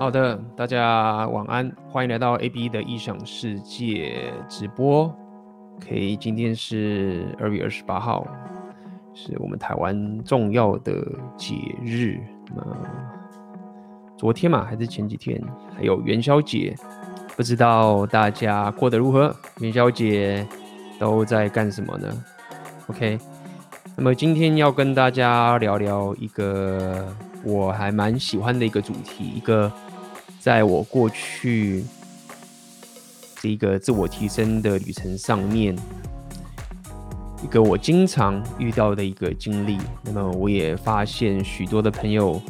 好的，大家晚安，欢迎来到 AB 的异想世界直播。OK，今天是二月二十八号，是我们台湾重要的节日。那昨天嘛，还是前几天，还有元宵节，不知道大家过得如何？元宵节都在干什么呢？OK。那么今天要跟大家聊聊一个我还蛮喜欢的一个主题，一个在我过去这一个自我提升的旅程上面，一个我经常遇到的一个经历。那么我也发现许多的朋友，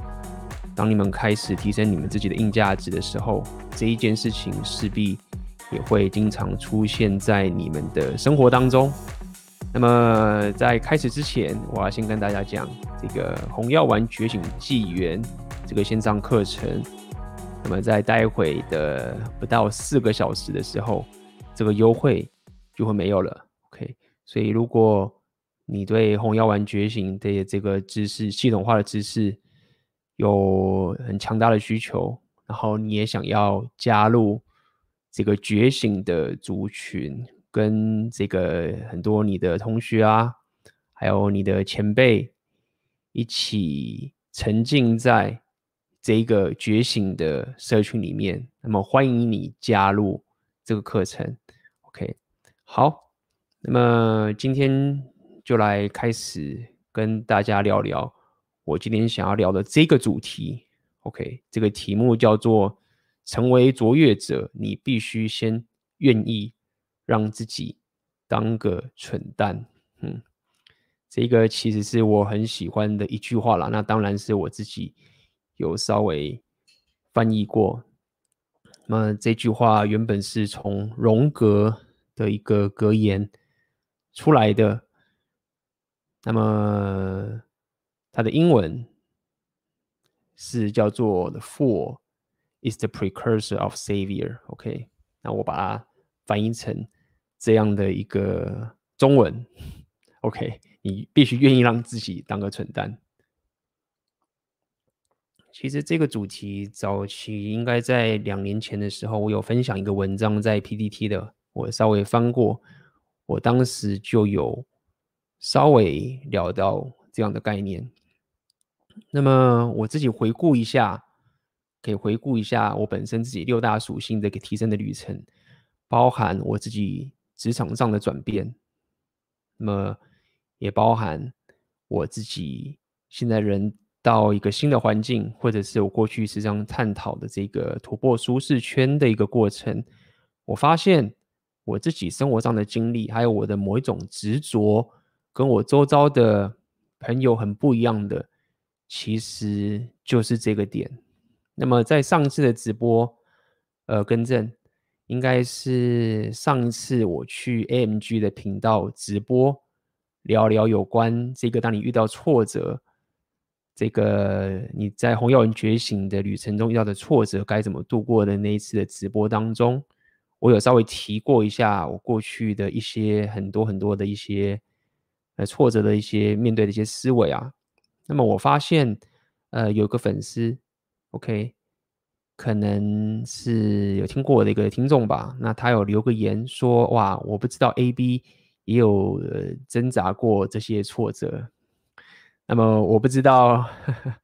当你们开始提升你们自己的硬价值的时候，这一件事情势必也会经常出现在你们的生活当中。那么在开始之前，我要先跟大家讲这个红药丸觉醒纪元这个线上课程。那么在待会的不到四个小时的时候，这个优惠就会没有了。OK，所以如果你对红药丸觉醒的这个知识、系统化的知识有很强大的需求，然后你也想要加入这个觉醒的族群。跟这个很多你的同学啊，还有你的前辈一起沉浸在这个觉醒的社群里面，那么欢迎你加入这个课程。OK，好，那么今天就来开始跟大家聊聊我今天想要聊的这个主题。OK，这个题目叫做“成为卓越者，你必须先愿意”。让自己当个蠢蛋，嗯，这个其实是我很喜欢的一句话啦。那当然是我自己有稍微翻译过。那么这句话原本是从荣格的一个格言出来的。那么它的英文是叫做 “The fool is the precursor of savior”。OK，那我把它翻译成。这样的一个中文，OK，你必须愿意让自己当个蠢蛋。其实这个主题早期应该在两年前的时候，我有分享一个文章在 PTT 的，我稍微翻过，我当时就有稍微聊到这样的概念。那么我自己回顾一下，可以回顾一下我本身自己六大属性的一个提升的旅程，包含我自己。职场上的转变，那么也包含我自己现在人到一个新的环境，或者是我过去时常探讨的这个突破舒适圈的一个过程。我发现我自己生活上的经历，还有我的某一种执着，跟我周遭的朋友很不一样的，其实就是这个点。那么在上次的直播，呃，更正。应该是上一次我去 AMG 的频道直播，聊聊有关这个，当你遇到挫折，这个你在红药丸觉醒的旅程中遇到的挫折该怎么度过的那一次的直播当中，我有稍微提过一下我过去的一些很多很多的一些呃挫折的一些面对的一些思维啊。那么我发现，呃，有个粉丝，OK。可能是有听过我的一个听众吧，那他有留个言说：“哇，我不知道 AB 也有呃挣扎过这些挫折。”那么我不知道呵 呵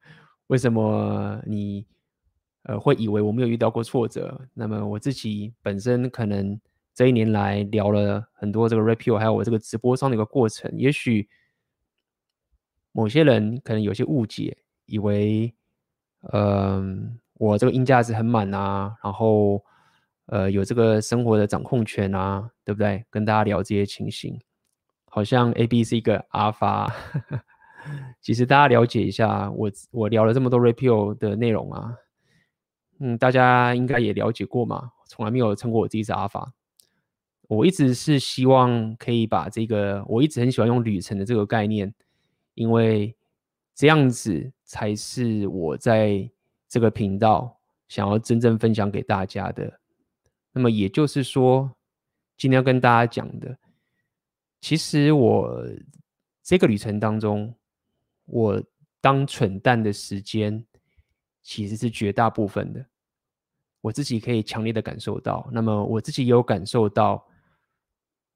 为什么你呃会以为我没有遇到过挫折。那么我自己本身可能这一年来聊了很多这个 Rapio，还有我这个直播上的一个过程，也许某些人可能有些误解，以为嗯。呃我这个硬价值很满啊，然后呃有这个生活的掌控权啊，对不对？跟大家聊这些情形，好像 AB 是一个阿法。其实大家了解一下，我我聊了这么多 Rapio 的内容啊，嗯，大家应该也了解过嘛，从来没有称过我自己是阿法。我一直是希望可以把这个，我一直很喜欢用旅程的这个概念，因为这样子才是我在。这个频道想要真正分享给大家的，那么也就是说，今天要跟大家讲的，其实我这个旅程当中，我当蠢蛋的时间其实是绝大部分的。我自己可以强烈的感受到。那么我自己有感受到，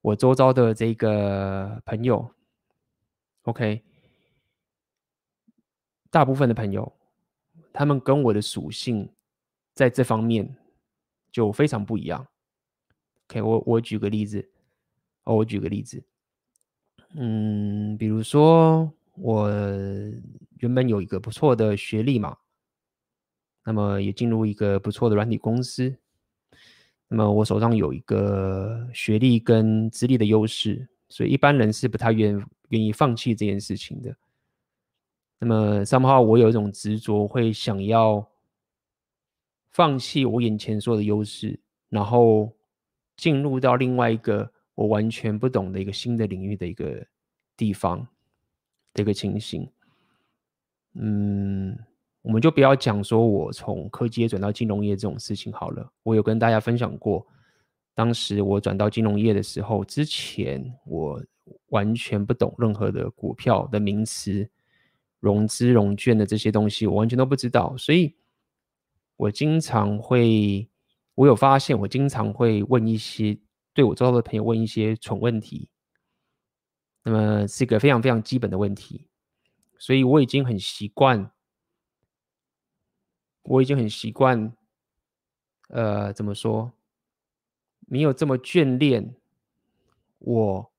我周遭的这个朋友，OK，大部分的朋友，他们跟我的属性在这方面就非常不一样。OK，我我举个例子，哦，我举个例子，嗯，比如说我原本有一个不错的学历嘛。那么也进入一个不错的软体公司，那么我手上有一个学历跟资历的优势，所以一般人是不太愿愿意放弃这件事情的。那么 somehow 我有一种执着，会想要放弃我眼前所有的优势，然后进入到另外一个我完全不懂的一个新的领域的一个地方的一个情形，嗯。我们就不要讲说我从科技业转到金融业这种事情好了。我有跟大家分享过，当时我转到金融业的时候，之前我完全不懂任何的股票的名词、融资融券的这些东西，我完全都不知道。所以，我经常会，我有发现，我经常会问一些对我周遭的朋友问一些蠢问题。那么是一个非常非常基本的问题，所以我已经很习惯。我已经很习惯，呃，怎么说？没有这么眷恋我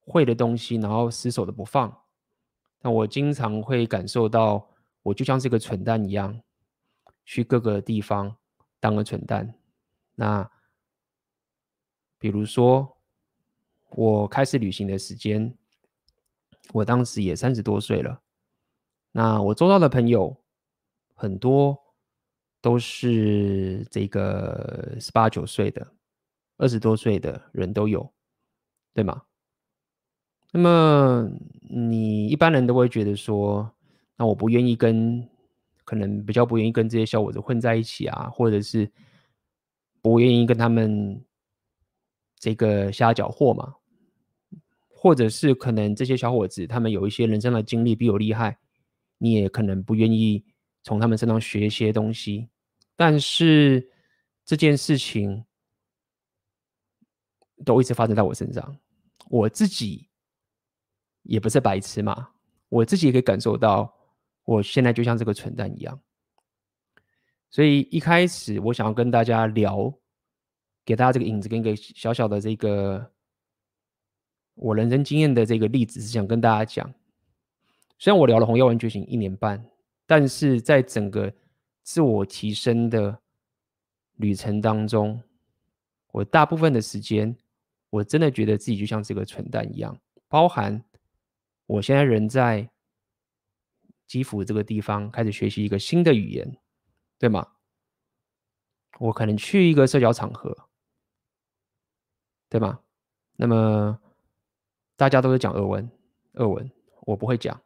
会的东西，然后死守的不放。那我经常会感受到，我就像是个蠢蛋一样，去各个地方当个蠢蛋。那比如说，我开始旅行的时间，我当时也三十多岁了。那我周遭的朋友。很多都是这个十八九岁的、二十多岁的人都有，对吗？那么你一般人都会觉得说，那我不愿意跟，可能比较不愿意跟这些小伙子混在一起啊，或者是不愿意跟他们这个瞎搅和嘛，或者是可能这些小伙子他们有一些人生的经历比我厉害，你也可能不愿意。从他们身上学一些东西，但是这件事情都一直发生在我身上。我自己也不是白痴嘛，我自己也可以感受到，我现在就像这个蠢蛋一样。所以一开始我想要跟大家聊，给大家这个影子，跟一个小小的这个我人生经验的这个例子，是想跟大家讲。虽然我聊了《红药丸觉醒》一年半。但是在整个自我提升的旅程当中，我大部分的时间，我真的觉得自己就像是个蠢蛋一样。包含我现在人在基辅这个地方开始学习一个新的语言，对吗？我可能去一个社交场合，对吗？那么大家都是讲俄文，俄文我不会讲。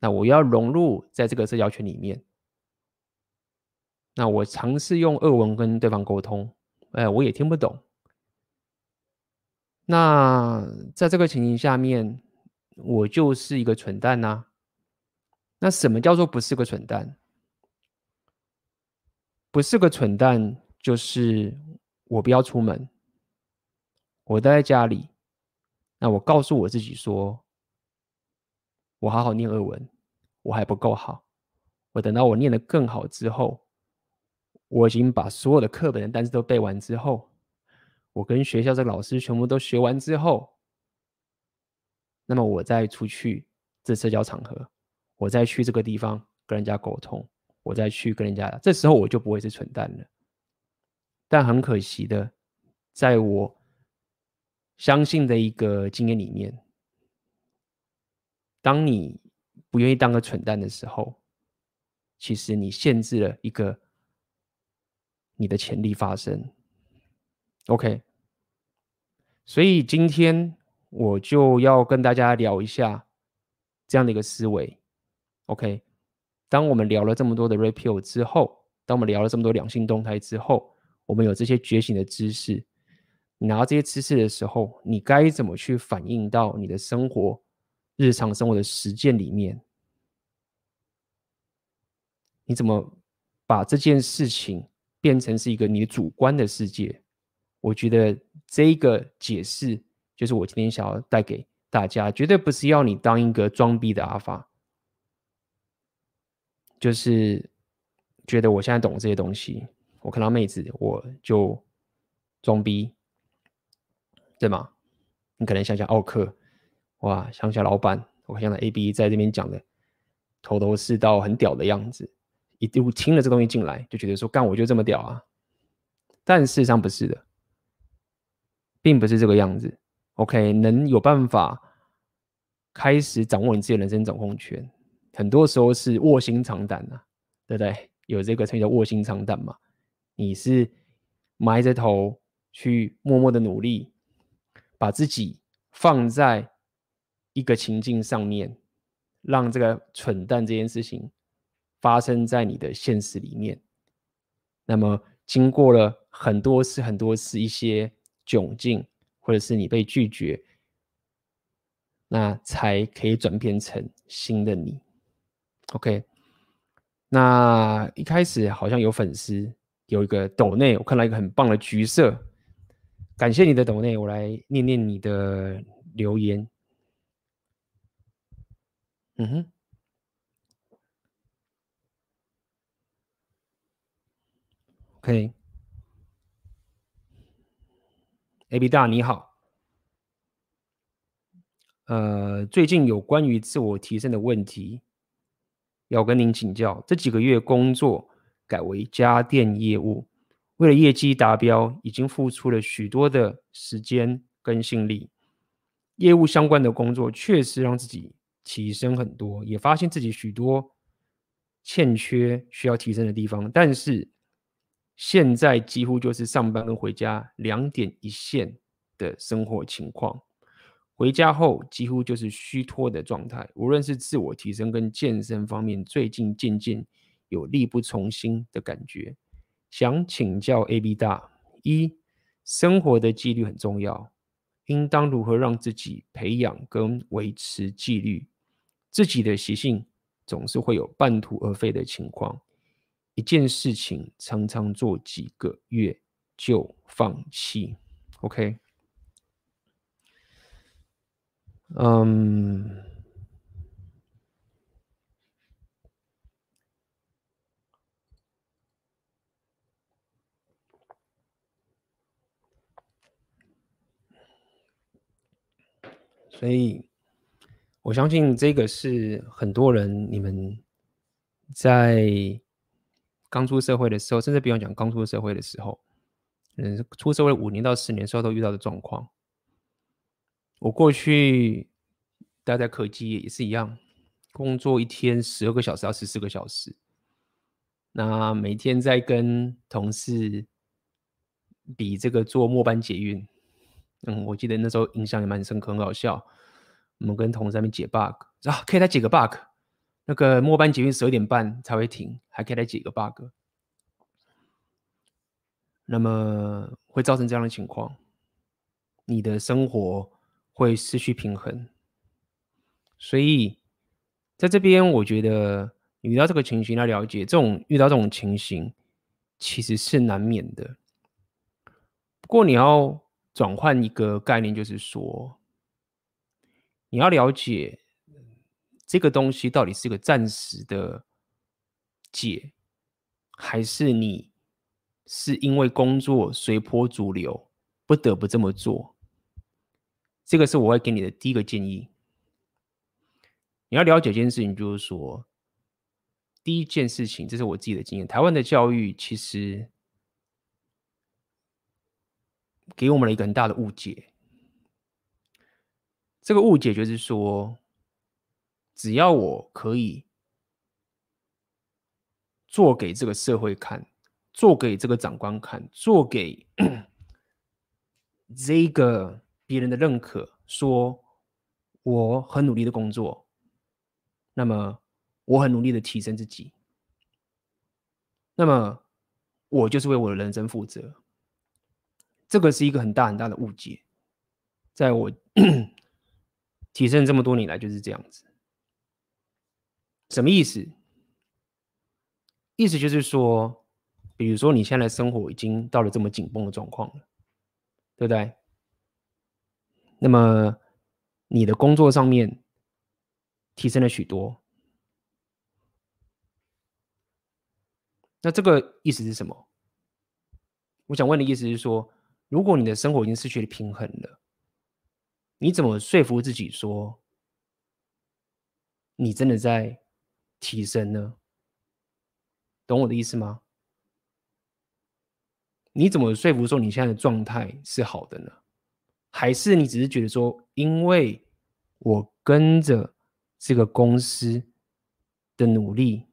那我要融入在这个社交圈里面，那我尝试用俄文跟对方沟通，哎，我也听不懂。那在这个情形下面，我就是一个蠢蛋呐。那什么叫做不是个蠢蛋？不是个蠢蛋，就是我不要出门，我待在家里。那我告诉我自己说，我好好念俄文。我还不够好，我等到我念得更好之后，我已经把所有的课本的单词都背完之后，我跟学校这老师全部都学完之后，那么我再出去这社交场合，我再去这个地方跟人家沟通，我再去跟人家，这时候我就不会是蠢蛋了。但很可惜的，在我相信的一个经验里面，当你不愿意当个蠢蛋的时候，其实你限制了一个你的潜力发生。OK，所以今天我就要跟大家聊一下这样的一个思维。OK，当我们聊了这么多的 Red Pill 之后，当我们聊了这么多两性动态之后，我们有这些觉醒的知识，你拿到这些知识的时候，你该怎么去反映到你的生活？日常生活的实践里面，你怎么把这件事情变成是一个你主观的世界。我觉得这个解释就是我今天想要带给大家，绝对不是要你当一个装逼的阿法，就是觉得我现在懂这些东西，我看到妹子我就装逼，对吗？你可能想想奥克，哇，想想老板，我想想 A B 在这边讲的头头是道，很屌的样子。一度听了这东西进来，就觉得说干我就这么屌啊！但事实上不是的，并不是这个样子。OK，能有办法开始掌握你自己的人生掌控权，很多时候是卧薪尝胆啊，对不对？有这个称叫卧薪尝胆嘛？你是埋着头去默默的努力，把自己放在一个情境上面，让这个蠢蛋这件事情。发生在你的现实里面，那么经过了很多次、很多次一些窘境，或者是你被拒绝，那才可以转变成新的你。OK，那一开始好像有粉丝有一个抖内，我看到一个很棒的橘色，感谢你的抖内，我来念念你的留言。嗯哼。OK，AB 大你好，呃，最近有关于自我提升的问题要跟您请教。这几个月工作改为家电业务，为了业绩达标，已经付出了许多的时间跟心力。业务相关的工作确实让自己提升很多，也发现自己许多欠缺需要提升的地方，但是。现在几乎就是上班跟回家两点一线的生活情况，回家后几乎就是虚脱的状态。无论是自我提升跟健身方面，最近渐渐有力不从心的感觉。想请教 AB 大：一、生活的纪律很重要，应当如何让自己培养跟维持纪律？自己的习性总是会有半途而废的情况。一件事情常常做几个月就放弃，OK？嗯，所以我相信这个是很多人你们在。刚出社会的时候，甚至不用讲，刚出社会的时候，嗯，出社会五年到十年时候都遇到的状况。我过去待在科技也是一样，工作一天十二个小时到十四个小时，那每天在跟同事比这个做末班捷运，嗯，我记得那时候印象也蛮深刻，很好笑。我们跟同事在那边解 bug 啊，可以来解个 bug。那个末班捷运十二点半才会停，还可以来解个 bug，那么会造成这样的情况，你的生活会失去平衡。所以在这边，我觉得你遇到这个情形，要了解这种遇到这种情形其实是难免的。不过你要转换一个概念，就是说你要了解。这个东西到底是个暂时的解，还是你是因为工作随波逐流，不得不这么做？这个是我会给你的第一个建议。你要了解一件事情，就是说，第一件事情，这是我自己的经验。台湾的教育其实给我们了一个很大的误解。这个误解就是说。只要我可以做给这个社会看，做给这个长官看，做给 这个别人的认可，说我很努力的工作，那么我很努力的提升自己，那么我就是为我的人生负责。这个是一个很大很大的误解，在我提升这么多年来就是这样子。什么意思？意思就是说，比如说你现在生活已经到了这么紧绷的状况了，对不对？那么你的工作上面提升了许多，那这个意思是什么？我想问的意思是说，如果你的生活已经失去了平衡了，你怎么说服自己说你真的在提升呢？懂我的意思吗？你怎么说服说你现在的状态是好的呢？还是你只是觉得说，因为我跟着这个公司的努力，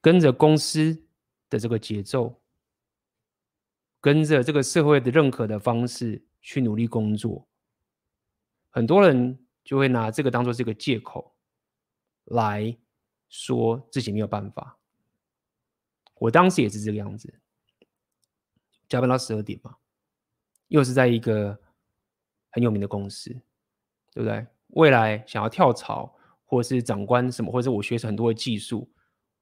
跟着公司的这个节奏，跟着这个社会的认可的方式去努力工作，很多人就会拿这个当做是个借口，来说自己没有办法。我当时也是这个样子。加班到十二点嘛，又是在一个很有名的公司，对不对？未来想要跳槽，或是长官什么，或者是我学很多的技术，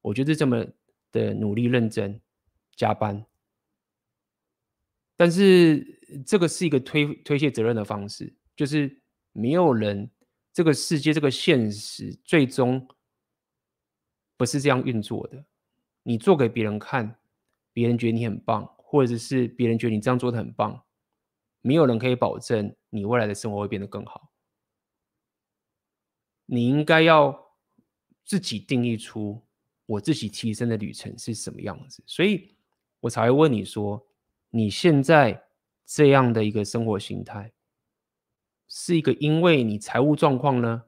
我觉得这么的努力认真加班，但是这个是一个推推卸责任的方式，就是没有人，这个世界这个现实最终不是这样运作的。你做给别人看，别人觉得你很棒。或者是别人觉得你这样做的很棒，没有人可以保证你未来的生活会变得更好。你应该要自己定义出我自己提升的旅程是什么样子，所以我才会问你说，你现在这样的一个生活形态，是一个因为你财务状况呢，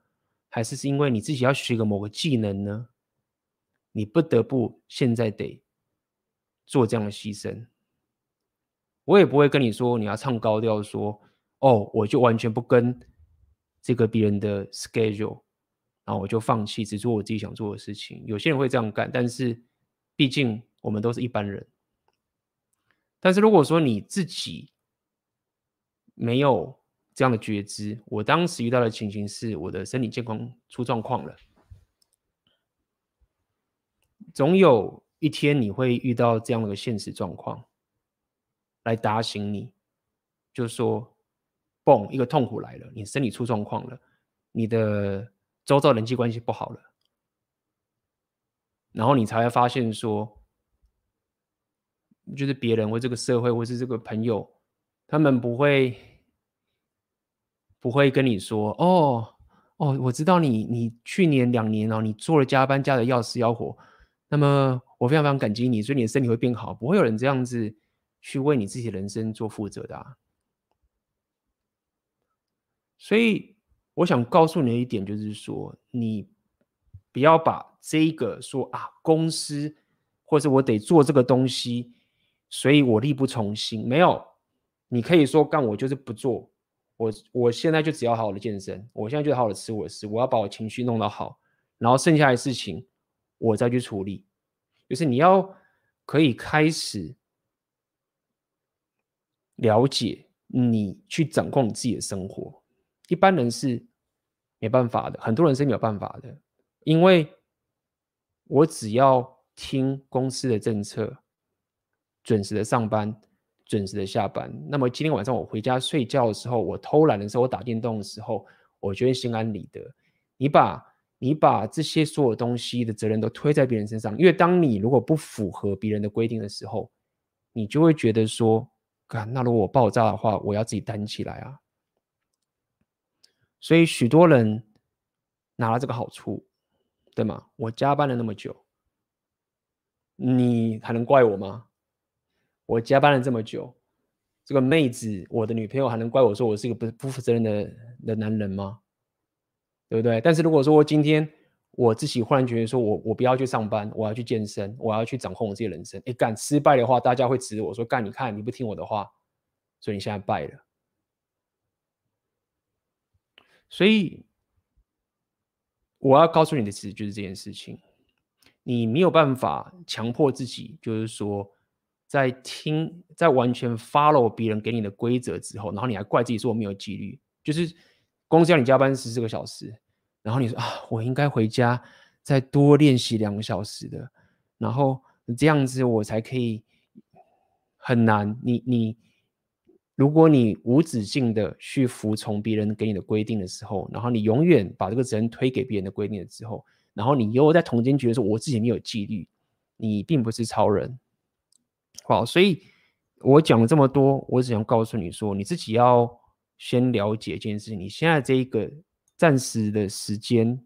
还是是因为你自己要学个某个技能呢？你不得不现在得做这样的牺牲。我也不会跟你说你要唱高调说哦，我就完全不跟这个别人的 schedule，然后我就放弃只做我自己想做的事情。有些人会这样干，但是毕竟我们都是一般人。但是如果说你自己没有这样的觉知，我当时遇到的情形是我的身体健康出状况了，总有一天你会遇到这样的个现实状况。来打醒你，就说，嘣，一个痛苦来了，你身体出状况了，你的周遭人际关系不好了，然后你才会发现说，就是别人或这个社会或是这个朋友，他们不会不会跟你说，哦哦，我知道你你去年两年哦，你做了加班加的要死要活，那么我非常非常感激你，所以你的身体会变好，不会有人这样子。去为你自己的人生做负责的啊，所以我想告诉你的一点就是说，你不要把这个说啊，公司或者我得做这个东西，所以我力不从心。没有，你可以说干我就是不做，我我现在就只要好好的健身，我现在就好好的吃我的食，我要把我情绪弄得好，然后剩下的事情我再去处理。就是你要可以开始。了解你去掌控你自己的生活，一般人是没办法的，很多人是没有办法的，因为我只要听公司的政策，准时的上班，准时的下班。那么今天晚上我回家睡觉的时候，我偷懒的时候，我打电动的时候，我觉得心安理得。你把你把这些所有东西的责任都推在别人身上，因为当你如果不符合别人的规定的时候，你就会觉得说。那如果我爆炸的话，我要自己担起来啊！所以许多人拿了这个好处，对吗？我加班了那么久，你还能怪我吗？我加班了这么久，这个妹子，我的女朋友还能怪我说我是一个不不负责任的的男人吗？对不对？但是如果说我今天，我自己忽然觉得说我，我不要去上班，我要去健身，我要去掌控我自己人生。哎，干失败的话，大家会指我说，干你看你不听我的话，所以你现在败了。所以我要告诉你的其实就是这件事情，你没有办法强迫自己，就是说在听在完全 follow 别人给你的规则之后，然后你还怪自己说我没有纪律，就是公司要你加班十四个小时。然后你说啊，我应该回家再多练习两个小时的。然后这样子我才可以。很难，你你，如果你无止境的去服从别人给你的规定的时候，然后你永远把这个责任推给别人的规定的时候，然后你又在同间觉得说我自己没有纪律，你并不是超人。好，所以我讲了这么多，我只想告诉你说，你自己要先了解一件事情，你现在这一个暂时的时间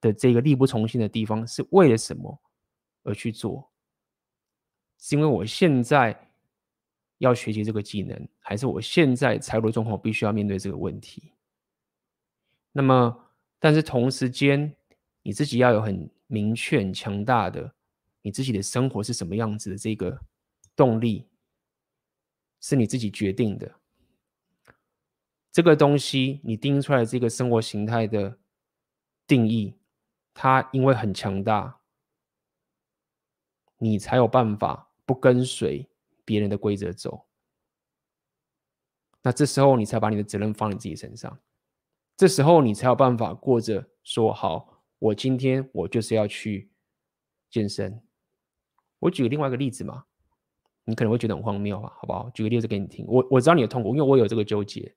的这个力不从心的地方是为了什么而去做？是因为我现在要学习这个技能，还是我现在财务状况必须要面对这个问题？那么，但是同时间，你自己要有很明确、很强大的你自己的生活是什么样子的这个动力，是你自己决定的。这个东西你定出来这个生活形态的定义，它因为很强大，你才有办法。不跟随别人的规则走，那这时候你才把你的责任放在自己身上，这时候你才有办法过着说好，我今天我就是要去健身。我举另外一个例子嘛，你可能会觉得很荒谬啊？好不好？举个例子给你听。我我知道你的痛苦，因为我有这个纠结。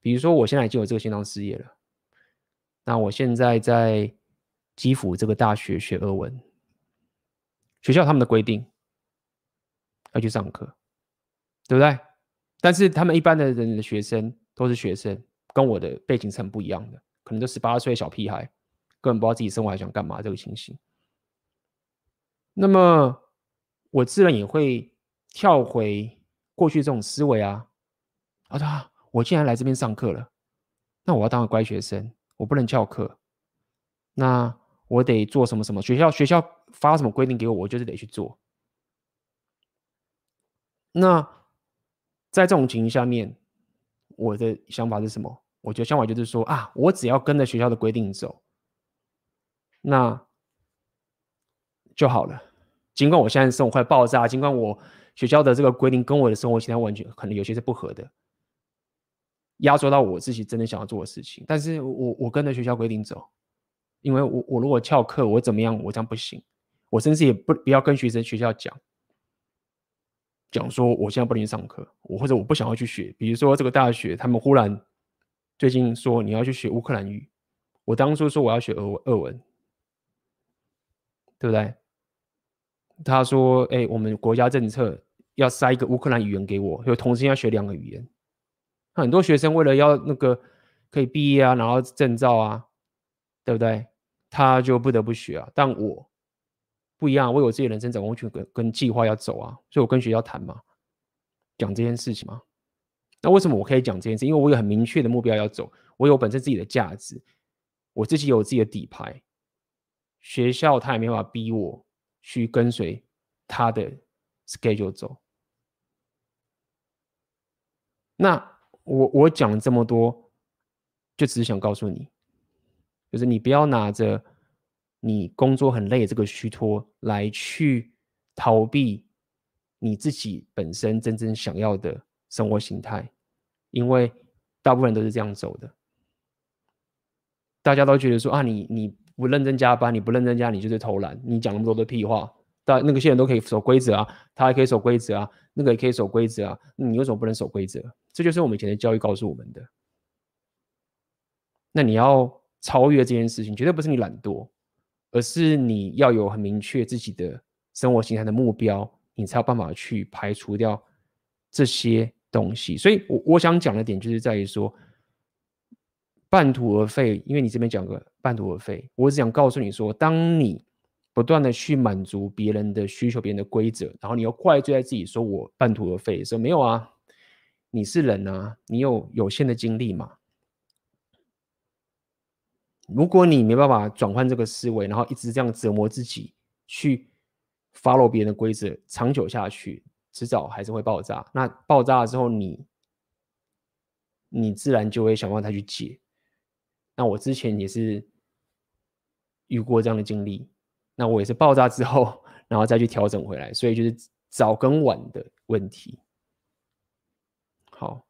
比如说，我现在已经有这个线上事业了，那我现在在基辅这个大学学俄文，学校他们的规定。要去上课，对不对？但是他们一般的人的学生都是学生，跟我的背景是很不一样的，可能都十八岁小屁孩，根本不知道自己生活还想干嘛这个情形。那么我自然也会跳回过去这种思维啊，啊，对啊，我既然来这边上课了，那我要当个乖学生，我不能翘课，那我得做什么什么？学校学校发什么规定给我，我就是得去做。那在这种情形下面，我的想法是什么？我觉得想法就是说啊，我只要跟着学校的规定走，那就好了。尽管我现在生活快爆炸，尽管我学校的这个规定跟我的生活现在完全可能有些是不合的，压缩到我自己真的想要做的事情，但是我我跟着学校规定走，因为我我如果翘课，我怎么样，我这样不行，我甚至也不不要跟学生学校讲。讲说我现在不能上课，我或者我不想要去学。比如说这个大学，他们忽然最近说你要去学乌克兰语，我当初说我要学俄文，俄文，对不对？他说：“哎，我们国家政策要塞一个乌克兰语言给我，就同时要学两个语言。”很多学生为了要那个可以毕业啊，然后证照啊，对不对？他就不得不学啊。但我。不一样，我有自己人生掌控权跟跟计划要走啊，所以我跟学校谈嘛，讲这件事情嘛。那为什么我可以讲这件事？因为我有很明确的目标要走，我有本身自己的价值，我自己有自己的底牌。学校他也没法逼我去跟随他的 schedule 走。那我我讲这么多，就只是想告诉你，就是你不要拿着。你工作很累，这个虚脱来去逃避你自己本身真正想要的生活形态，因为大部分人都是这样走的。大家都觉得说啊，你你不认真加班，你不认真加，你就是偷懒，你讲那么多的屁话。但那个些人都可以守规则啊，他还可以守规则啊，那个也可以守规则啊，你为什么不能守规则？这就是我们以前的教育告诉我们的。那你要超越这件事情，绝对不是你懒惰。而是你要有很明确自己的生活形态的目标，你才有办法去排除掉这些东西。所以，我我想讲的点就是在于说，半途而废。因为你这边讲个半途而废，我只想告诉你说，当你不断的去满足别人的需求、别人的规则，然后你又怪罪在自己说我半途而废的时候，没有啊，你是人啊，你有有限的精力嘛。如果你没办法转换这个思维，然后一直这样折磨自己，去 follow 别人的规则，长久下去，迟早还是会爆炸。那爆炸了之后你，你你自然就会想办法去解。那我之前也是遇过这样的经历，那我也是爆炸之后，然后再去调整回来。所以就是早跟晚的问题。好。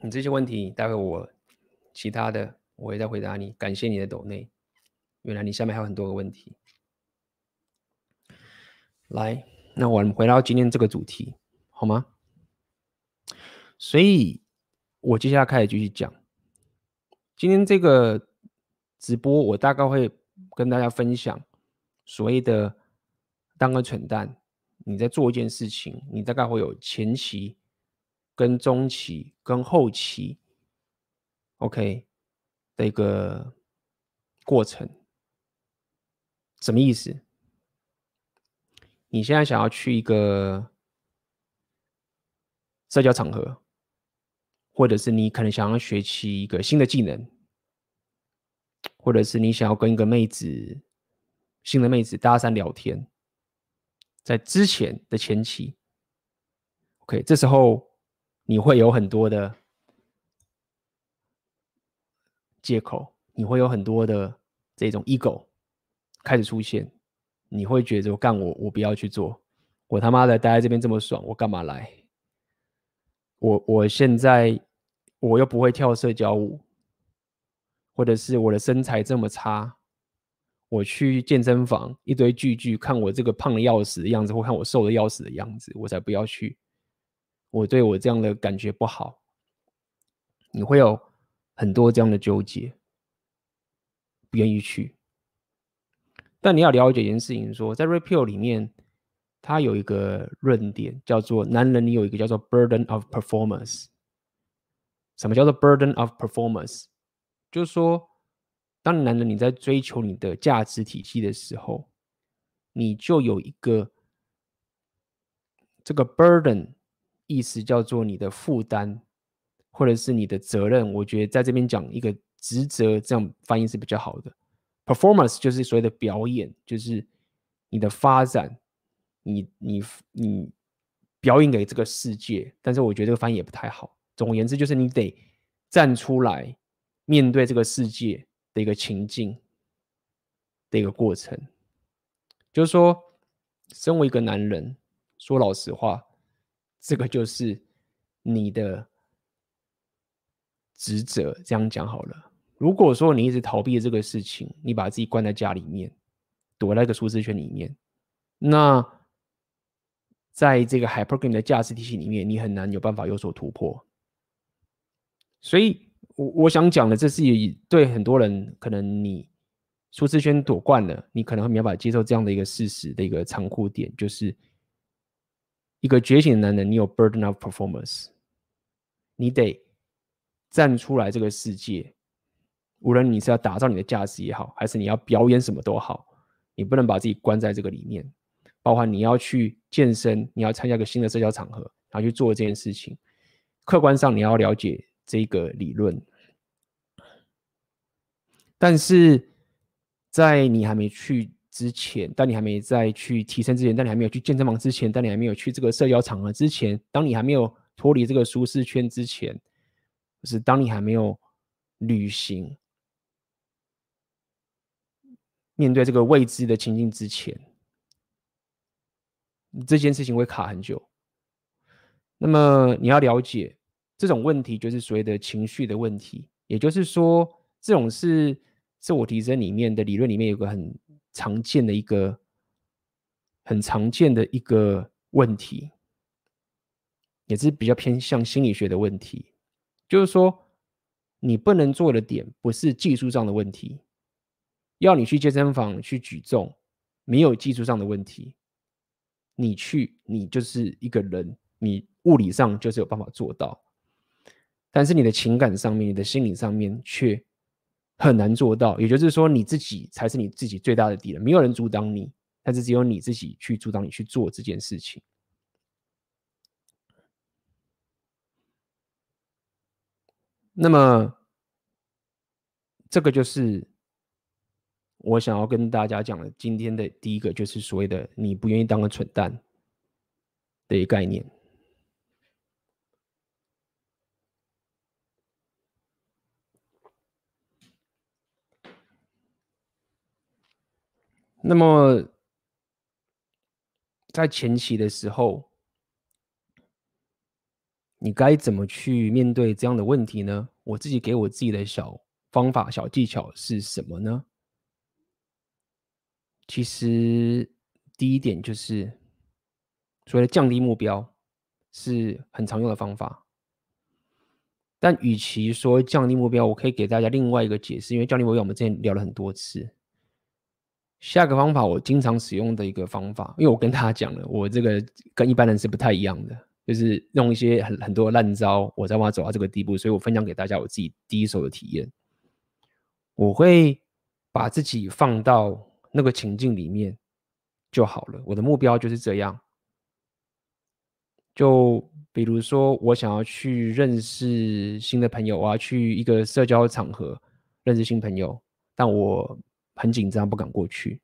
你这些问题，待会我其他的我会再回答你。感谢你的抖内，原来你下面还有很多个问题。来，那我们回到今天这个主题，好吗？所以，我接下来开始继续讲。今天这个直播，我大概会跟大家分享所谓的当个蠢蛋。你在做一件事情，你大概会有前期、跟中期、跟后期，OK 的一个过程。什么意思？你现在想要去一个社交场合，或者是你可能想要学习一个新的技能，或者是你想要跟一个妹子、新的妹子搭讪聊天，在之前的前期，OK，这时候你会有很多的借口，你会有很多的这种 ego 开始出现。你会觉得我干我我不要去做，我他妈的待在这边这么爽，我干嘛来？我我现在我又不会跳社交舞，或者是我的身材这么差，我去健身房一堆聚聚看我这个胖的要死的样子，或看我瘦的要死的样子，我才不要去。我对我这样的感觉不好，你会有很多这样的纠结，不愿意去。但你要了解一件事情，说在 Red Pill 里面，它有一个论点叫做“男人，你有一个叫做 burden of performance”。什么叫做 burden of performance？就是说，当男人你在追求你的价值体系的时候，你就有一个这个 burden，意思叫做你的负担，或者是你的责任。我觉得在这边讲一个职责，这样翻译是比较好的。Performance 就是所谓的表演，就是你的发展，你你你表演给这个世界。但是我觉得这个翻译也不太好。总而言之，就是你得站出来面对这个世界的一个情境的一个过程。就是说，身为一个男人，说老实话，这个就是你的职责。这样讲好了。如果说你一直逃避这个事情，你把自己关在家里面，躲在一个舒适圈里面，那在这个 Hypergamy 的价值体系里面，你很难有办法有所突破。所以，我我想讲的，这是对很多人，可能你舒适圈躲惯了，你可能会没办法接受这样的一个事实的一个残酷点，就是一个觉醒的男人，你有 burden of performance，你得站出来这个世界。无论你是要打造你的价值也好，还是你要表演什么都好，你不能把自己关在这个里面。包括你要去健身，你要参加一个新的社交场合，然后去做这件事情。客观上你要了解这个理论，但是在你还没去之前，当你还没在去提升之前，但你还没有去健身房之前，但你还没有去这个社交场合之前，当你还没有脱离这个舒适圈之前，就是当你还没有旅行。面对这个未知的情境之前，这件事情会卡很久。那么你要了解，这种问题就是所谓的情绪的问题。也就是说，这种是自我提升里面的理论里面有个很常见的一个很常见的一个问题，也是比较偏向心理学的问题。就是说，你不能做的点不是技术上的问题。要你去健身房去举重，没有技术上的问题，你去，你就是一个人，你物理上就是有办法做到，但是你的情感上面、你的心理上面却很难做到。也就是说，你自己才是你自己最大的敌人，没有人阻挡你，但是只有你自己去阻挡你去做这件事情。那么，这个就是。我想要跟大家讲的，今天的第一个就是所谓的“你不愿意当个蠢蛋”的概念。那么，在前期的时候，你该怎么去面对这样的问题呢？我自己给我自己的小方法、小技巧是什么呢？其实第一点就是所谓的降低目标，是很常用的方法。但与其说降低目标，我可以给大家另外一个解释，因为降低目标我们之前聊了很多次。下个方法我经常使用的一个方法，因为我跟大家讲了，我这个跟一般人是不太一样的，就是用一些很很多烂招，我才把它走到这个地步，所以我分享给大家我自己第一手的体验。我会把自己放到那个情境里面就好了，我的目标就是这样。就比如说，我想要去认识新的朋友，我要去一个社交场合认识新朋友，但我很紧张，不敢过去。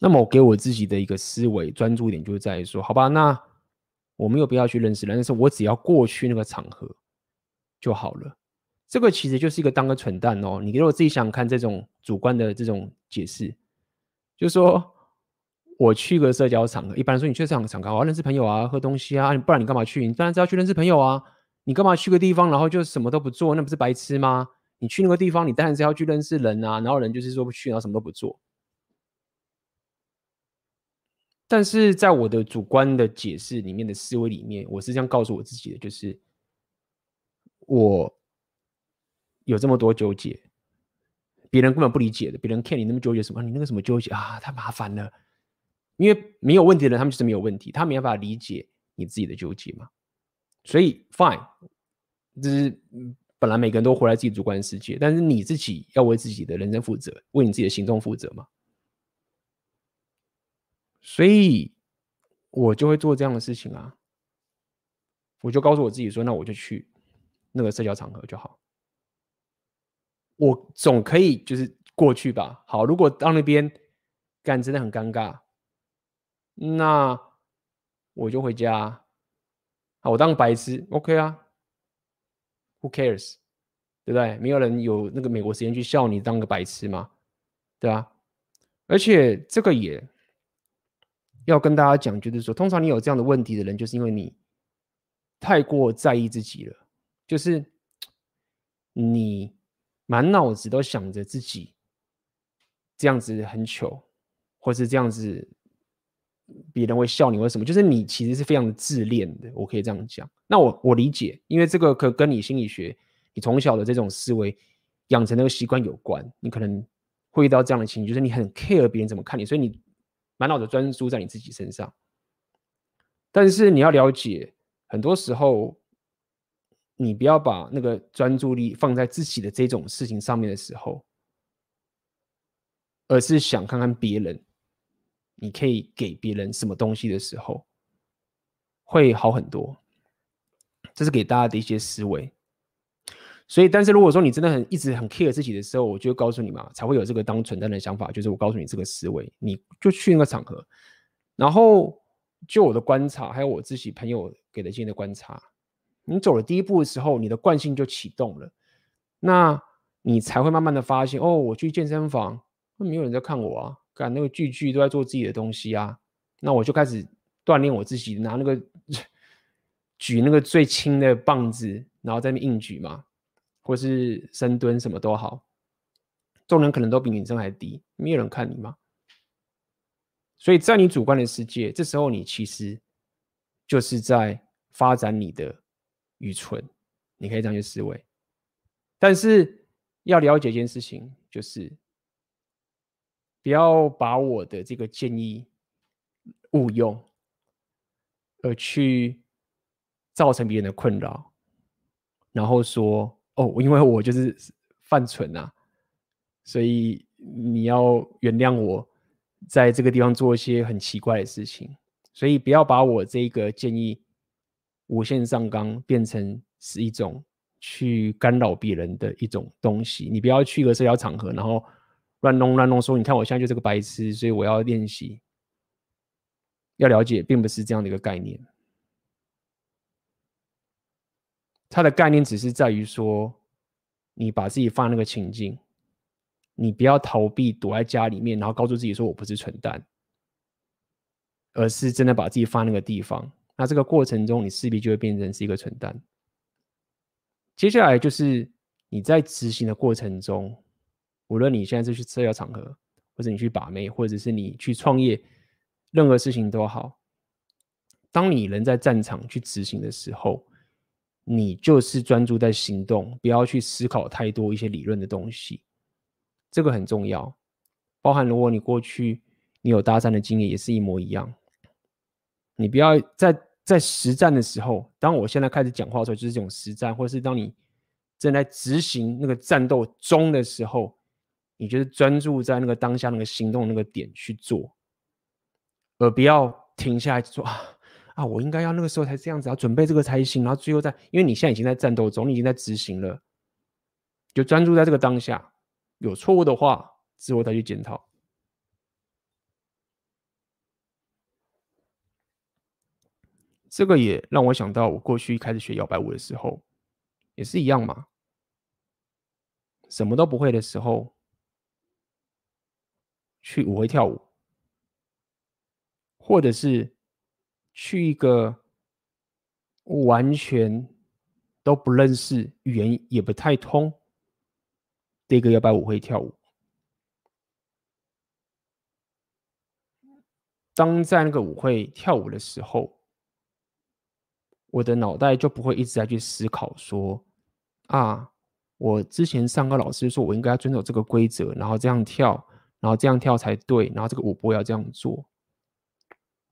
那么，我给我自己的一个思维专注点，就在于说，好吧，那我没有必要去认识人，但是我只要过去那个场合就好了。这个其实就是一个当个蠢蛋哦。你给我自己想想看，这种主观的这种解释，就是说。我去个社交场合，一般来说，你去社交场合，我要认识朋友啊，喝东西啊，不然你干嘛去？你当然是要去认识朋友啊。你干嘛去个地方，然后就什么都不做，那不是白痴吗？你去那个地方，你当然是要去认识人啊。然后人就是说不去，然后什么都不做。但是在我的主观的解释里面的思维里面，我是这样告诉我自己的，就是我有这么多纠结，别人根本不理解的，别人看你那么纠结什么，你那个什么纠结啊，太麻烦了。因为没有问题的人，他们就是没有问题，他没办法理解你自己的纠结嘛。所以，fine，就是本来每个人都活在自己主观的世界，但是你自己要为自己的人生负责，为你自己的行动负责嘛。所以，我就会做这样的事情啊。我就告诉我自己说，那我就去那个社交场合就好。我总可以就是过去吧。好，如果到那边干真的很尴尬。那我就回家啊，我当白痴，OK 啊？Who cares？对不对？没有人有那个美国时间去笑你当个白痴嘛，对吧？而且这个也要跟大家讲，就是说，通常你有这样的问题的人，就是因为你太过在意自己了，就是你满脑子都想着自己这样子很糗，或是这样子。别人会笑你，为什么？就是你其实是非常的自恋的，我可以这样讲。那我我理解，因为这个可跟你心理学，你从小的这种思维养成那个习惯有关。你可能会遇到这样的情况，就是你很 care 别人怎么看你，所以你满脑子专注在你自己身上。但是你要了解，很多时候你不要把那个专注力放在自己的这种事情上面的时候，而是想看看别人。你可以给别人什么东西的时候，会好很多。这是给大家的一些思维。所以，但是如果说你真的很一直很 care 自己的时候，我就告诉你嘛，才会有这个当蠢蛋的想法。就是我告诉你这个思维，你就去那个场合，然后就我的观察，还有我自己朋友给的建议的观察，你走了第一步的时候，你的惯性就启动了，那你才会慢慢的发现，哦，我去健身房，那没有人在看我啊。干那个句句都在做自己的东西啊，那我就开始锻炼我自己，拿那个举那个最轻的棒子，然后在那硬举嘛，或是深蹲什么都好，重量可能都比女生还低，没有人看你嘛。所以在你主观的世界，这时候你其实就是在发展你的愚蠢，你可以这样去思维。但是要了解一件事情，就是。不要把我的这个建议误用，而去造成别人的困扰，然后说哦，因为我就是犯蠢啊，所以你要原谅我，在这个地方做一些很奇怪的事情。所以不要把我这个建议无限上纲，变成是一种去干扰别人的一种东西。你不要去一个社交场合，然后。乱弄乱弄，说你看我现在就是个白痴，所以我要练习。要了解，并不是这样的一个概念。它的概念只是在于说，你把自己放那个情境，你不要逃避，躲在家里面，然后告诉自己说我不是蠢蛋，而是真的把自己放那个地方。那这个过程中，你势必就会变成是一个蠢蛋。接下来就是你在执行的过程中，无论你现在是去社交场合，或者你去把妹，或者是你去创业，任何事情都好。当你人在战场去执行的时候，你就是专注在行动，不要去思考太多一些理论的东西。这个很重要。包含如果你过去你有搭讪的经验，也是一模一样。你不要在在实战的时候，当我现在开始讲话的时候，就是这种实战，或者是当你。正在执行那个战斗中的时候，你就是专注在那个当下那个行动那个点去做，而不要停下来说啊啊，我应该要那个时候才这样子，要准备这个才行。然后最后在，因为你现在已经在战斗中，你已经在执行了，就专注在这个当下。有错误的话，之后再去检讨。这个也让我想到，我过去开始学摇摆舞的时候，也是一样嘛。什么都不会的时候，去舞会跳舞，或者是去一个完全都不认识、语言也不太通的一个摇摆舞会跳舞。当在那个舞会跳舞的时候，我的脑袋就不会一直在去思考说啊。我之前上课，老师说我应该要遵守这个规则，然后这样跳，然后这样跳才对，然后这个舞步要这样做。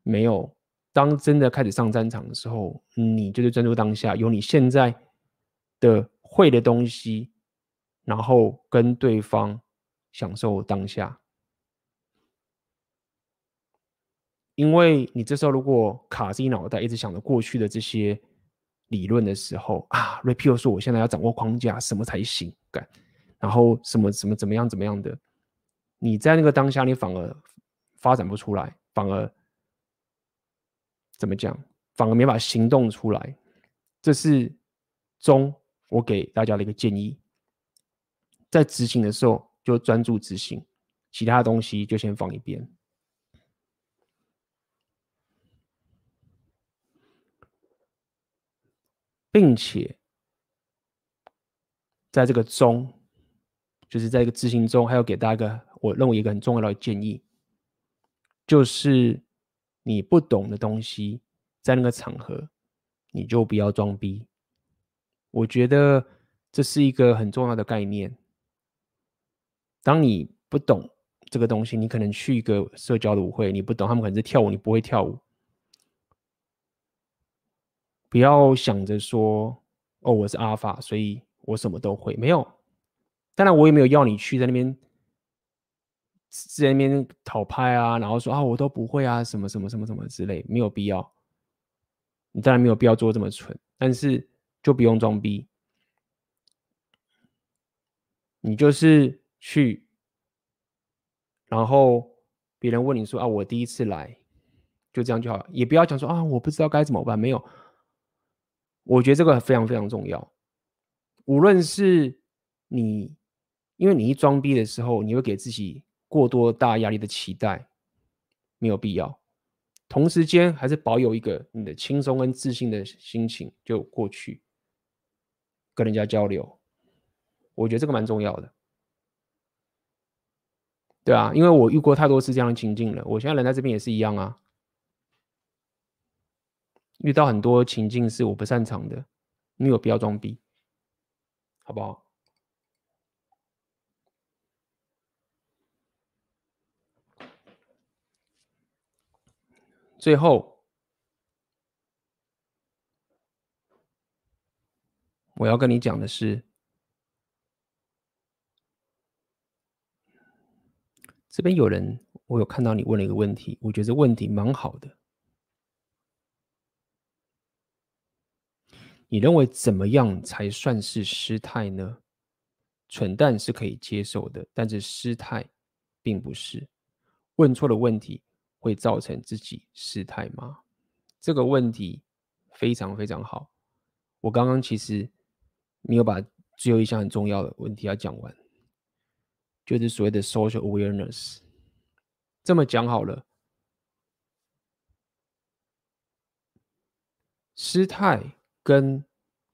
没有，当真的开始上战场的时候，你就是专注当下，有你现在的会的东西，然后跟对方享受当下。因为你这时候如果卡自己脑袋，一直想着过去的这些。理论的时候啊，repeal 说我现在要掌握框架，什么才行？干，然后什么什么怎么样怎么样的？你在那个当下，你反而发展不出来，反而怎么讲？反而没法行动出来。这是中我给大家的一个建议，在执行的时候就专注执行，其他东西就先放一边。并且，在这个中，就是在一个执行中，还要给大家一个我认为一个很重要的建议，就是你不懂的东西，在那个场合，你就不要装逼。我觉得这是一个很重要的概念。当你不懂这个东西，你可能去一个社交的舞会，你不懂，他们可能是跳舞，你不会跳舞。不要想着说，哦，我是阿法，所以我什么都会。没有，当然我也没有要你去在那边在那边讨拍啊，然后说啊，我都不会啊，什么什么什么什么之类，没有必要。你当然没有必要做这么蠢，但是就不用装逼。你就是去，然后别人问你说啊，我第一次来，就这样就好，也不要讲说啊，我不知道该怎么办，没有。我觉得这个非常非常重要。无论是你，因为你一装逼的时候，你会给自己过多大压力的期待，没有必要。同时间还是保有一个你的轻松跟自信的心情，就过去跟人家交流。我觉得这个蛮重要的，对啊，因为我遇过太多次这样的情境了。我现在人在这边也是一样啊。遇到很多情境是我不擅长的，没有必要装逼，好不好？最后，我要跟你讲的是，这边有人，我有看到你问了一个问题，我觉得这问题蛮好的。你认为怎么样才算是失态呢？蠢蛋是可以接受的，但是失态并不是。问错了问题会造成自己失态吗？这个问题非常非常好。我刚刚其实没有把最后一项很重要的问题要讲完，就是所谓的 social awareness。这么讲好了，失态。跟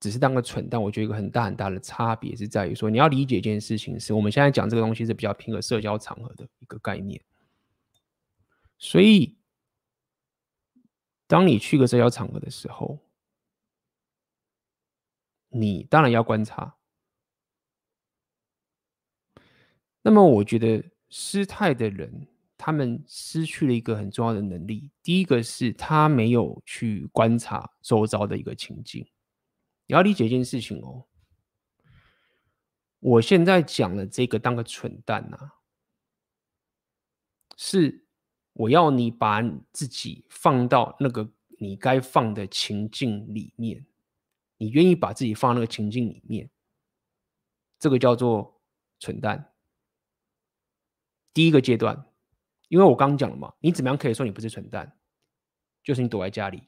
只是当个蠢蛋，我觉得一个很大很大的差别是在于说，你要理解一件事情是，我们现在讲这个东西是比较偏个社交场合的一个概念。所以，当你去个社交场合的时候，你当然要观察。那么，我觉得失态的人，他们失去了一个很重要的能力。第一个是他没有去观察周遭的一个情境。你要理解一件事情哦，我现在讲的这个当个蠢蛋呐，是我要你把自己放到那个你该放的情境里面，你愿意把自己放那个情境里面，这个叫做蠢蛋。第一个阶段，因为我刚讲了嘛，你怎么样可以说你不是蠢蛋？就是你躲在家里。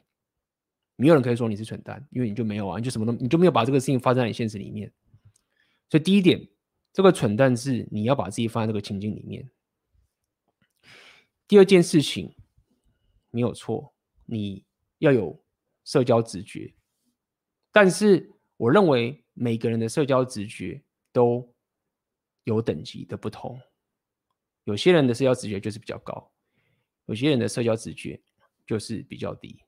没有人可以说你是蠢蛋，因为你就没有啊，你就什么都，你就没有把这个事情发生在你现实里面。所以第一点，这个蠢蛋是你要把自己放在这个情境里面。第二件事情没有错，你要有社交直觉，但是我认为每个人的社交直觉都有等级的不同，有些人的社交直觉就是比较高，有些人的社交直觉就是比较低。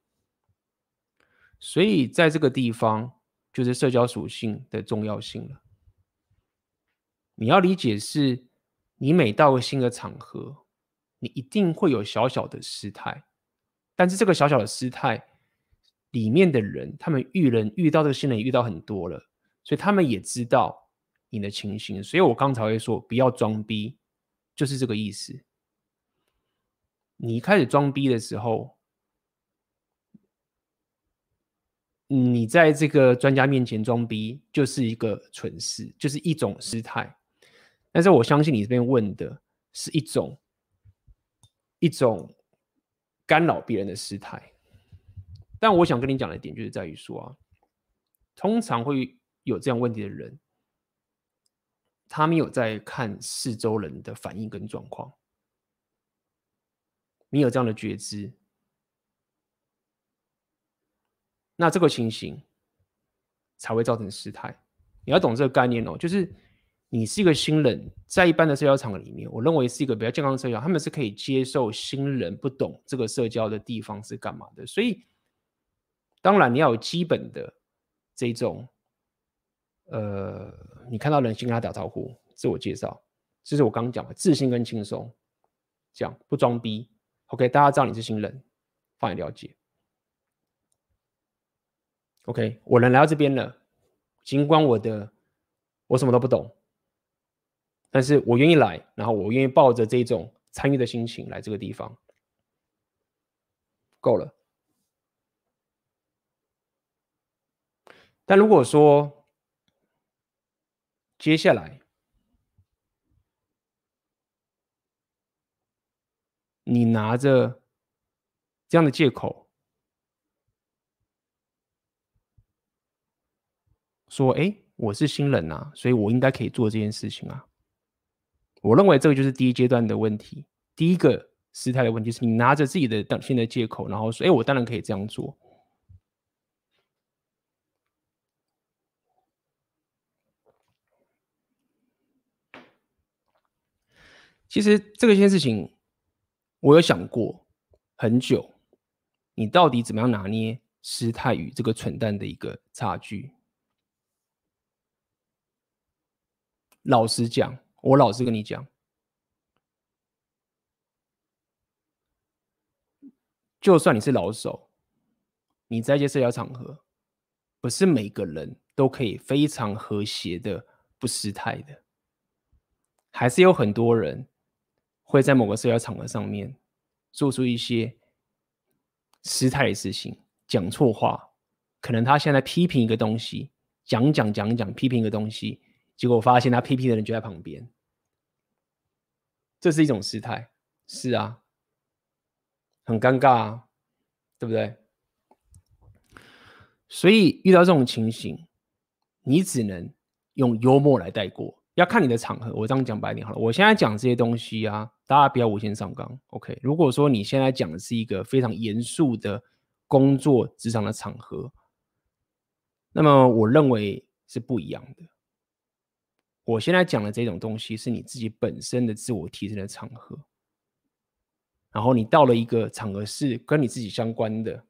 所以，在这个地方，就是社交属性的重要性了。你要理解是，你每到个新的场合，你一定会有小小的失态，但是这个小小的失态里面的人，他们遇人遇到这个新人遇到很多了，所以他们也知道你的情形。所以我刚才会说，不要装逼，就是这个意思。你开始装逼的时候。你在这个专家面前装逼，就是一个蠢事，就是一种失态。但是我相信你这边问的是一种一种干扰别人的失态。但我想跟你讲的点就是在于说啊，通常会有这样问题的人，他没有在看四周人的反应跟状况，你有这样的觉知。那这个情形才会造成失态。你要懂这个概念哦，就是你是一个新人，在一般的社交场合里面，我认为是一个比较健康的社交，他们是可以接受新人不懂这个社交的地方是干嘛的。所以，当然你要有基本的这种，呃，你看到人先跟他打招呼，自我介绍，这是我刚刚讲的自信跟轻松，讲不装逼。OK，大家知道你是新人，放你了解。OK，我人来到这边了，尽管我的我什么都不懂，但是我愿意来，然后我愿意抱着这种参与的心情来这个地方，够了。但如果说接下来你拿着这样的借口，说：“哎，我是新人呐，所以我应该可以做这件事情啊。”我认为这个就是第一阶段的问题，第一个失态的问题是你拿着自己的当新的借口，然后说：“哎，我当然可以这样做。”其实这个件事情，我有想过很久，你到底怎么样拿捏失态与这个蠢蛋的一个差距？老实讲，我老实跟你讲，就算你是老手，你在一些社交场合，不是每个人都可以非常和谐的不失态的，还是有很多人会在某个社交场合上面做出一些失态的事情，讲错话，可能他现在批评一个东西，讲讲讲讲批评一个东西。结果发现他批评的人就在旁边，这是一种失态，是啊，很尴尬啊，对不对？所以遇到这种情形，你只能用幽默来带过，要看你的场合。我这样讲白点好了，我现在讲这些东西啊，大家不要无限上纲，OK？如果说你现在讲的是一个非常严肃的工作职场的场合，那么我认为是不一样的。我现在讲的这种东西是你自己本身的自我提升的场合，然后你到了一个场合是跟你自己相关的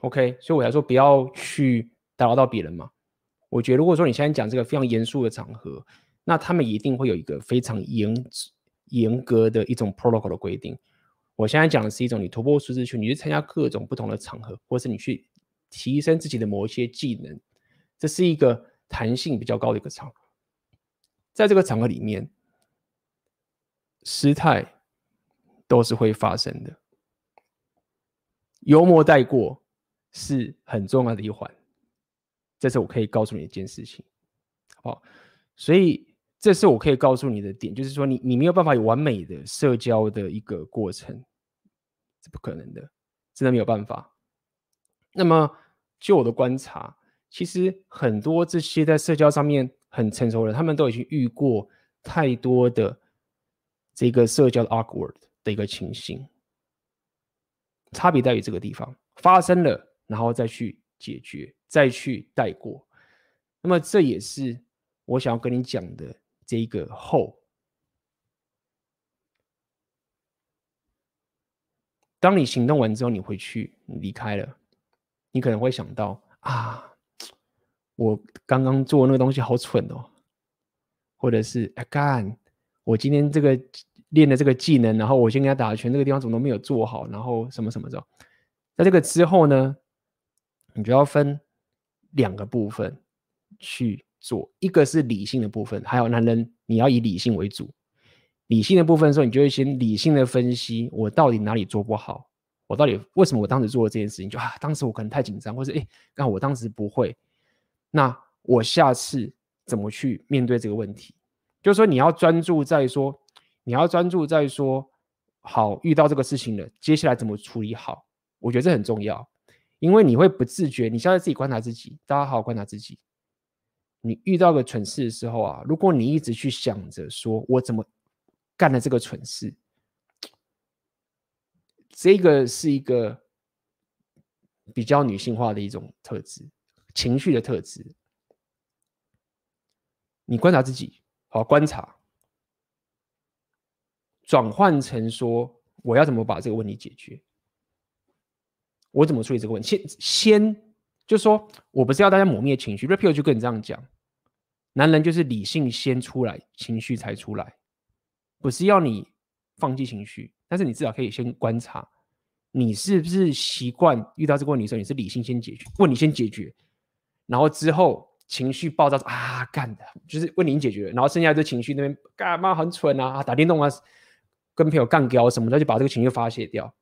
，OK，所以我才说不要去打扰到别人嘛。我觉得如果说你现在讲这个非常严肃的场合，那他们一定会有一个非常严严格的一种 protocol 的规定。我现在讲的是一种你突破舒适圈，你去参加各种不同的场合，或是你去提升自己的某一些技能，这是一个弹性比较高的一个场合。在这个场合里面，失态都是会发生的。幽默带过是很重要的一环，这是我可以告诉你一件事情，好不好？所以这是我可以告诉你的点，就是说你你没有办法有完美的社交的一个过程，是不可能的，真的没有办法。那么就我的观察，其实很多这些在社交上面。很成熟的人，他们都已经遇过太多的这个社交的 awkward 的一个情形，差别在于这个地方发生了，然后再去解决，再去带过。那么这也是我想要跟你讲的这一个后。当你行动完之后，你回去，你离开了，你可能会想到啊。我刚刚做那个东西好蠢哦，或者是哎干，我今天这个练的这个技能，然后我先给他打拳，这个地方怎么都没有做好，然后什么什么的。在这个之后呢，你就要分两个部分去做，一个是理性的部分，还有男人你要以理性为主。理性的部分的时候，你就会先理性的分析我到底哪里做不好，我到底为什么我当时做了这件事情，就啊，当时我可能太紧张，或者哎，那我当时不会。那我下次怎么去面对这个问题？就是说，你要专注在说，你要专注在说，好，遇到这个事情了，接下来怎么处理好？我觉得这很重要，因为你会不自觉，你现在自己观察自己，大家好好观察自己。你遇到个蠢事的时候啊，如果你一直去想着说我怎么干了这个蠢事，这个是一个比较女性化的一种特质。情绪的特质，你观察自己，好观察，转换成说，我要怎么把这个问题解决？我怎么处理这个问题？先先就说，我不是要大家抹灭情绪，Rapio 就跟你这样讲，男人就是理性先出来，情绪才出来，不是要你放弃情绪，但是你至少可以先观察，你是不是习惯遇到这个问题的时候，你是理性先解决，问你先解决。然后之后情绪爆炸啊，干的就是问你解决，然后剩下的情绪那边干嘛很蠢啊，打电动啊，跟朋友干譙什么的，就把这个情绪发泄掉。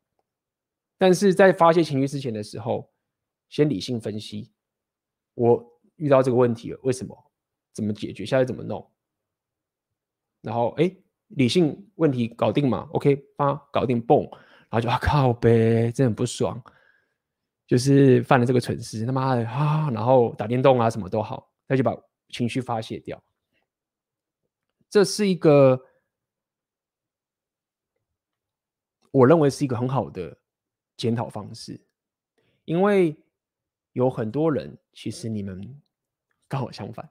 但是在发泄情绪之前的时候，先理性分析，我遇到这个问题了，为什么？怎么解决？现在怎么弄？然后哎，理性问题搞定嘛？OK，啊，搞定，嘣，然后就啊靠呗，真的很不爽。就是犯了这个蠢事，他妈的啊！然后打电动啊，什么都好，那就把情绪发泄掉。这是一个我认为是一个很好的检讨方式，因为有很多人其实你们刚好相反，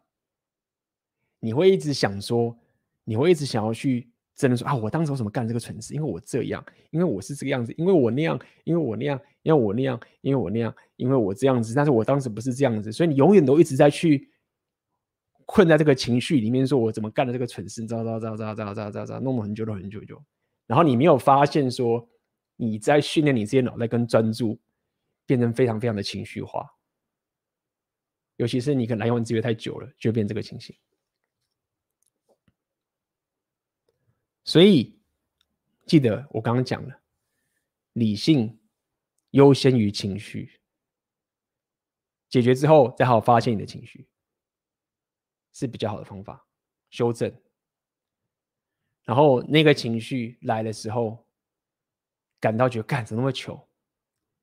你会一直想说，你会一直想要去。真的说啊，我当时为什么干这个蠢事？因为我这样，因为我是这个样子，因为我那样，因为我那样，因为我那样，因为我那样，因为我这样子。但是我当时不是这样子，所以你永远都一直在去困在这个情绪里面，说我怎么干了这个蠢事？糟糟糟糟糟糟糟糟，弄了很久了很久久。然后你没有发现说你在训练你这些脑袋跟专注，变成非常非常的情绪化。尤其是你可能来用资源太久了，就变这个情形。所以，记得我刚刚讲了，理性优先于情绪。解决之后，再好好发现你的情绪，是比较好的方法。修正，然后那个情绪来的时候，感到觉得干怎么那么糗，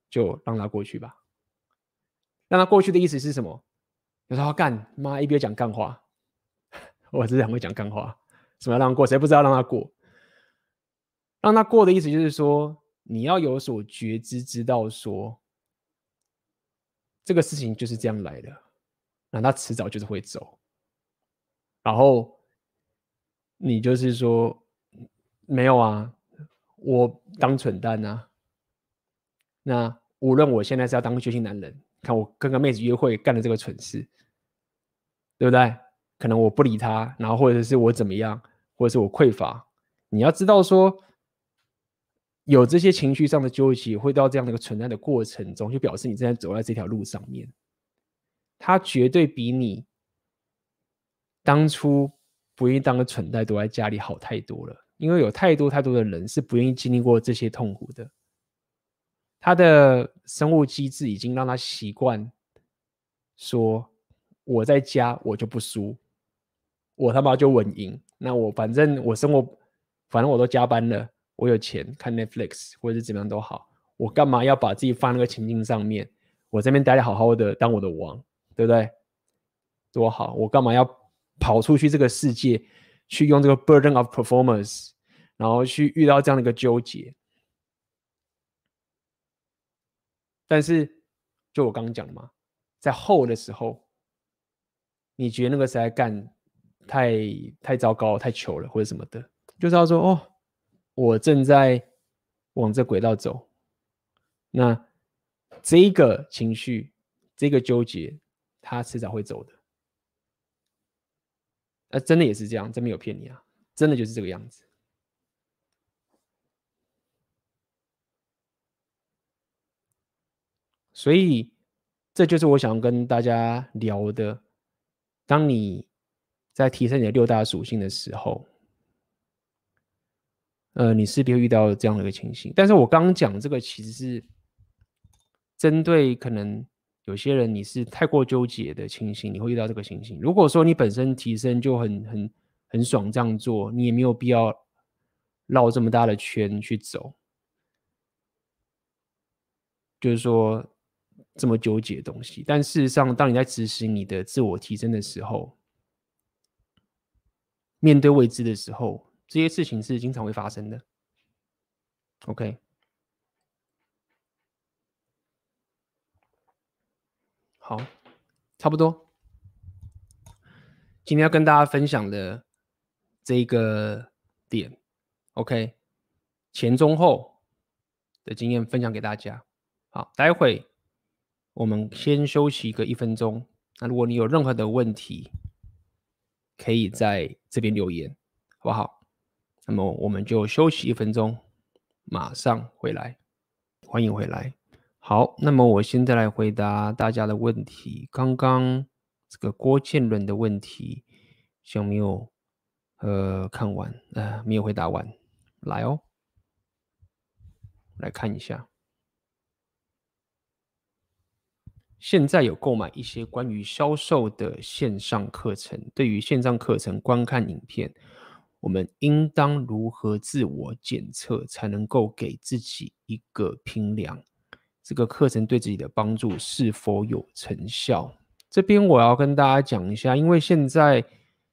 就让它过去吧。让它过去的意思是什么？有时候干妈一边讲干话，我真的很会讲干话。什么要让过？谁不知道让他过？让他过的意思就是说，你要有所觉知，知道说这个事情就是这样来的。那他迟早就是会走。然后你就是说没有啊，我当蠢蛋啊。那无论我现在是要当个绝情男人，看我跟个妹子约会干了这个蠢事，对不对？可能我不理他，然后或者是我怎么样，或者是我匮乏。你要知道说，有这些情绪上的纠结，会到这样的一个存在的过程中，就表示你正在走在这条路上面。他绝对比你当初不愿意当个蠢蛋，躲在家里好太多了。因为有太多太多的人是不愿意经历过这些痛苦的。他的生物机制已经让他习惯说：“我在家我就不输，我他妈就稳赢。那我反正我生活，反正我都加班了，我有钱看 Netflix 或者是怎么样都好，我干嘛要把自己放那个情境上面？我这边待得好好的，当我的王。”对不对？多好！我干嘛要跑出去这个世界，去用这个 burden of performance，然后去遇到这样的一个纠结？但是，就我刚刚讲的嘛，在后的时候，你觉得那个是在干太太糟糕、太糗了，或者什么的，就是要说哦，我正在往这轨道走。那这个情绪，这个纠结。他迟早会走的，啊，真的也是这样，真没有骗你啊，真的就是这个样子。所以，这就是我想跟大家聊的。当你在提升你的六大属性的时候，呃，你势必会遇到这样的一个情形。但是我刚刚讲这个，其实是针对可能。有些人你是太过纠结的情形，你会遇到这个情形。如果说你本身提升就很很很爽这样做，你也没有必要绕这么大的圈去走，就是说这么纠结的东西。但事实上，当你在执行你的自我提升的时候，面对未知的时候，这些事情是经常会发生的。OK。好，差不多。今天要跟大家分享的这个点，OK，前中后的经验分享给大家。好，待会我们先休息个一分钟。那如果你有任何的问题，可以在这边留言，好不好？那么我们就休息一分钟，马上回来。欢迎回来。好，那么我现在来回答大家的问题。刚刚这个郭建伦的问题，想没有呃看完，呃没有回答完，来哦，来看一下。现在有购买一些关于销售的线上课程，对于线上课程观看影片，我们应当如何自我检测，才能够给自己一个评量？这个课程对自己的帮助是否有成效？这边我要跟大家讲一下，因为现在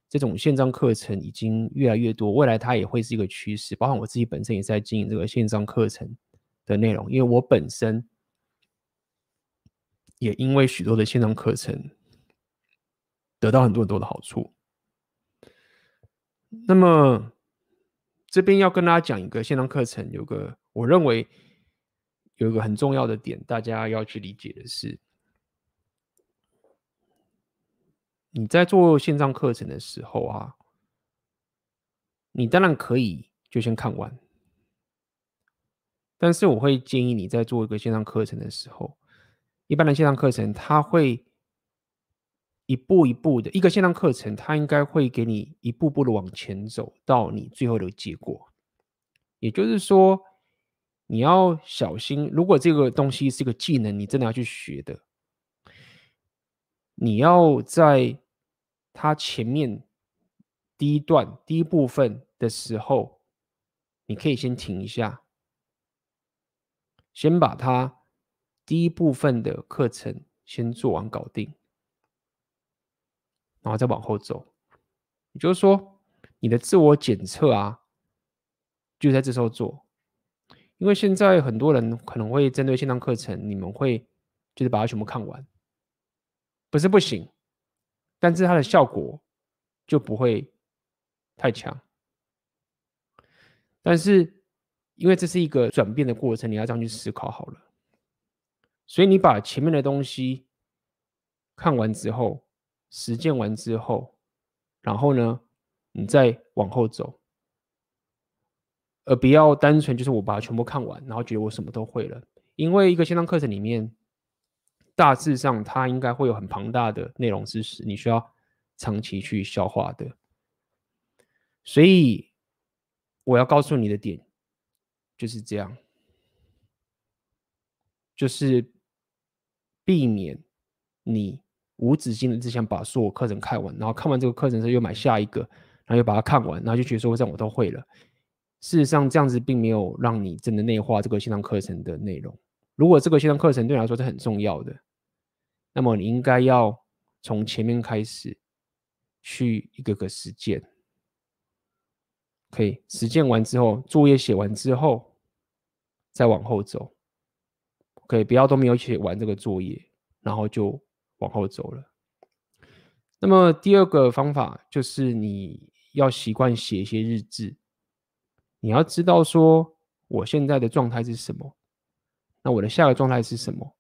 这种线上课程已经越来越多，未来它也会是一个趋势。包括我自己本身也在经营这个线上课程的内容，因为我本身也因为许多的线上课程得到很多很多的好处。那么这边要跟大家讲一个线上课程，有个我认为。有一个很重要的点，大家要去理解的是，你在做线上课程的时候啊，你当然可以就先看完，但是我会建议你在做一个线上课程的时候，一般的线上课程它会一步一步的，一个线上课程它应该会给你一步步的往前走到你最后的结果，也就是说。你要小心，如果这个东西是一个技能，你真的要去学的，你要在它前面第一段、第一部分的时候，你可以先停一下，先把它第一部分的课程先做完搞定，然后再往后走。也就是说，你的自我检测啊，就在这时候做。因为现在很多人可能会针对线上课程，你们会就是把它全部看完，不是不行，但是它的效果就不会太强。但是因为这是一个转变的过程，你要这样去思考好了。所以你把前面的东西看完之后，实践完之后，然后呢，你再往后走，而不要单纯就是我把它全部看完，然后觉得我什么都会了。因为一个线上课程里面，大致上它应该会有很庞大的内容知识，你需要长期去消化的。所以我要告诉你的点就是这样，就是。避免你无止境的只想把所有课程看完，然后看完这个课程之后又买下一个，然后又把它看完，然后就觉得说这样我都会了。事实上，这样子并没有让你真的内化这个线上课程的内容。如果这个线上课程对你来说是很重要的，那么你应该要从前面开始去一个个实践。可以实践完之后，作业写完之后，再往后走。可以不要都没有写完这个作业，然后就往后走了。那么第二个方法就是你要习惯写一些日志。你要知道说我现在的状态是什么，那我的下个状态是什么？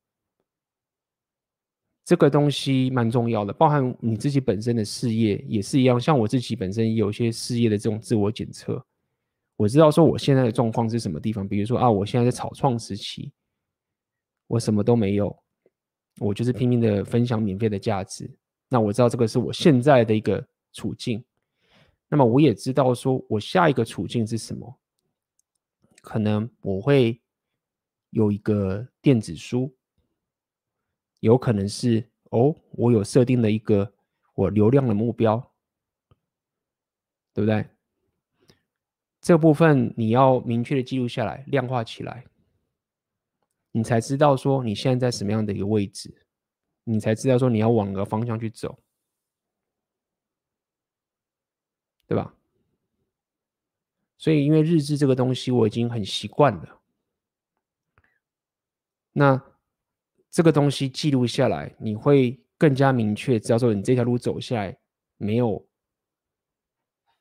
这个东西蛮重要的，包含你自己本身的事业也是一样。像我自己本身有些事业的这种自我检测，我知道说我现在的状况是什么地方。比如说啊，我现在在草创时期。我什么都没有，我就是拼命的分享免费的价值。那我知道这个是我现在的一个处境。那么我也知道说我下一个处境是什么，可能我会有一个电子书，有可能是哦，我有设定了一个我流量的目标，对不对？这部分你要明确的记录下来，量化起来。你才知道说你现在在什么样的一个位置，你才知道说你要往哪个方向去走，对吧？所以因为日志这个东西我已经很习惯了，那这个东西记录下来，你会更加明确知道说你这条路走下来没有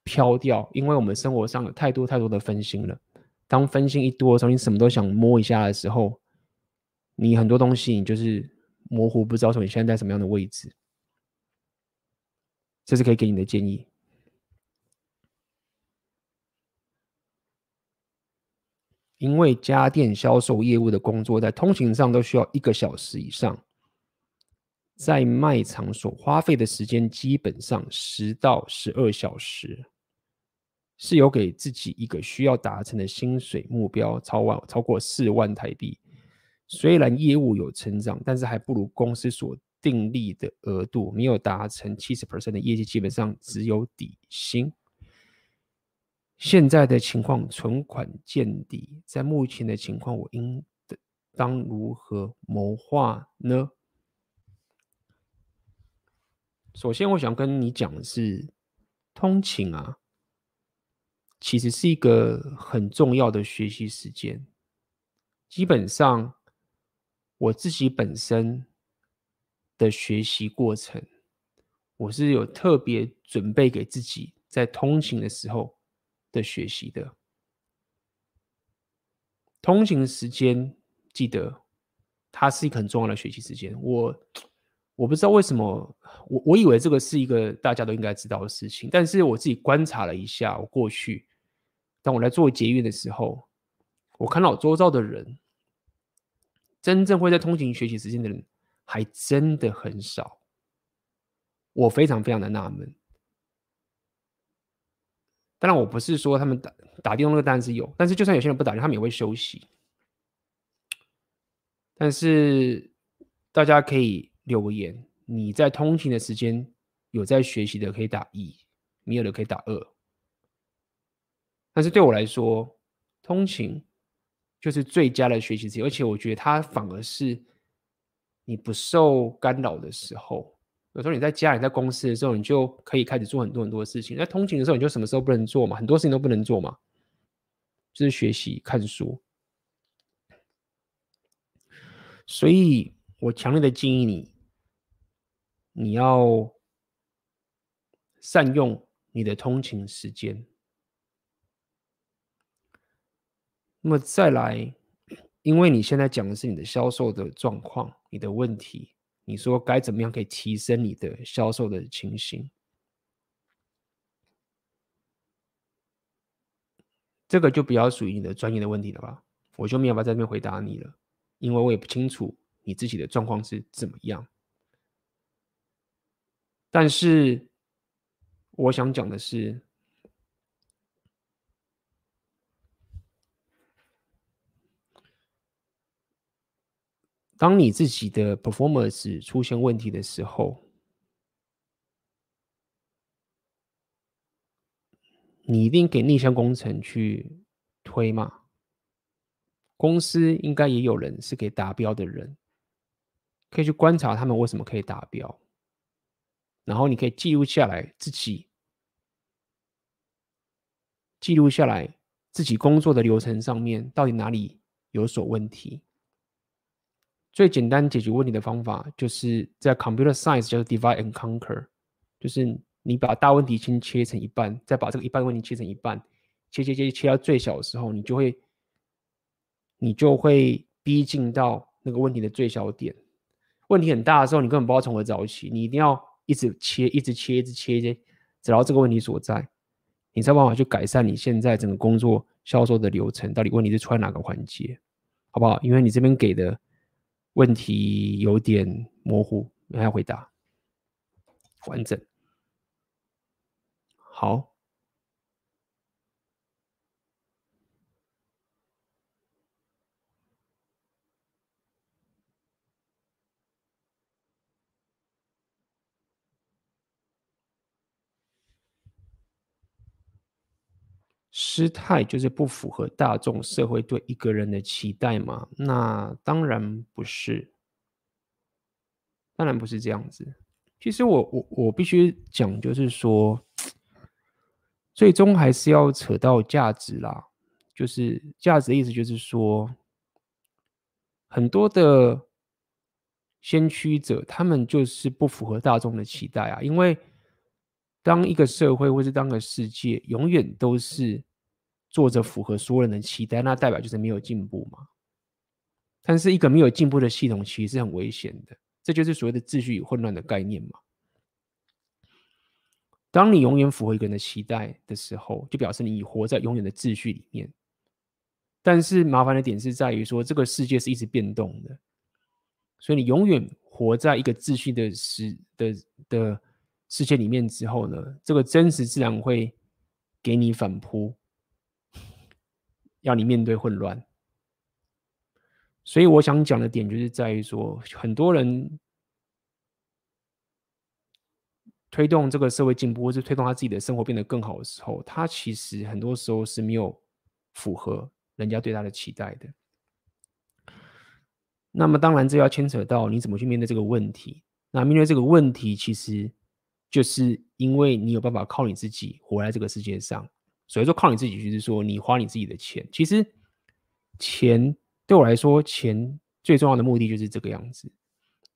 飘掉，因为我们生活上有太多太多的分心了。当分心一多的时候，你什么都想摸一下的时候。你很多东西，你就是模糊，不知道说你现在在什么样的位置，这是可以给你的建议。因为家电销售业务的工作，在通勤上都需要一个小时以上，在卖场所花费的时间基本上十到十二小时，是有给自己一个需要达成的薪水目标，超万超过四万台币。虽然业务有成长，但是还不如公司所订立的额度，没有达成七十 percent 的业绩，基本上只有底薪。现在的情况，存款见底，在目前的情况，我应当如何谋划呢？首先，我想跟你讲的是，通勤啊，其实是一个很重要的学习时间，基本上。我自己本身的学习过程，我是有特别准备给自己在通勤的时候的学习的。通勤时间，记得它是一个很重要的学习时间。我我不知道为什么，我我以为这个是一个大家都应该知道的事情，但是我自己观察了一下，我过去当我来做捷运的时候，我看到周遭的人。真正会在通勤学习时间的人，还真的很少。我非常非常的纳闷。当然，我不是说他们打打电动那个当然是有，但是就算有些人不打电动，他们也会休息。但是大家可以留言，你在通勤的时间有在学习的可以打一，没有的可以打二。但是对我来说，通勤。就是最佳的学习时间，而且我觉得它反而是你不受干扰的时候。有时候你在家里、在公司的时候，你就可以开始做很多很多的事情。在通勤的时候，你就什么时候不能做嘛？很多事情都不能做嘛，就是学习、看书。所以我强烈的建议你，你要善用你的通勤时间。那么再来，因为你现在讲的是你的销售的状况、你的问题，你说该怎么样可以提升你的销售的情形？这个就比较属于你的专业的问题了吧？我就没有办法在这边回答你了，因为我也不清楚你自己的状况是怎么样。但是我想讲的是，当你自己的 performance 出现问题的时候，你一定给逆向工程去推嘛？公司应该也有人是可以达标的人，可以去观察他们为什么可以达标，然后你可以记录下来自己，记录下来自己工作的流程上面到底哪里有所问题。最简单解决问题的方法，就是在 computer science 叫做 divide and conquer，就是你把大问题先切成一半，再把这个一半问题切成一半，切切切切到最小的时候，你就会。你就会逼近到那个问题的最小点。问题很大的时候，你根本不知道从何找起，你一定要一直切，一直切，一直切，一直切，找到这个问题所在，你才有办法去改善你现在整个工作销售的流程。到底问题是出在哪个环节，好不好？因为你这边给的问题有点模糊，你还要回答完整。好。失态就是不符合大众社会对一个人的期待吗？那当然不是，当然不是这样子。其实我我我必须讲，就是说，最终还是要扯到价值啦。就是价值的意思，就是说，很多的先驱者，他们就是不符合大众的期待啊，因为。当一个社会或是当个世界永远都是做着符合所有人的期待，那代表就是没有进步嘛。但是一个没有进步的系统其实是很危险的，这就是所谓的秩序与混乱的概念嘛。当你永远符合一个人的期待的时候，就表示你活在永远的秩序里面。但是麻烦的点是在于说，这个世界是一直变动的，所以你永远活在一个秩序的时的的。世界里面之后呢，这个真实自然会给你反扑，要你面对混乱。所以我想讲的点就是在于说，很多人推动这个社会进步，或是推动他自己的生活变得更好的时候，他其实很多时候是没有符合人家对他的期待的。那么当然，这要牵扯到你怎么去面对这个问题。那面对这个问题，其实。就是因为你有办法靠你自己活在这个世界上，所以说靠你自己，就是说你花你自己的钱。其实钱对我来说，钱最重要的目的就是这个样子。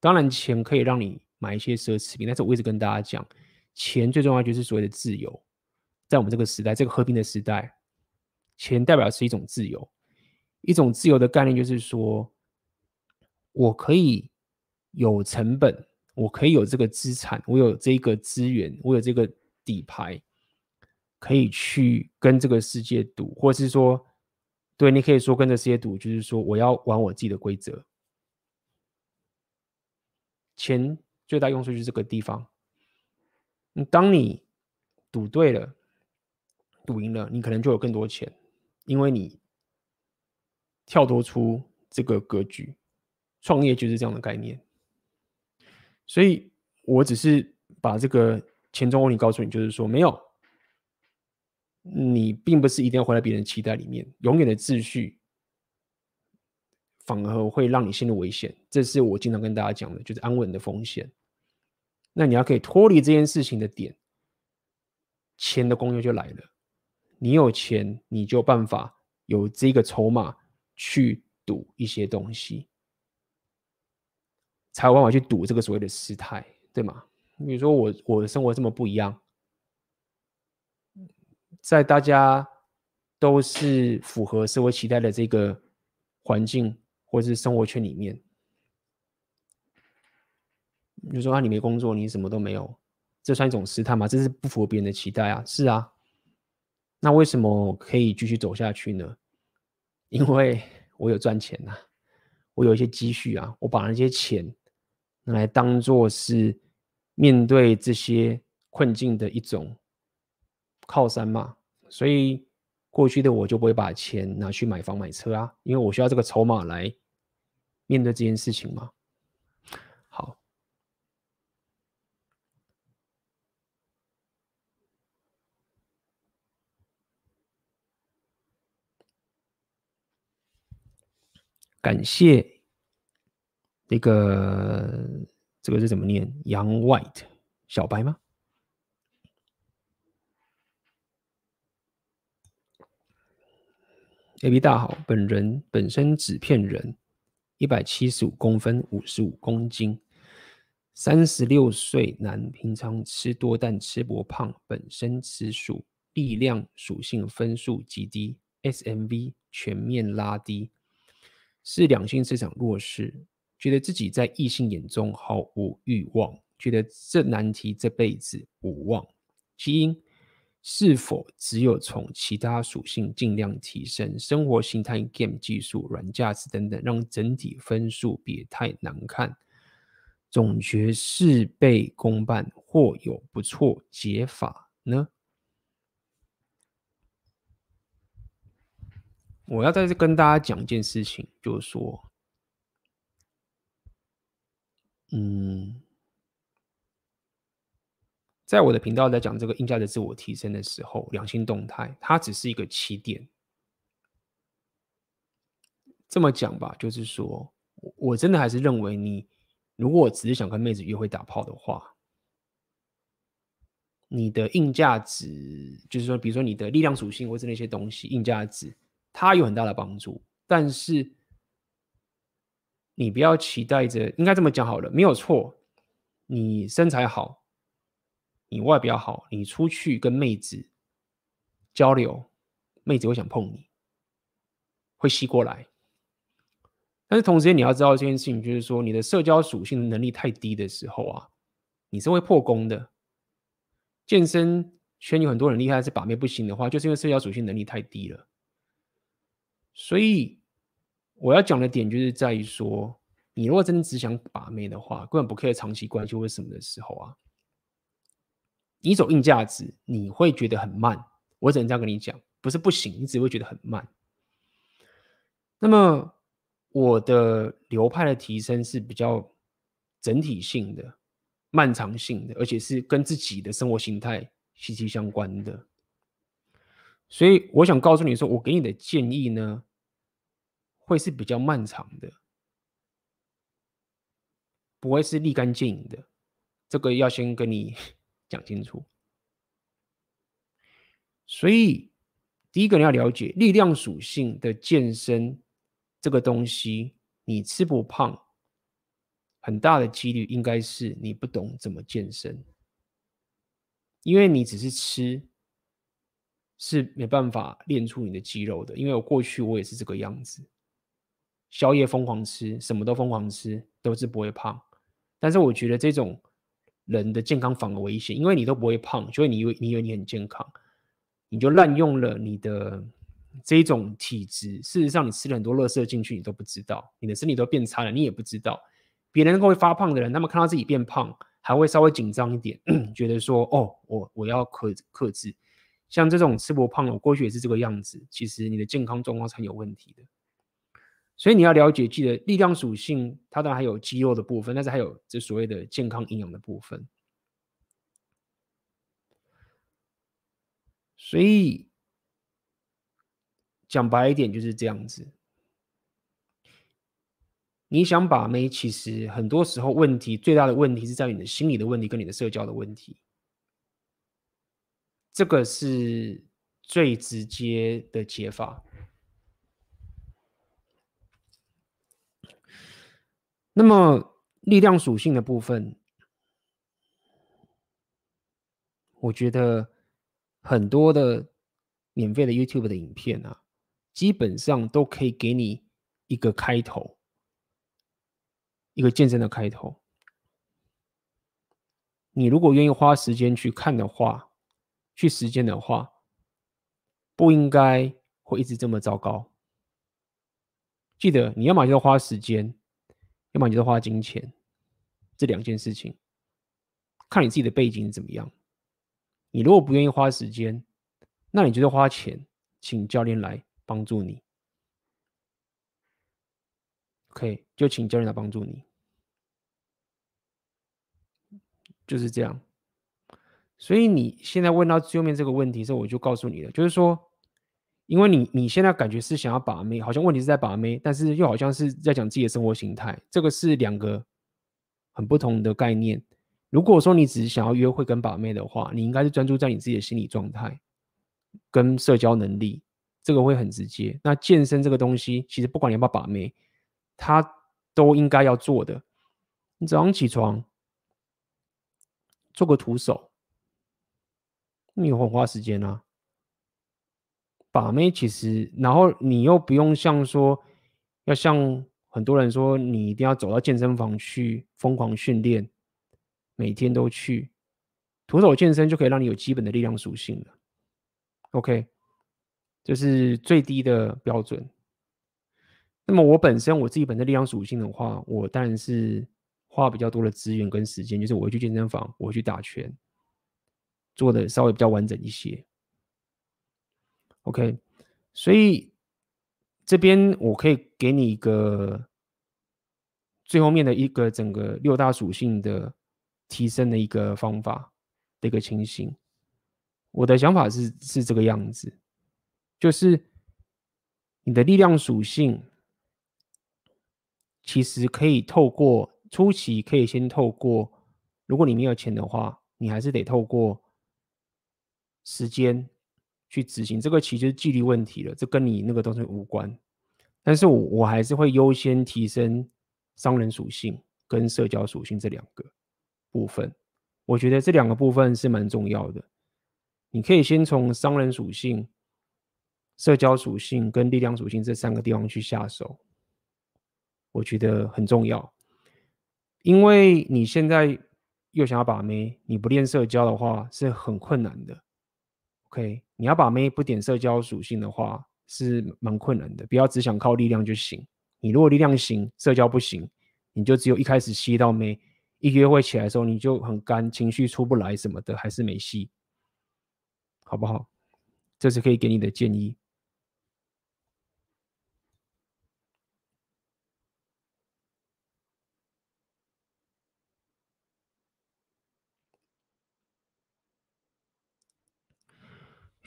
当然，钱可以让你买一些奢侈品，但是我一直跟大家讲，钱最重要就是所谓的自由。在我们这个时代，这个和平的时代，钱代表的是一种自由，一种自由的概念就是说，我可以有成本。我可以有这个资产，我有这个资源，我有这个底牌，可以去跟这个世界赌，或是说，对，你可以说跟这世界赌，就是说我要玩我自己的规则。钱最大用处就是这个地方。当你赌对了，赌赢了，你可能就有更多钱，因为你跳脱出这个格局。创业就是这样的概念。所以，我只是把这个钱中问题告诉你，就是说，没有，你并不是一定要活在别人的期待里面，永远的秩序反而会让你陷入危险。这是我经常跟大家讲的，就是安稳的风险。那你要可以脱离这件事情的点，钱的功用就来了。你有钱，你就有办法有这个筹码去赌一些东西。才有办法去赌这个所谓的失态，对吗？比如说我我的生活这么不一样，在大家都是符合社会期待的这个环境或是生活圈里面，你说啊，你没工作，你什么都没有，这算一种试探吗？这是不符合别人的期待啊！是啊，那为什么可以继续走下去呢？因为我有赚钱呐、啊，我有一些积蓄啊，我把那些钱拿来当做是面对这些困境的一种靠山嘛，所以过去的我就不会把钱拿去买房买车啊，因为我需要这个筹码来面对这件事情嘛。好，感谢那个这个是怎么念？Young White 小白吗？A B 大好，本人本身纸片人，一百七十五公分，五十五公斤，三十六岁男，平常吃多但吃不胖，本身吃素，力量属性分数极低，S M V 全面拉低，是两性市场弱势，觉得自己在异性眼中毫无欲望，觉得这难题这辈子无望，基因。是否只有从其他属性尽量提升生活形态、game 技术、软价值等等，让整体分数别太难看？总觉事倍功半，或有不错解法呢？我要在这跟大家讲一件事情，就是说，嗯。在我的频道在讲这个硬价值自我提升的时候，两性动态它只是一个起点。这么讲吧，就是说，我真的还是认为你，如果只是想跟妹子约会打炮的话，你的硬价值，就是说，比如说你的力量属性或者那些东西，硬价值，它有很大的帮助。但是，你不要期待着，应该这么讲好了，没有错，你身材好。你外表好，你出去跟妹子交流，妹子会想碰你，会吸过来。但是同时间你要知道这件事情，就是说你的社交属性能力太低的时候啊，你是会破功的。健身圈有很多人厉害，是把妹不行的话，就是因为社交属性能力太低了。所以我要讲的点就是在于说，你如果真的只想把妹的话，根本不 care 长期关系或什么的时候啊。你走硬价值，你会觉得很慢。我只能这样跟你讲，不是不行，你只会觉得很慢。那么我的流派的提升是比较整体性的、漫长性的，而且是跟自己的生活形态息息相关的。所以我想告诉你说，我给你的建议呢，会是比较漫长的，不会是立竿见影的。这个要先跟你。讲清楚，所以第一个你要了解力量属性的健身这个东西，你吃不胖，很大的几率应该是你不懂怎么健身，因为你只是吃，是没办法练出你的肌肉的。因为我过去我也是这个样子，宵夜疯狂吃，什么都疯狂吃，都是不会胖。但是我觉得这种。人的健康反而危险，因为你都不会胖，所以你以为你以为你很健康，你就滥用了你的这种体质。事实上，你吃了很多垃圾进去，你都不知道，你的身体都变差了，你也不知道。别人会发胖的人，他们看到自己变胖，还会稍微紧张一点，觉得说：“哦，我我要克克制。”像这种吃不胖，我过去也是这个样子。其实你的健康状况是很有问题的。所以你要了解，记得力量属性，它当然还有肌肉的部分，但是还有这所谓的健康营养的部分。所以讲白一点就是这样子。你想把妹，其实很多时候问题最大的问题是在于你的心理的问题跟你的社交的问题，这个是最直接的解法。那么力量属性的部分，我觉得很多的免费的 YouTube 的影片啊，基本上都可以给你一个开头，一个健身的开头。你如果愿意花时间去看的话，去实践的话，不应该会一直这么糟糕。记得你要么就是花时间，要么你就花金钱，这两件事情，看你自己的背景怎么样。你如果不愿意花时间，那你就是花钱请教练来帮助你。OK，就请教练来帮助你，就是这样。所以你现在问到最后面这个问题时候，我就告诉你了，就是说，因为你你现在感觉是想要把妹，好像问题是在把妹，但是又好像是在讲自己的生活形态，这个是两个很不同的概念。如果说你只是想要约会跟把妹的话，你应该是专注在你自己的心理状态跟社交能力，这个会很直接。那健身这个东西，其实不管你要不要把妹，它都应该要做的。你早上起床做个徒手，你会花时间啊。把妹其实，然后你又不用像说，要像很多人说，你一定要走到健身房去疯狂训练。每天都去徒手健身就可以让你有基本的力量属性了。OK，这是最低的标准。那么我本身我自己本身力量属性的话，我当然是花比较多的资源跟时间，就是我会去健身房，我去打拳，做的稍微比较完整一些。OK，所以这边我可以给你一个最后面的一个整个六大属性的。提升的一个方法的一个情形，我的想法是是这个样子，就是你的力量属性，其实可以透过初期可以先透过，如果你没有钱的话，你还是得透过时间去执行。这个其实是纪律问题了，这跟你那个东西无关。但是我我还是会优先提升商人属性跟社交属性这两个。部分，我觉得这两个部分是蛮重要的。你可以先从商人属性、社交属性跟力量属性这三个地方去下手，我觉得很重要。因为你现在又想要把妹，你不练社交的话是很困难的。OK，你要把妹不点社交属性的话是蛮困难的。不要只想靠力量就行。你如果力量行，社交不行，你就只有一开始吸到妹。一约会起来的时候，你就很干，情绪出不来什么的，还是没戏，好不好？这是可以给你的建议。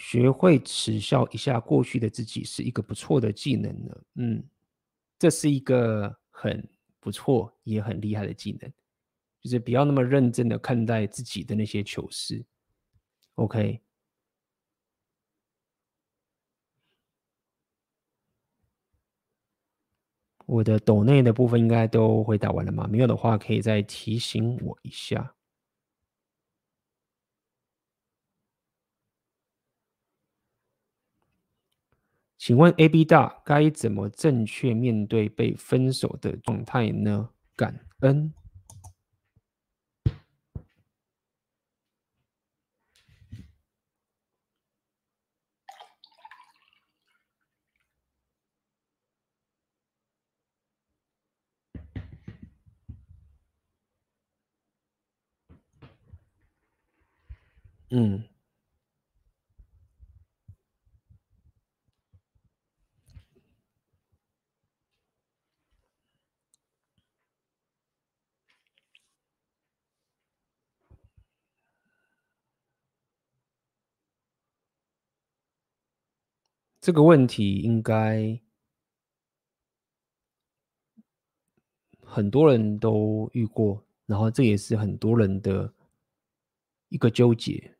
学会耻笑一下过去的自己是一个不错的技能呢。嗯，这是一个很不错也很厉害的技能。就是不要那么认真的看待自己的那些糗事，OK。我的抖内的部分应该都回答完了吗？没有的话，可以再提醒我一下。请问 AB 大该怎么正确面对被分手的状态呢？感恩。嗯，这个问题应该很多人都遇过，然后这也是很多人的一个纠结。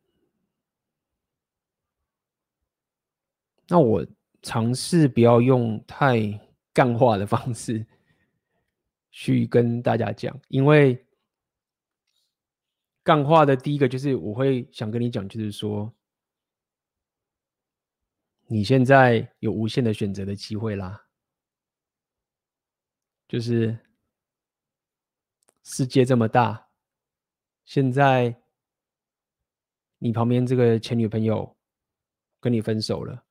那我尝试不要用太干话的方式去跟大家讲，因为干话的第一个就是我会想跟你讲，就是说你现在有无限的选择的机会啦，就是世界这么大，现在你旁边这个前女朋友跟你分手了，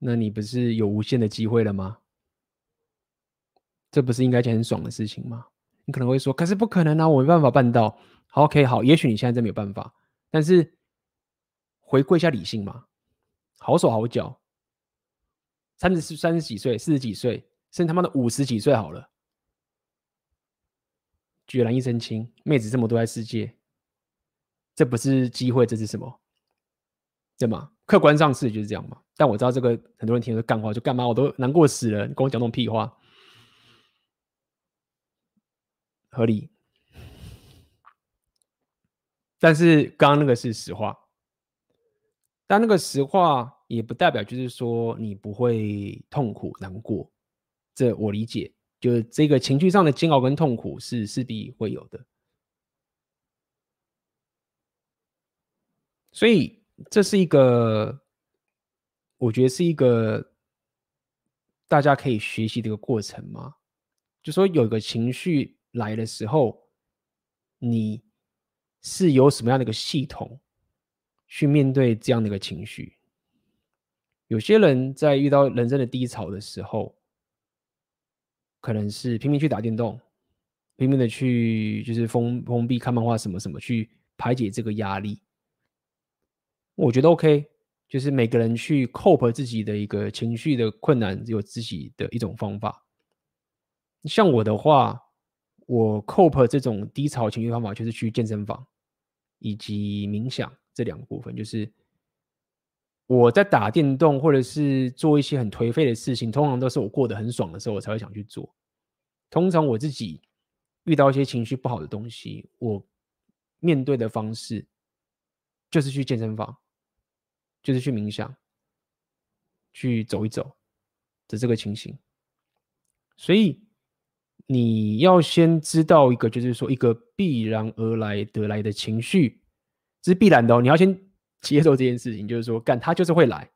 那你不是有无限的机会了吗？这不是应该件很爽的事情吗？你可能会说，可是不可能啊，我没办法办到。好，OK，好，也许你现在真没有办法，但是回归一下理性嘛，好手好脚，三十、三十几岁、四十几岁，甚至他妈的五十几岁好了，居然一身轻，妹子这么多在世界，这不是机会，这是什么？对吗？客观上是就是这样嘛。但我知道这个很多人听了干话，就干嘛我都难过死了，你跟我讲那种屁话，合理。但是刚刚那个是实话，但那个实话也不代表就是说你不会痛苦难过，这我理解，就是这个情绪上的煎熬跟痛苦是势必会有的，所以这是一个，我觉得是一个大家可以学习的一个过程嘛，就说有一个情绪来的时候，你。是有什么样的一个系统去面对这样的一个情绪？有些人在遇到人生的低潮的时候，可能是拼命去打电动，拼命的去就是封封闭看漫画什么什么去排解这个压力。我觉得 OK，就是每个人去 cope 自己的一个情绪的困难，有自己的一种方法。像我的话，我 cope 这种低潮情绪方法就是去健身房。以及冥想这两个部分，就是我在打电动或者是做一些很颓废的事情，通常都是我过得很爽的时候，我才会想去做。通常我自己遇到一些情绪不好的东西，我面对的方式就是去健身房，就是去冥想，去走一走的这个情形。所以。你要先知道一个，就是说一个必然而来得来的情绪，这是必然的哦。你要先接受这件事情，就是说，干它就是会来。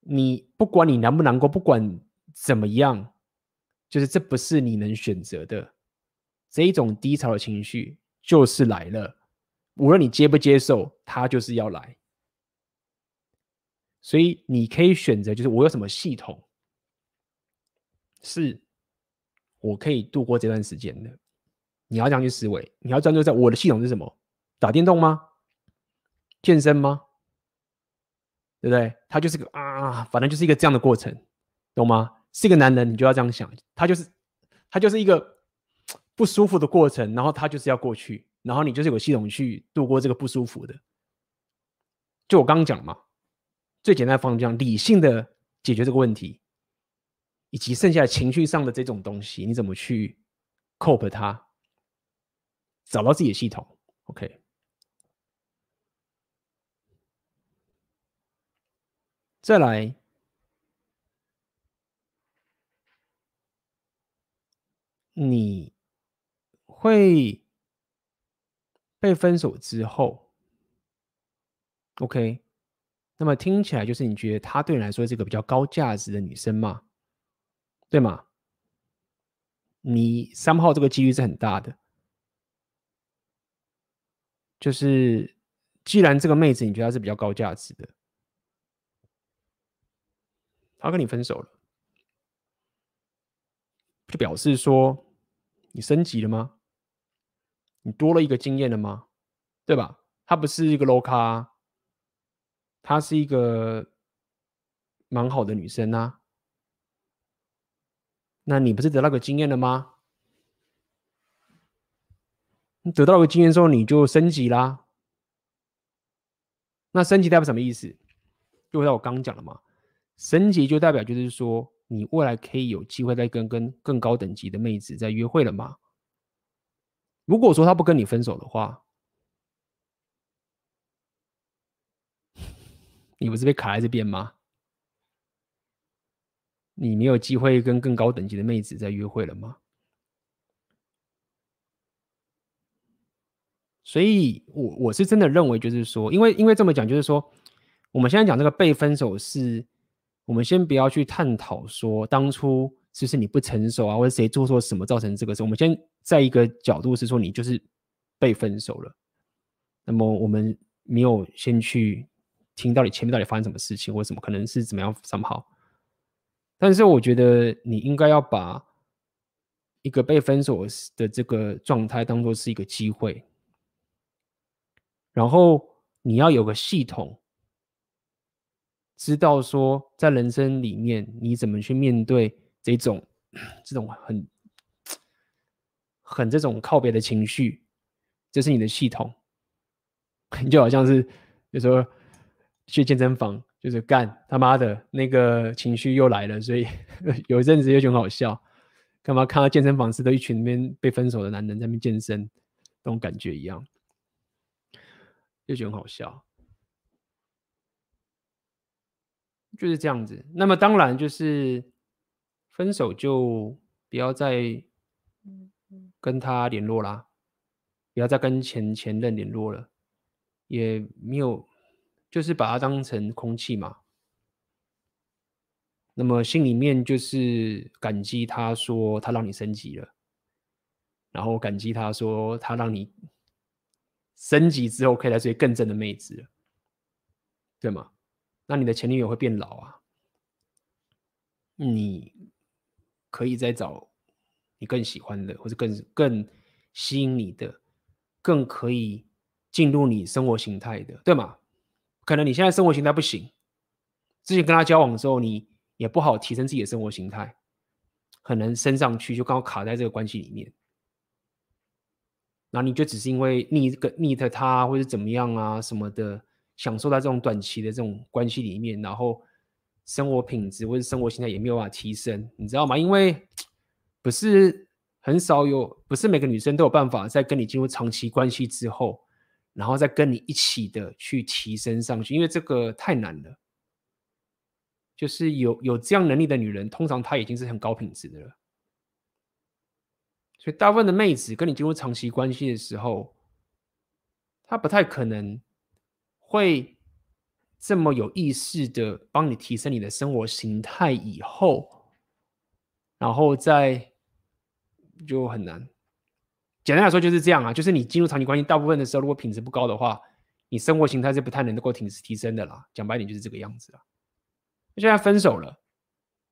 你不管你难不难过，不管怎么样，就是这不是你能选择的。这一种低潮的情绪就是来了，无论你接不接受，它就是要来。所以你可以选择，就是我有什么系统是。我可以度过这段时间的。你要这样去思维，你要专注在我的系统是什么？打电动吗？健身吗？对不对？他就是个啊，反正就是一个这样的过程，懂吗？是一个男人，你就要这样想，他就是他就是一个不舒服的过程，然后他就是要过去，然后你就是有系统去度过这个不舒服的。就我刚刚讲嘛，最简单的方向，理性的解决这个问题。以及剩下的情绪上的这种东西，你怎么去 cope 它？找到自己的系统，OK。再来，你会被分手之后，OK？那么听起来就是你觉得她对你来说是一个比较高价值的女生吗？对吗？你三号这个几率是很大的，就是既然这个妹子你觉得她是比较高价值的，他跟你分手了，就表示说你升级了吗？你多了一个经验了吗？对吧？她不是一个 low 咖，她是一个蛮好的女生啊。那你不是得到个经验了吗？你得到个经验之后，你就升级啦。那升级代表什么意思？就回到我刚刚讲的嘛，升级就代表就是说，你未来可以有机会再跟跟更高等级的妹子再约会了吗。如果说他不跟你分手的话，你不是被卡在这边吗？你没有机会跟更高等级的妹子再约会了吗？所以，我我是真的认为，就是说，因为因为这么讲，就是说，我们现在讲这个被分手是，我们先不要去探讨说当初是不是你不成熟啊，或者谁做错什么造成这个事。我们先在一个角度是说，你就是被分手了。那么我们没有先去听到底前面到底发生什么事情，或者什么可能是怎么样怎么好。但是我觉得你应该要把一个被分手的这个状态当做是一个机会，然后你要有个系统。知道说，在人生里面，你怎么去面对这种这种很很这种靠北的情绪，这是你的系统。就好像是有时候去健身房，就是干他妈的那个情绪又来了，所以 有一阵子又觉得很好笑。干嘛看到健身房是都一群那边被分手的男人在那边健身，那种感觉一样，就觉得很好笑。就是这样子，那么当然就是分手就不要再跟他联络啦，不要再跟前前任联络了，也没有，就是把他当成空气嘛。那么心里面就是感激他说他让你升级了，然后感激他说他让你升级之后可以来追更正的妹子了，对吗？那你的前女友会变老啊？你可以再找你更喜欢的，或者更更吸引你的，更可以进入你生活形态的，对吗？可能你现在生活形态不行，之前跟他交往的时候，你也不好提升自己的生活形态，可能升上去就刚好卡在这个关系里面，那你就只是因为腻个腻他或者怎么样啊什么的。享受在这种短期的这种关系里面，然后生活品质或者生活形态也没有办法提升，你知道吗？因为不是很少有，不是每个女生都有办法在跟你进入长期关系之后，然后再跟你一起的去提升上去，因为这个太难了。就是有有这样能力的女人，通常她已经是很高品质的了。所以大部分的妹子跟你进入长期关系的时候，她不太可能。会这么有意识的帮你提升你的生活形态以后，然后再就很难。简单来说就是这样啊，就是你进入长期关系，大部分的时候如果品质不高的话，你生活形态是不太能够提提升的啦。讲白点就是这个样子了。现在分手了，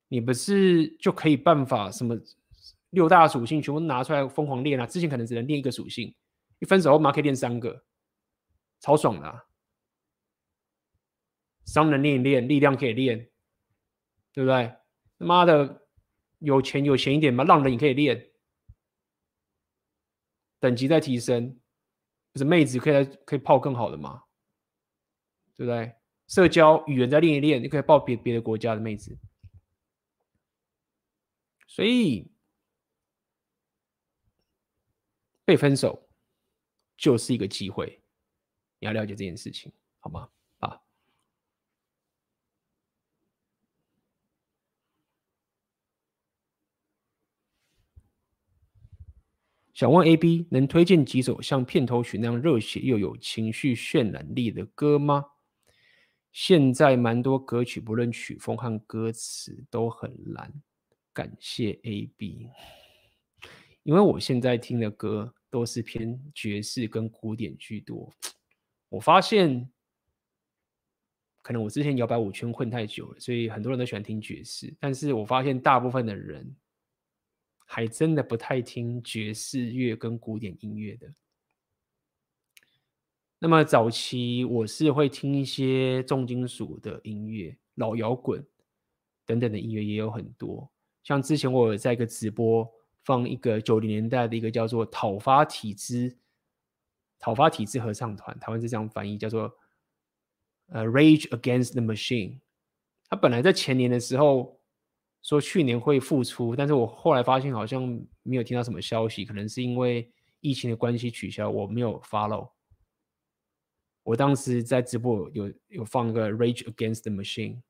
你不是就可以办法什么六大属性全部拿出来疯狂练啊？之前可能只能练一个属性，一分手后马上可以练三个，超爽的。商人练一练，力量可以练，对不对？他妈的，有钱有钱一点嘛，浪人也可以练，等级在提升，不是妹子可以来可以泡更好的嘛，对不对？社交语言再练一练，你可以泡别别的国家的妹子，所以被分手就是一个机会，你要了解这件事情，好吗？想问 AB 能推荐几首像片头曲那样热血又有情绪渲染力的歌吗？现在蛮多歌曲不论曲风和歌词都很烂，感谢 AB。因为我现在听的歌都是偏爵士跟古典居多，我发现可能我之前摇摆舞圈混太久了，所以很多人都喜欢听爵士，但是我发现大部分的人。还真的不太听爵士乐跟古典音乐的。那么早期我是会听一些重金属的音乐、老摇滚等等的音乐也有很多。像之前我有在一个直播放一个九零年代的一个叫做讨伐体制、讨伐体制合唱团，台湾是这样翻译，叫做呃 Rage Against the Machine。他本来在前年的时候。说去年会复出，但是我后来发现好像没有听到什么消息，可能是因为疫情的关系取消，我没有 follow。我当时在直播有有放个 Rage Against the Machine，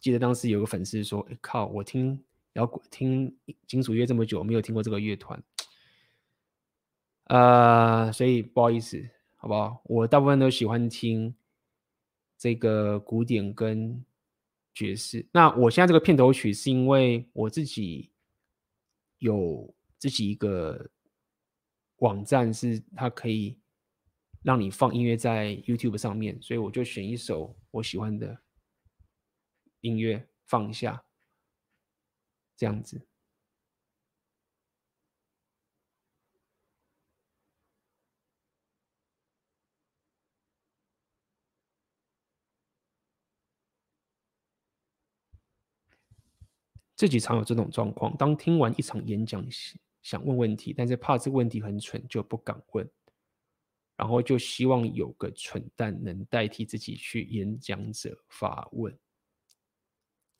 记得当时有个粉丝说：“靠，我听摇滚听金属乐这么久，没有听过这个乐团。”呃，所以不好意思，好不好？我大部分都喜欢听这个古典跟爵士。那我现在这个片头曲是因为我自己有自己一个网站，是它可以让你放音乐在 YouTube 上面，所以我就选一首我喜欢的音乐放一下，这样子。自己常有这种状况，当听完一场演讲，想问问题，但是怕这个问题很蠢，就不敢问，然后就希望有个蠢蛋能代替自己去演讲者发问。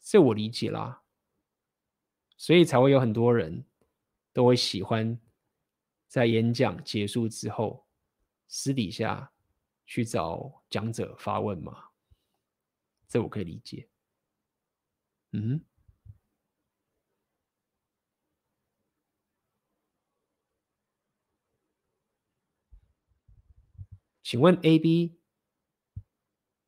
这我理解啦，所以才会有很多人都会喜欢在演讲结束之后，私底下去找讲者发问嘛。这我可以理解。嗯。请问 AB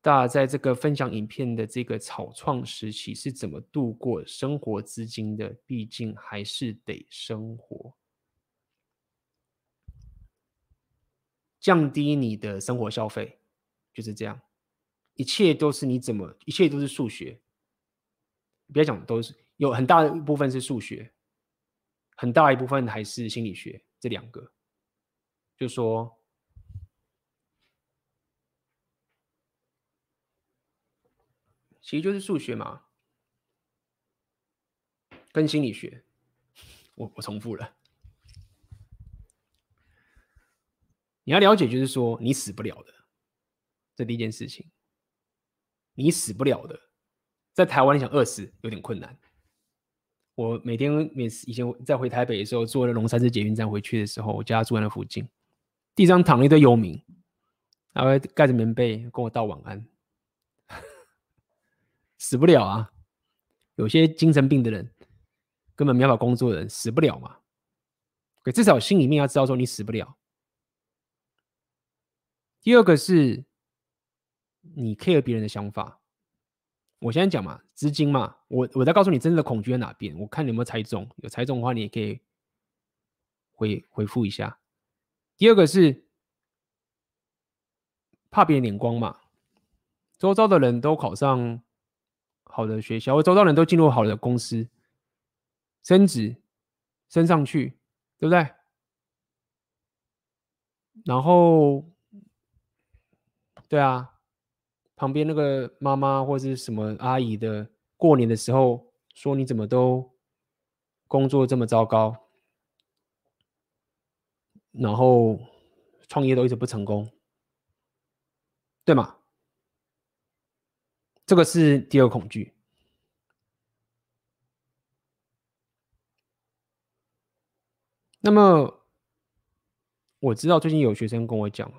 大家在这个分享影片的这个草创时期是怎么度过生活资金的？毕竟还是得生活，降低你的生活消费，就是这样。一切都是你怎么，一切都是数学。别讲都是，有很大一部分是数学，很大一部分还是心理学，这两个，就说。其实就是数学嘛，跟心理学，我我重复了。你要了解，就是说你死不了的，这第一件事情。你死不了的，在台湾你想饿死有点困难。我每天每次以前在回台北的时候，坐了龙山寺捷运站回去的时候，我家住在那附近，地上躺了一堆游民，还会盖着棉被跟我道晚安。死不了啊！有些精神病的人，根本没法工作的人，死不了嘛。可至少心里面要知道说你死不了。第二个是，你 care 别人的想法。我现在讲嘛，资金嘛，我我在告诉你真正的恐惧在哪边。我看你有没有猜中，有猜中的话，你也可以回回复一下。第二个是怕别人眼光嘛，周遭的人都考上。好的学校，我周遭人都进入好的公司，升职升上去，对不对？然后，对啊，旁边那个妈妈或者是什么阿姨的，过年的时候说，你怎么都工作这么糟糕，然后创业都一直不成功，对吗？这个是第二恐惧。那么我知道最近有学生跟我讲，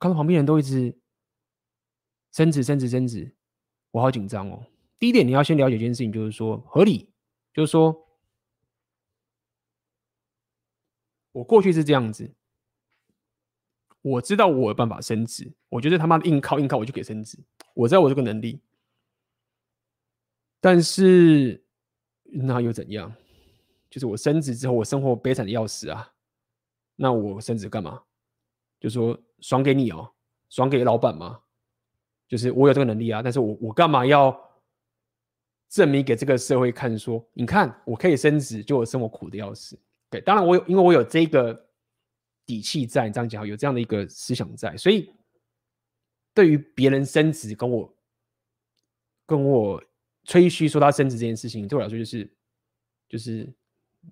看到旁边人都一直升职、升职、升职，我好紧张哦。第一点，你要先了解一件事情，就是说合理，就是说我过去是这样子，我知道我有办法升职，我觉得他妈的硬靠硬靠我就可以升职，我知道我这个能力。但是那又怎样？就是我升职之后，我生活悲惨的要死啊！那我升职干嘛？就说爽给你哦，爽给老板吗？就是我有这个能力啊，但是我我干嘛要证明给这个社会看说？说你看我可以升职，就我生活苦的要死。对，当然我有，因为我有这个底气在，你这样讲有这样的一个思想在，所以对于别人升职跟我跟我。吹嘘说他升职这件事情，对我来说就是就是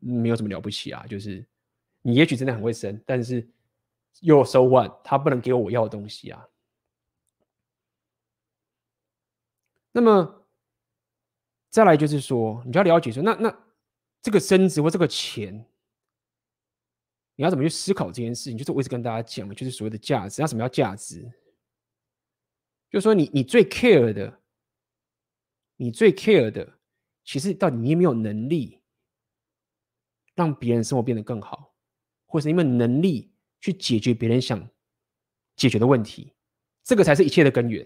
没有什么了不起啊。就是你也许真的很会升，但是又 so what，他不能给我我要的东西啊。那么再来就是说，你就要了解说，那那这个升职或这个钱，你要怎么去思考这件事情？就是我一直跟大家讲的，就是所谓的价值。那什么叫价值？就是说你你最 care 的。你最 care 的，其实到底你有没有能力让别人生活变得更好，或者是你有没有能力去解决别人想解决的问题，这个才是一切的根源。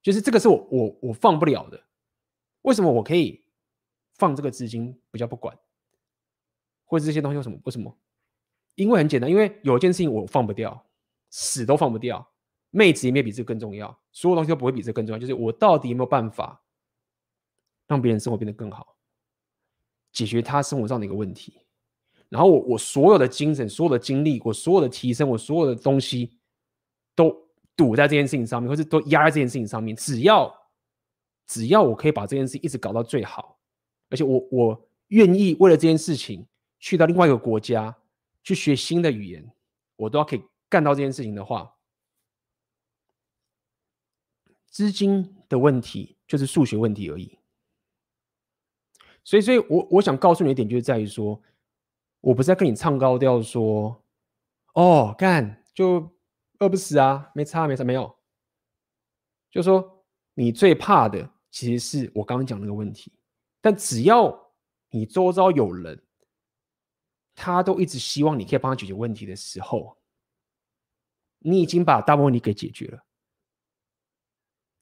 就是这个是我我我放不了的。为什么我可以放这个资金比较不管，或者这些东西有什么？为什么？因为很简单，因为有一件事情我放不掉，死都放不掉。妹子也没有比这个更重要，所有东西都不会比这个更重要。就是我到底有没有办法让别人生活变得更好，解决他生活上的一个问题。然后我我所有的精神、所有的精力、我所有的提升、我所有的东西，都赌在这件事情上面，或是都压在这件事情上面。只要只要我可以把这件事一直搞到最好，而且我我愿意为了这件事情去到另外一个国家去学新的语言，我都要可以干到这件事情的话，资金的问题就是数学问题而已。所以，所以我我想告诉你一点，就是在于说。我不是在跟你唱高调说，哦，干就饿不死啊，没差没差没有。就说你最怕的其实是我刚刚讲那个问题，但只要你周遭有人，他都一直希望你可以帮他解决问题的时候，你已经把大部分问题给解决了。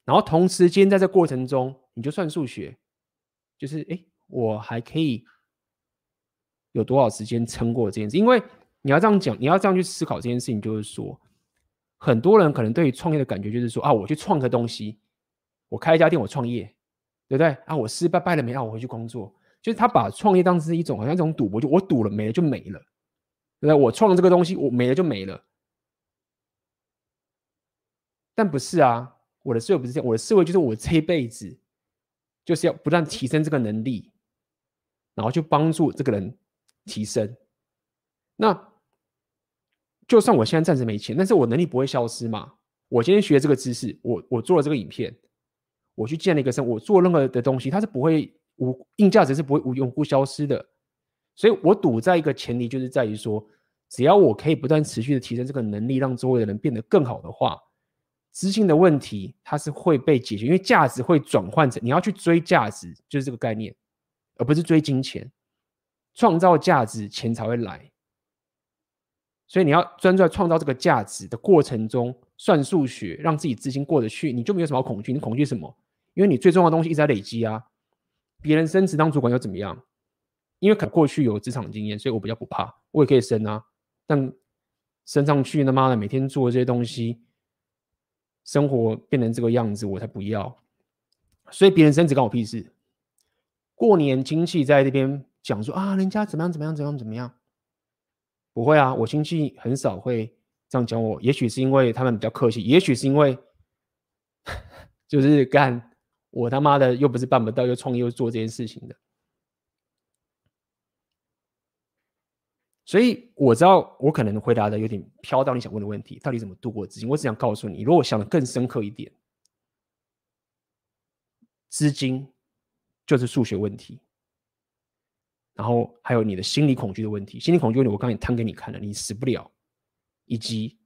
然后同时间在这过程中，你就算数学，就是哎，我还可以。有多少时间撑过这件事？因为你要这样讲，你要这样去思考这件事情，就是说，很多人可能对于创业的感觉就是说啊，我去创个东西，我开一家店，我创业，对不对？啊，我失败败了没？啊，我回去工作，就是他把创业当成是一种好像一种赌博，就我赌了没了就没了，对不对？我创了这个东西，我没了就没了。但不是啊，我的思维不是这样，我的思维就是我这一辈子就是要不断提升这个能力，然后去帮助这个人。提升，那就算我现在暂时没钱，但是我能力不会消失嘛？我今天学这个知识，我我做了这个影片，我去建了一个生，我做任何的东西，它是不会无硬价值是不会无永不消失的。所以我赌在一个前提，就是在于说，只要我可以不断持续的提升这个能力，让周围的人变得更好的话，资金的问题它是会被解决，因为价值会转换成你要去追价值，就是这个概念，而不是追金钱。创造价值，钱才会来。所以你要专注在创造这个价值的过程中，算数学，让自己资金过得去，你就没有什么恐惧。你恐惧什么？因为你最重要的东西一直在累积啊。别人升职当主管又怎么样？因为可过去有职场经验，所以我比较不怕，我也可以升啊。但升上去，他妈的每天做这些东西，生活变成这个样子，我才不要。所以别人升职关我屁事。过年亲戚在这边。讲说啊，人家怎么样怎么样怎么样怎么样？不会啊，我亲戚很少会这样讲我。也许是因为他们比较客气，也许是因为 就是干我他妈的又不是办不到，又创业又做这件事情的。所以我知道我可能回答的有点飘到你想问的问题，到底怎么度过资金？我只想告诉你，如果我想的更深刻一点，资金就是数学问题。然后还有你的心理恐惧的问题，心理恐惧问题我刚才也摊给你看了，你死不了，以及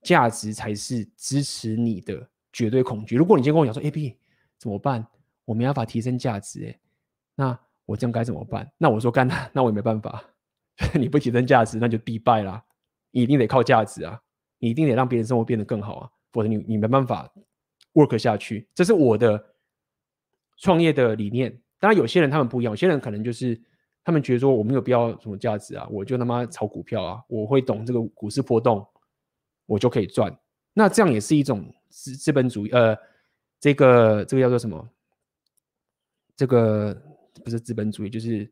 价值才是支持你的绝对恐惧。如果你今天跟我讲说，A B 怎么办？我没办法提升价值，哎，那我这样该怎么办？那我说干那，那我也没办法。你不提升价值，那就必败啦。你一定得靠价值啊，你一定得让别人生活变得更好啊，否则你你没办法 work 下去。这是我的创业的理念。当然，有些人他们不一样，有些人可能就是。他们觉得说我没有必要什么价值啊，我就他妈炒股票啊，我会懂这个股市波动，我就可以赚。那这样也是一种资资本主义，呃，这个这个叫做什么？这个不是资本主义，就是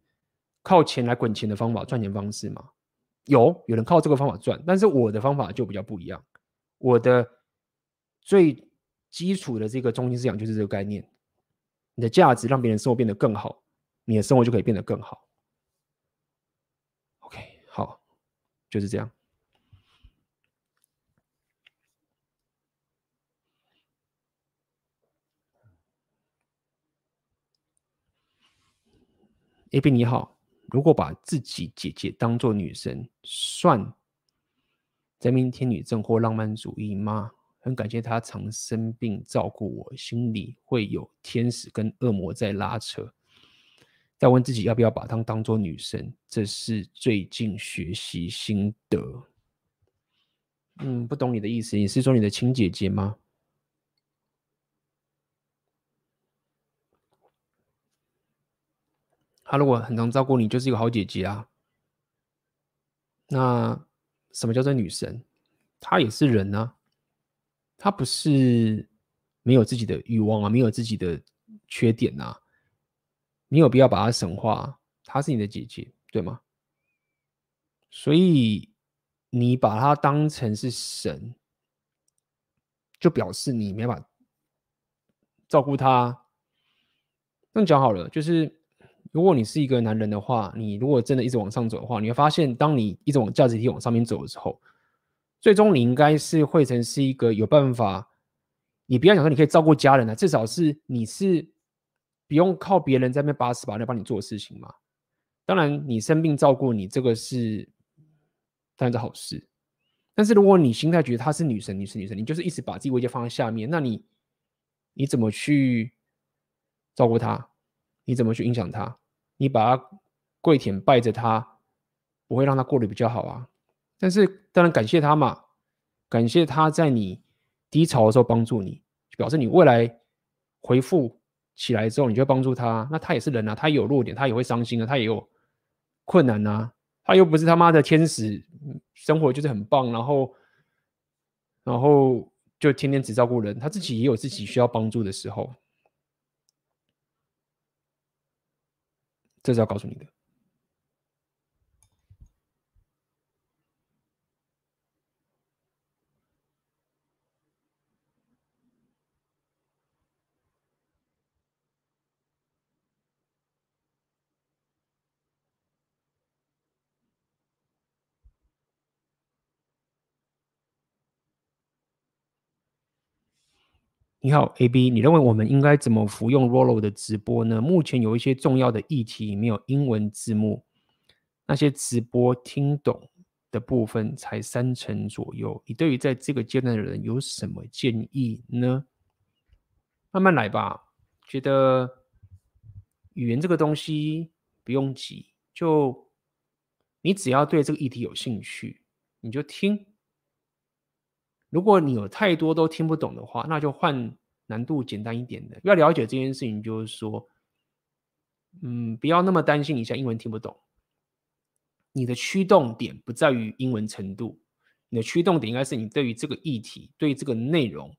靠钱来滚钱的方法，赚钱方式嘛。有有人靠这个方法赚，但是我的方法就比较不一样。我的最基础的这个中心思想就是这个概念：你的价值让别人生活变得更好，你的生活就可以变得更好。OK，好就是这样。A B 你好，如果把自己姐姐当做女神，算在命天女症或浪漫主义吗？很感谢她常生病照顾我，心里会有天使跟恶魔在拉扯，在问自己要不要把她当做女神。这是最近学习心得。嗯，不懂你的意思，你是说你的亲姐姐吗？她如果很常照顾你，就是一个好姐姐啊。那什么叫做女神？她也是人啊。她不是没有自己的欲望啊，没有自己的缺点啊。你有必要把她神化？她是你的姐姐，对吗？所以你把她当成是神，就表示你没办法照顾她。那讲好了，就是。如果你是一个男人的话，你如果真的一直往上走的话，你会发现，当你一直往价值体往上面走的时候，最终你应该是会成是一个有办法。你不要想说你可以照顾家人啊，至少是你是不用靠别人在那边把屎把尿帮你做事情嘛。当然，你生病照顾你这个是当然是好事，但是如果你心态觉得她是女神，女神，女神，你就是一直把自己位置放在下面，那你你怎么去照顾她？你怎么去影响她？你把她跪舔拜着她，不会让她过得比较好啊。但是当然感谢他嘛，感谢他在你低潮的时候帮助你，表示你未来回复起来之后，你就会帮助他。那他也是人啊，他也有弱点，他也会伤心啊，他也有困难啊。他又不是他妈的天使，生活就是很棒，然后然后就天天只照顾人，他自己也有自己需要帮助的时候。这是要告诉你的。你好，AB，你认为我们应该怎么服用 Rollo 的直播呢？目前有一些重要的议题没有英文字幕，那些直播听懂的部分才三成左右。你对于在这个阶段的人有什么建议呢？慢慢来吧，觉得语言这个东西不用急，就你只要对这个议题有兴趣，你就听。如果你有太多都听不懂的话，那就换难度简单一点的。要了解这件事情，就是说，嗯，不要那么担心你现在英文听不懂。你的驱动点不在于英文程度，你的驱动点应该是你对于这个议题、对于这个内容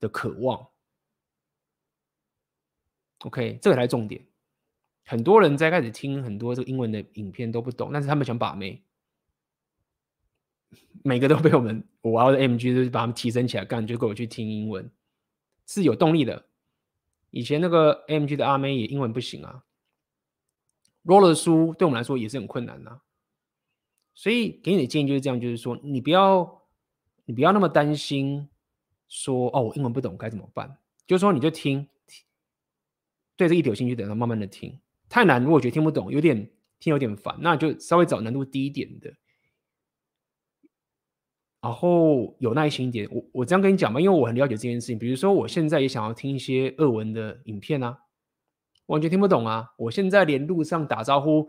的渴望。OK，这个才是重点。很多人在开始听很多这个英文的影片都不懂，但是他们想把妹。每个都被我们我要的 MG 就是把他们提升起来干，就给我去听英文是有动力的。以前那个 MG 的阿妹也英文不行啊，Rollo 的书对我们来说也是很困难啊。所以给你的建议就是这样，就是说你不要你不要那么担心说哦，我英文不懂该怎么办？就是说你就听，对这一点有兴趣，等到慢慢的听。太难，如果觉得听不懂，有点听有点烦，那就稍微找难度低一点的。然后有耐心一点，我我这样跟你讲吧，因为我很了解这件事情。比如说，我现在也想要听一些俄文的影片啊，完全听不懂啊。我现在连路上打招呼，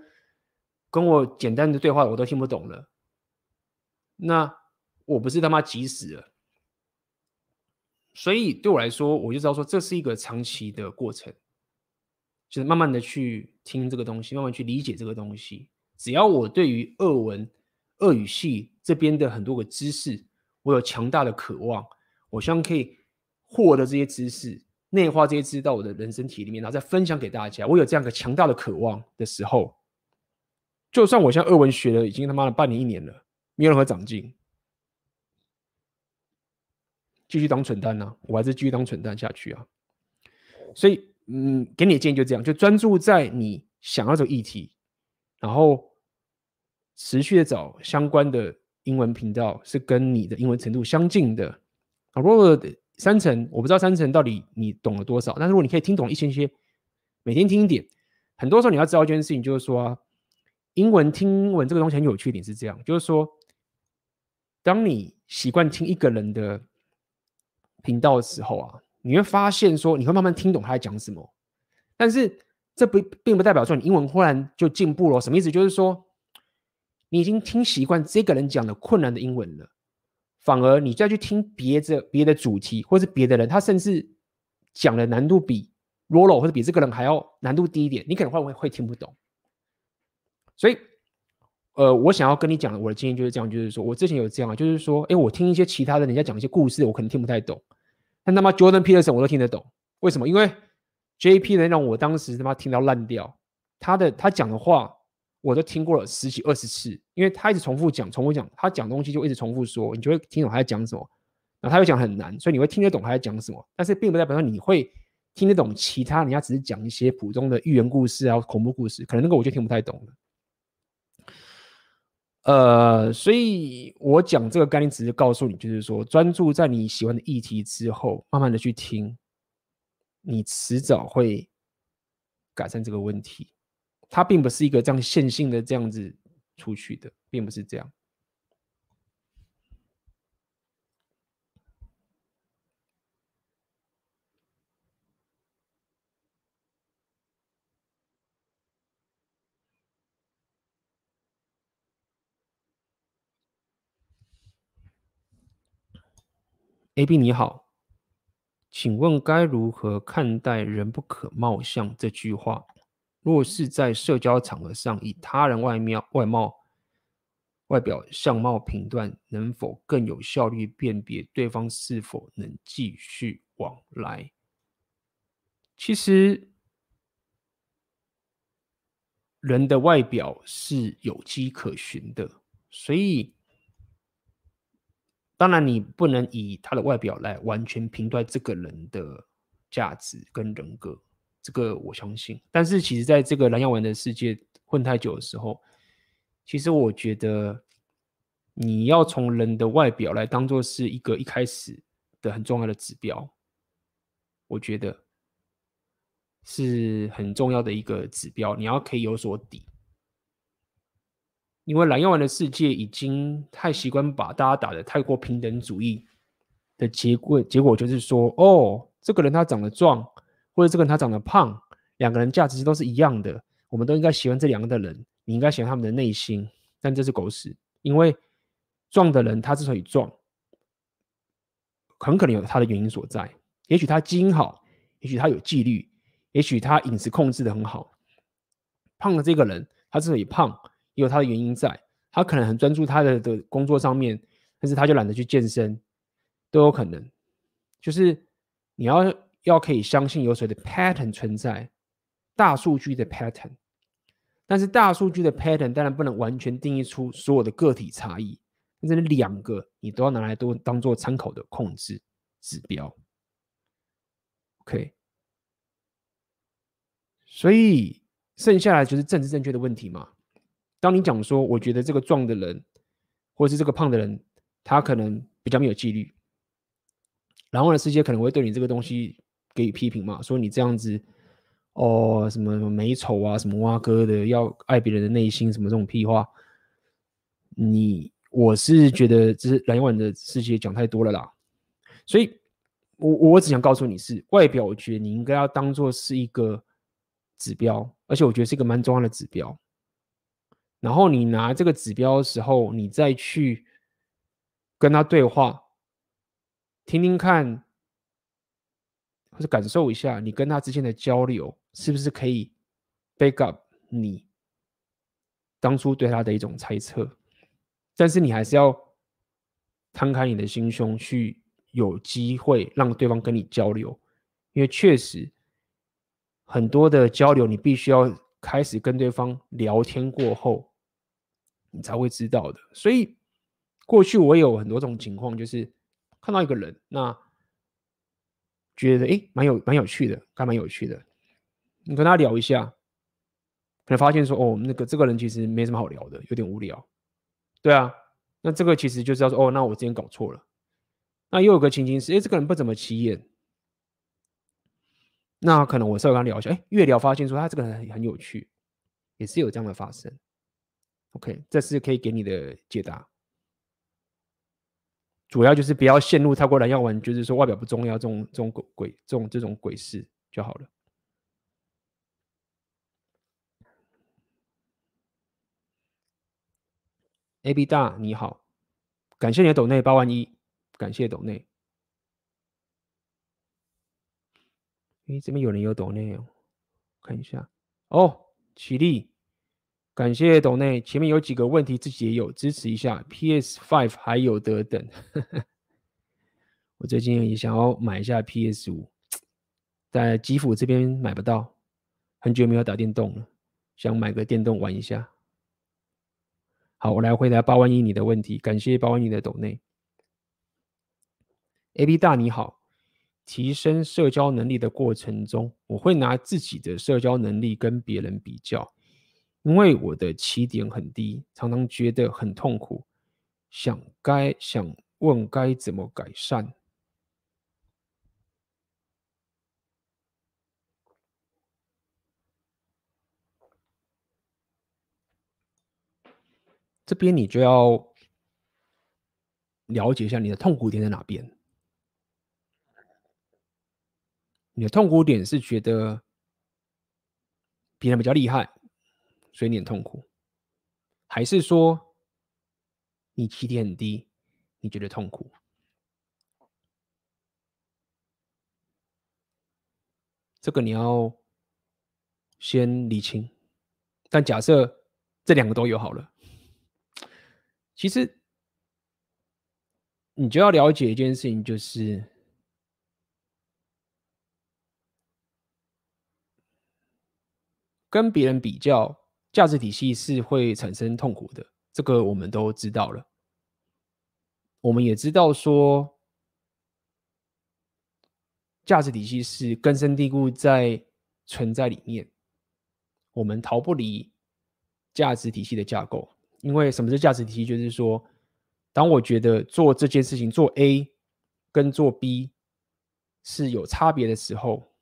跟我简单的对话我都听不懂了。那我不是他妈急死了。所以对我来说，我就知道说这是一个长期的过程，就是慢慢的去听这个东西，慢慢去理解这个东西。只要我对于俄文、俄语系这边的很多个知识，我有强大的渴望，我希望可以获得这些知识，内化这些知识到我的人生体里面，然后再分享给大家。我有这样一个强大的渴望的时候，就算我现在俄文学了已经他妈的半年一年了，没有任何长进，继续当蠢蛋呢、我还是继续当蠢蛋下去啊！所以，嗯，给你的建议就这样，就专注在你想要这个议题，然后。持续的找相关的英文频道，是跟你的英文程度相近的啊。如果三层，我不知道三层到底你懂了多少，但是如果你可以听懂一些些，每天听一点，很多时候你要知道一件事情，就是说啊，英文听英文这个东西很有趣一点是这样，就是说，当你习惯听一个人的频道的时候啊，你会发现说，你会慢慢听懂他在讲什么，但是这不并不代表说你英文忽然就进步了，什么意思？就是说。你已经听习惯这个人讲的困难的英文了，反而你再去听别的别的主题或是别的人，他甚至讲的难度比 low 或者比这个人还要难度低一点，你可能会会会听不懂。所以，呃，我想要跟你讲的我的经验就是这样，就是说我之前有这样，就是说，哎，我听一些其他的人家讲一些故事，我可能听不太懂，但他妈 Jordan Peterson 我都听得懂，为什么？因为 JP 的那种我当时他妈听到烂掉，他的他讲的话我都听过了十几二十次，因为他一直重复讲，重复讲，他讲东西就一直重复说，你就会听懂他在讲什么。然后他又讲很难，所以你会听得懂他在讲什么，但是并不代表说你会听得懂其他人家只是讲一些普通的寓言故事啊、恐怖故事，可能那个我就听不太懂了。呃，所以我讲这个概念只是告诉你，就是说专注在你喜欢的议题之后，慢慢的去听，你迟早会改善这个问题。它并不是一个这样线性的这样子出去的，并不是这样。A B 你好，请问该如何看待“人不可貌相”这句话？若是在社交场合上以他人外貌、外貌、外表相貌评断，能否更有效率辨别对方是否能继续往来？其实，人的外表是有迹可循的，所以。当然，你不能以他的外表来完全评断这个人的价值跟人格，这个我相信。但是，其实在这个蓝药丸的世界混太久的时候，其实我觉得你要从人的外表来当做是一个一开始的很重要的指标，我觉得是很重要的一个指标，你要可以有所底。因为蓝药丸的世界已经太习惯把大家打得太过平等主义的结果，结果就是说，哦，这个人他长得壮，或者这个人他长得胖，两个人价值都是一样的，我们都应该喜欢这两个的人，你应该喜欢他们的内心，但这是狗屎。因为壮的人他之所以壮，很可能有他的原因所在，也许他基因好，也许他有纪律，也许他饮食控制得很好。胖的这个人他之所以胖。也有他的原因在，他可能很专注他的的工作上面，但是他就懒得去健身，都有可能。就是你要要可以相信有所谓的 pattern 存在，大数据的 pattern，但是大数据的 pattern 当然不能完全定义出所有的个体差异，但是两个你都要拿来都当做参考的控制指标。OK，所以剩下来就是政治正确的问题嘛。当你讲说，我觉得这个壮的人，或者是这个胖的人，他可能比较没有纪律，然后呢，世界可能会对你这个东西给予批评嘛，说你这样子，哦，什么什么美丑啊，什么挖哥的，要爱别人的内心，什么这种屁话，你我是觉得这是蓝药丸的世界讲太多了啦，所以我我只想告诉你是外表，我觉得你应该要当做是一个指标，而且我觉得是一个蛮重要的指标。然后你拿这个指标的时候，你再去跟他对话，听听看，或者感受一下，你跟他之间的交流是不是可以 back up 你当初对他的一种猜测？但是你还是要摊开你的心胸，去有机会让对方跟你交流，因为确实很多的交流，你必须要开始跟对方聊天过后。你才会知道的。所以过去我有很多种情况，就是看到一个人，那觉得诶蛮有蛮有趣的，还蛮有趣的。你跟他聊一下，可能发现说哦，那个这个人其实没什么好聊的，有点无聊。对啊，那这个其实就是要说哦，那我之前搞错了。那又有个情形是，诶这个人不怎么起眼。那可能我稍微跟他聊一下，诶越聊发现说他这个人很有趣，也是有这样的发生。OK，这是可以给你的解答。主要就是不要陷入太过蓝药丸，就是说外表不重要这种这种鬼这种这种鬼事就好了。AB 大你好，感谢你的抖内八万一，感谢抖内。诶，这边有人有抖内哦，看一下哦，起立，感谢抖内。前面有几个问题自己也有支持一下，PS Five 还有得等。我最近也想要买一下 PS 五，在吉普这边买不到，很久没有打电动了，想买个电动玩一下。好，我来回答八万一你的问题，感谢八万一的抖内。AB 大你好。提升社交能力的过程中，我会拿自己的社交能力跟别人比较，因为我的起点很低，常常觉得很痛苦。想该想问该怎么改善？这边你就要了解一下你的痛苦点在哪边。你的痛苦点是觉得别人比较厉害，所以你很痛苦，还是说你起点很低，你觉得痛苦？这个你要先理清。但假设这两个都有好了，其实你就要了解一件事情，就是。跟别人比较，价值体系是会产生痛苦的，这个我们都知道了。我们也知道说，价值体系是根深蒂固在存在里面，我们逃不离价值体系的架构。因为什么是价值体系？就是说，当我觉得做这件事情做 A 跟做 B 是有差别的时候，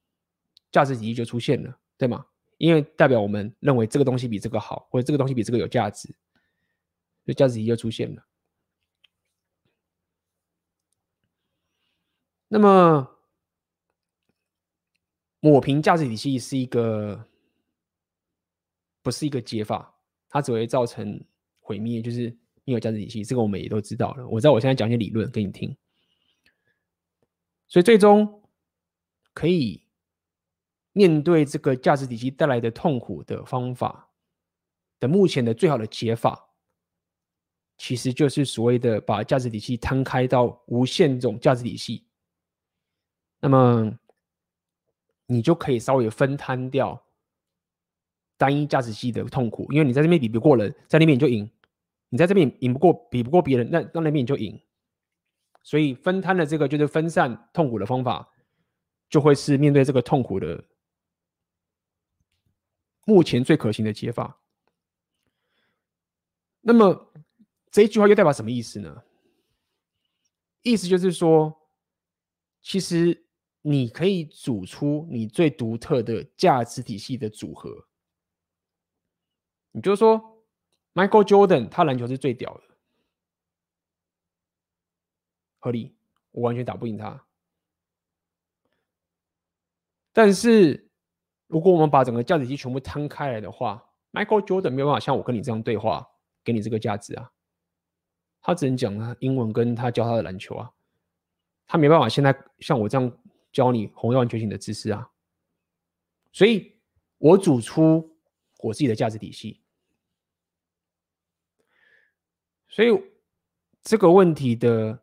价值体系就出现了，对吗？因为代表我们认为这个东西比这个好，或者这个东西比这个有价值，所以价值体系就出现了。那么抹平价值体系是一个，不是一个解法，它只会造成毁灭，就是没有价值体系。这个我们也都知道了。我知道我现在讲一些理论给你听，所以最终可以。面对这个价值体系带来的痛苦的方法的目前的最好的解法，其实就是所谓的把价值体系摊开到无限种价值体系，那么你就可以稍微分摊掉单一价值系的痛苦，因为你在这边比不过人，在那边你就赢；你在这边赢不过比不过别人，那到那边你就赢。所以分摊的这个就是分散痛苦的方法，就会是面对这个痛苦的。目前最可行的解法。那么这一句话又代表什么意思呢？意思就是说，其实你可以组出你最独特的价值体系的组合。你就是说，Michael Jordan 他篮球是最屌的，合理，我完全打不赢他。但是。如果我们把整个价值体系全部摊开来的话，Michael Jordan 没有办法像我跟你这样对话，给你这个价值啊。他只能讲他英文跟他教他的篮球啊，他没办法现在像我这样教你红药丸觉醒的知识啊。所以，我组出我自己的价值体系。所以，这个问题的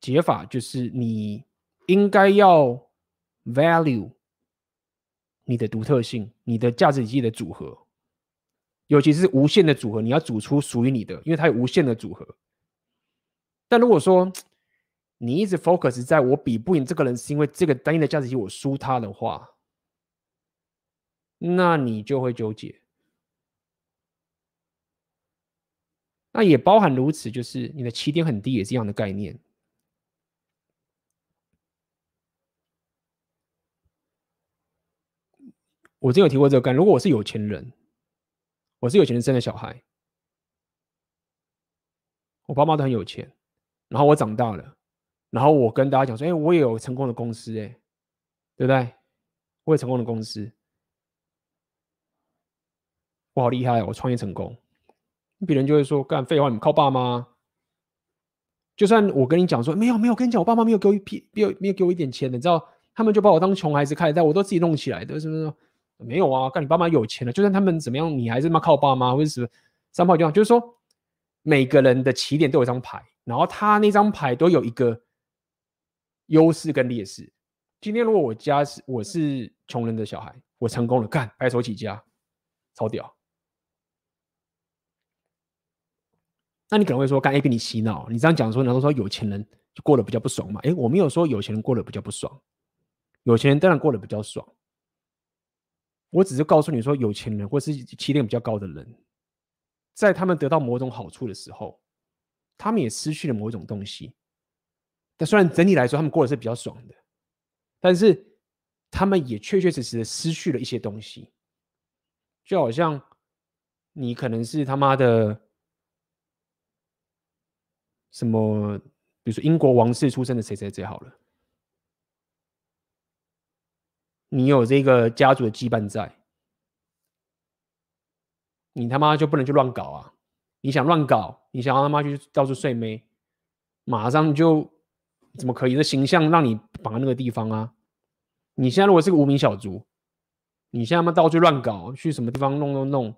解法就是你应该要 value。你的独特性，你的价值体系的组合，尤其是无限的组合，你要组出属于你的，因为它有无限的组合。但如果说你一直 focus 在我比不赢这个人，是因为这个单一的价值体系我输他的话，那你就会纠结。那也包含如此，就是你的起点很低，也是一样的概念。我真有提过这个干。如果我是有钱人，我是有钱人生的小孩，我爸妈都很有钱，然后我长大了，然后我跟大家讲说：“哎，我也有成功的公司，哎，对不对？我有成功的公司，我好厉害，我创业成功。”别人就会说：“干废话，你靠爸妈。”就算我跟你讲说：“没有，没有，跟你讲，我爸妈没有给我一屁，没有，没有给我一点钱，你知道？他们就把我当穷孩子看待，我都自己弄起来的，是不是？没有啊，看你爸妈有钱了，就算他们怎么样，你还是他妈靠爸妈，或者是三炮这样，就是说每个人的起点都有一张牌，然后他那张牌都有一个优势跟劣势。今天如果我家是我是穷人的小孩，我成功了，干白手起家，超屌。那你可能会说，干 A 给你洗脑，你这样讲说，难道说有钱人就过得比较不爽吗？诶，我没有说有钱人过得比较不爽，有钱人当然过得比较爽。我只是告诉你说，有钱人或是起点比较高的人，在他们得到某种好处的时候，他们也失去了某种东西。但虽然整体来说，他们过得是比较爽的。但是他们也确确实实的失去了一些东西，就好像你可能是他妈的什么，比如说英国王室出身的谁谁谁好了，你有这个家族的羁绊在，你他妈就不能去乱搞啊！你想乱搞，你想让他妈去到处睡妹，马上就。怎么可以？这形象让你绑在那个地方啊！你现在如果是个无名小卒，你现在他妈到处乱搞，去什么地方弄弄弄，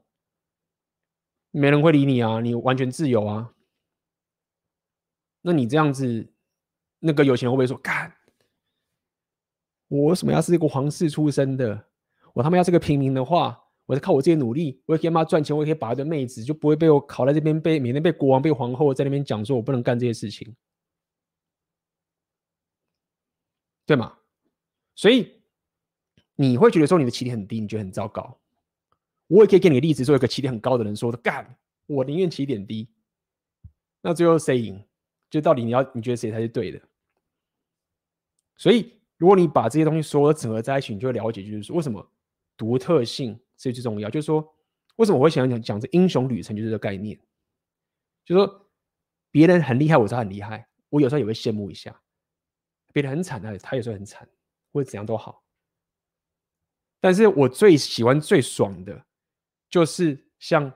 没人会理你啊！你完全自由啊！那你这样子，那个有钱人会不会说：“干，我为什么要是一个皇室出身的？我他妈要是个平民的话，我是靠我自己努力，我也可以他妈赚钱，我也可以把一堆妹子，就不会被我考在这边，被每天被国王、被皇后在那边讲说我不能干这些事情。”对吗？所以你会觉得说你的起点很低，你觉得很糟糕。我也可以给你个例子，做一个起点很高的人说的干，我宁愿起点低。那最后谁赢？就到底你要你觉得谁才是对的？所以如果你把这些东西所有整合在一起，你就会了解，就是说为什么独特性是最重要。就是说为什么我会想讲讲这英雄旅程，就是这个概念。就是说别人很厉害，我知道很厉害，我有时候也会羡慕一下。别人很惨的，他有时候很惨，或者怎样都好。但是我最喜欢、最爽的，就是像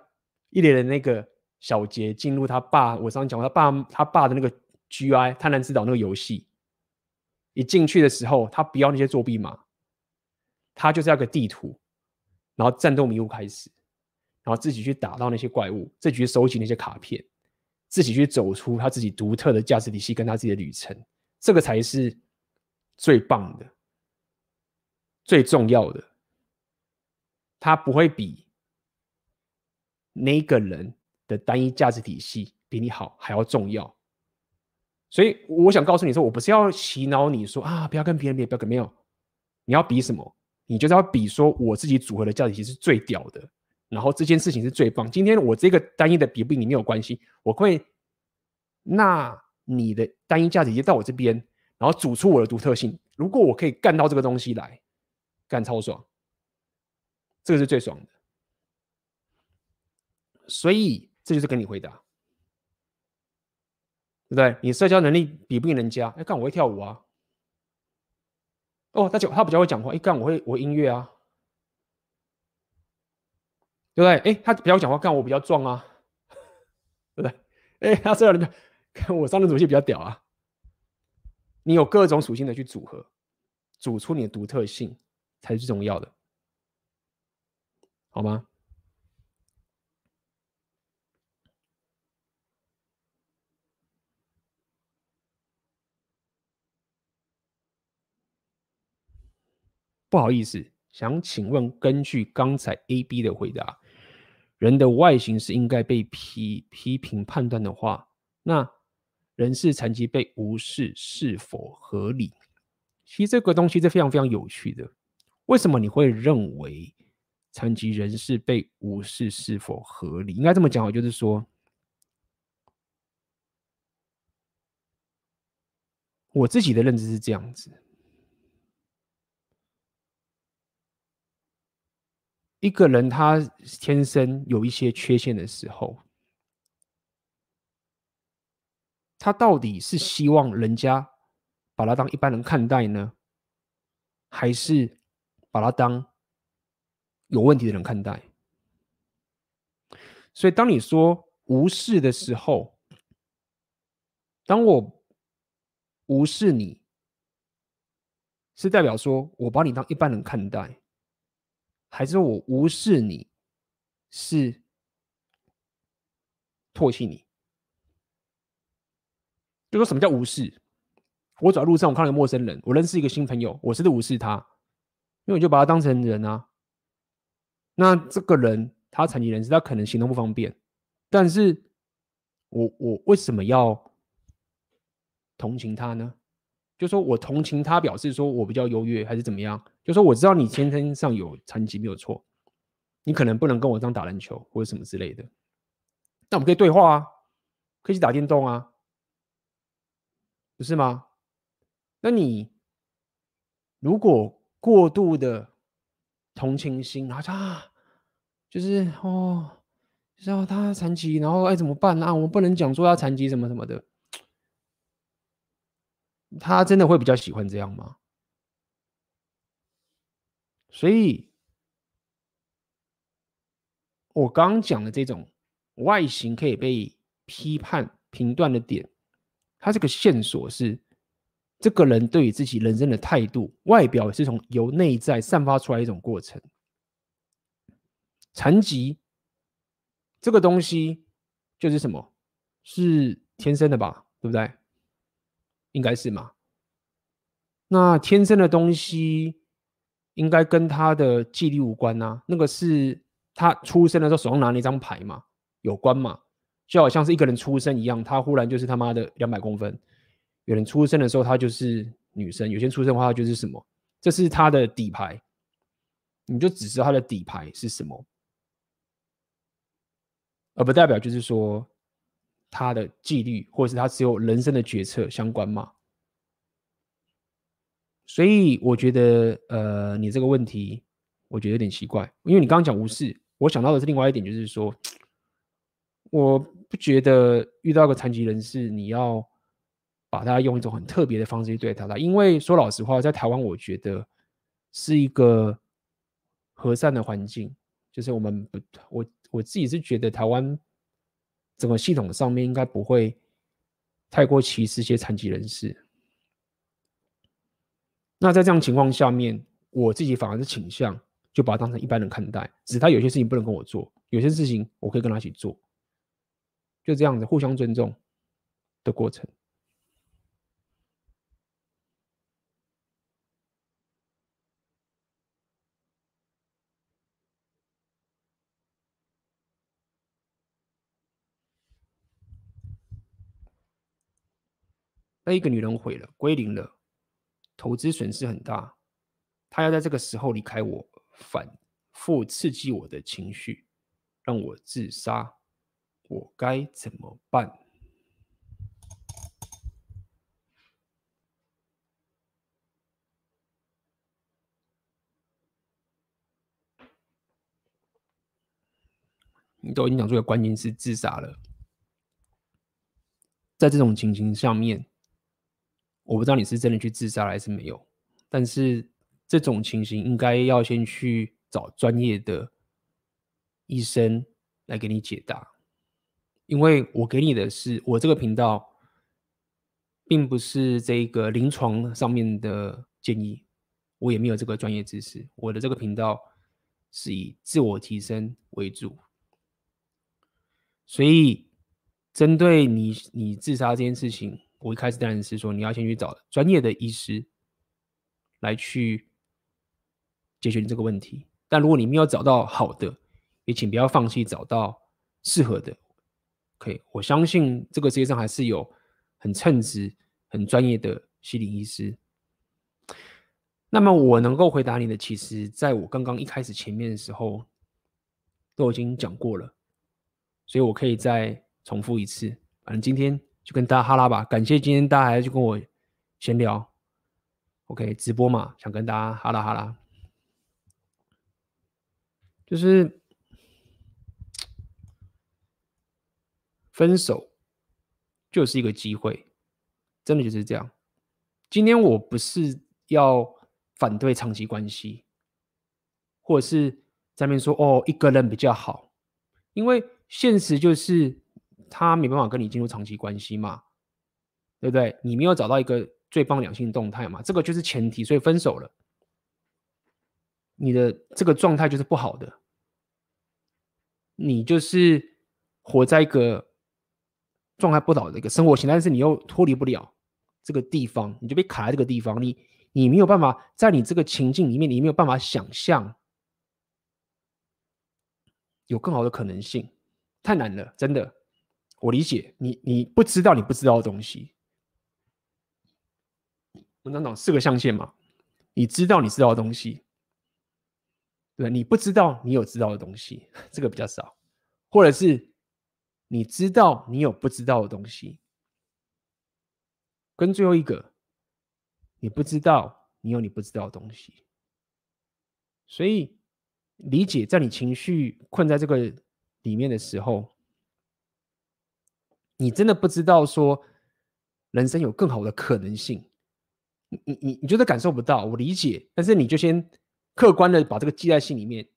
一连的那个小杰进入他爸，我上次讲过他爸他爸的那个 GI 贪婪之岛那个游戏，你进去的时候，他不要那些作弊码，他就是要个地图，然后战斗迷雾开始，然后自己去打到那些怪物，自己去收集那些卡片，自己去走出他自己独特的价值体系跟他自己的旅程。这个才是最棒的、最重要的。他不会比那个人的单一价值体系比你好还要重要。所以我想告诉你说，我不是要洗脑你说啊，不要跟别人比，不要跟没有。你要比什么？你就是要比说我自己组合的价值其实是最屌的，然后这件事情是最棒。今天我这个单一的比不赢你没有关系，我会那。你的单一价值直接到我这边，然后组出我的独特性。如果我可以干到这个东西来，干超爽，这个是最爽的。所以这就是跟你回答，对不对？你社交能力比不赢人家？哎，干我会跳舞啊。哦，他就他比较会讲话。哎，干我会我会音乐啊，对不对？哎，他比较会讲话，干我比较壮啊，对不对？哎，他这样的。看我上的属性比较屌啊！你有各种属性的去组合，组出你的独特性才是最重要的，好吗？不好意思，想请问，根据刚才 A、B 的回答，人的外形是应该被批批评判断的话，那？人事残疾被无视是否合理？其实这个东西是非常非常有趣的。为什么你会认为残疾人士被无视是否合理？应该这么讲，就是说，我自己的认知是这样子：一个人他天生有一些缺陷的时候。他到底是希望人家把他当一般人看待呢，还是把他当有问题的人看待？所以，当你说无视的时候，当我无视你，是代表说我把你当一般人看待，还是我无视你，是唾弃你？就说什么叫无视？我走在路上，我看到一个陌生人，我认识一个新朋友，我是不无视他？因为我就把他当成人啊。那这个人他残疾人士，他可能行动不方便，但是我我为什么要同情他呢？就说我同情他，表示说我比较优越，还是怎么样？就说我知道你先天上有残疾没有错，你可能不能跟我这样打篮球或者什么之类的，那我们可以对话啊，可以去打电动啊。不是吗？那你如果过度的同情心，然后就啊，就是哦，就是哦，他残疾，然后哎怎么办啊？我们不能讲说他残疾什么什么的。他真的会比较喜欢这样吗？所以，我刚讲的这种外形可以被批判评断的点。他这个线索是，这个人对于自己人生的态度，外表也是从由内在散发出来一种过程。残疾这个东西就是什么？是天生的吧？对不对？应该是嘛？那天生的东西应该跟他的纪律无关啊？那个是他出生的时候手上拿那张牌嘛？有关嘛？就好像是一个人出生一样，他忽然就是他妈的两百公分。有人出生的时候，他就是女生；有些出生的话，他就是什么？这是他的底牌，你就只知道他的底牌是什么，而不代表就是说他的纪律，或者是他只有人生的决策相关嘛。所以我觉得，呃，你这个问题，我觉得有点奇怪，因为你刚刚讲无视，我想到的是另外一点，就是说。我不觉得遇到一个残疾人士，你要把他用一种很特别的方式去对待他，因为说老实话，在台湾，我觉得是一个和善的环境，就是我们不，我我自己是觉得台湾整个系统上面应该不会太过歧视一些残疾人士。那在这样情况下面，我自己反而是倾向就把他当成一般人看待，只是他有些事情不能跟我做，有些事情我可以跟他一起做。就这样子互相尊重的过程。被一个女人毁了，归零了，投资损失很大。她要在这个时候离开我，反复刺激我的情绪，让我自杀。我该怎么办？你都已经讲出的关键是自杀了。在这种情形下面，我不知道你是真的去自杀还是没有，但是这种情形应该要先去找专业的医生来给你解答。因为我给你的是我这个频道，并不是这个临床上面的建议，我也没有这个专业知识。我的这个频道是以自我提升为主，所以针对你你自杀这件事情，我一开始当然是说你要先去找专业的医师来去解决你这个问题。但如果你没有找到好的，也请不要放弃找到适合的。可以我相信这个世界上还是有很称职、很专业的心理医师。那么我能够回答你的，其实在我刚刚一开始前面的时候都已经讲过了，所以我可以再重复一次。反正今天就跟大家哈拉吧，感谢今天大家还是跟我闲聊。OK，直播嘛，想跟大家哈拉哈拉，就是。分手就是一个机会，真的就是这样。今天我不是要反对长期关系，或者是在那边说哦，一个人比较好，因为现实就是他没办法跟你进入长期关系嘛，对不对？你没有找到一个最棒两性动态嘛，这个就是前提，所以分手了，你的这个状态就是不好的，你就是活在一个状态不好的一个生活形态，但是你又脱离不了这个地方，你就被卡在这个地方，你你没有办法在你这个情境里面，你没有办法想象有更好的可能性，太难了，真的，我理解你，你不知道你不知道的东西。文章讲四个象限嘛，你知道你知道的东西，对，你不知道你有知道的东西，这个比较少，或者是你知道你有不知道的东西，跟最后一个，你不知道你有你不知道的东西，所以理解在你情绪困在这个里面的时候，你真的不知道说人生有更好的可能性。你你你觉得感受不到，我理解，但是你就先客观的把这个记在心里面。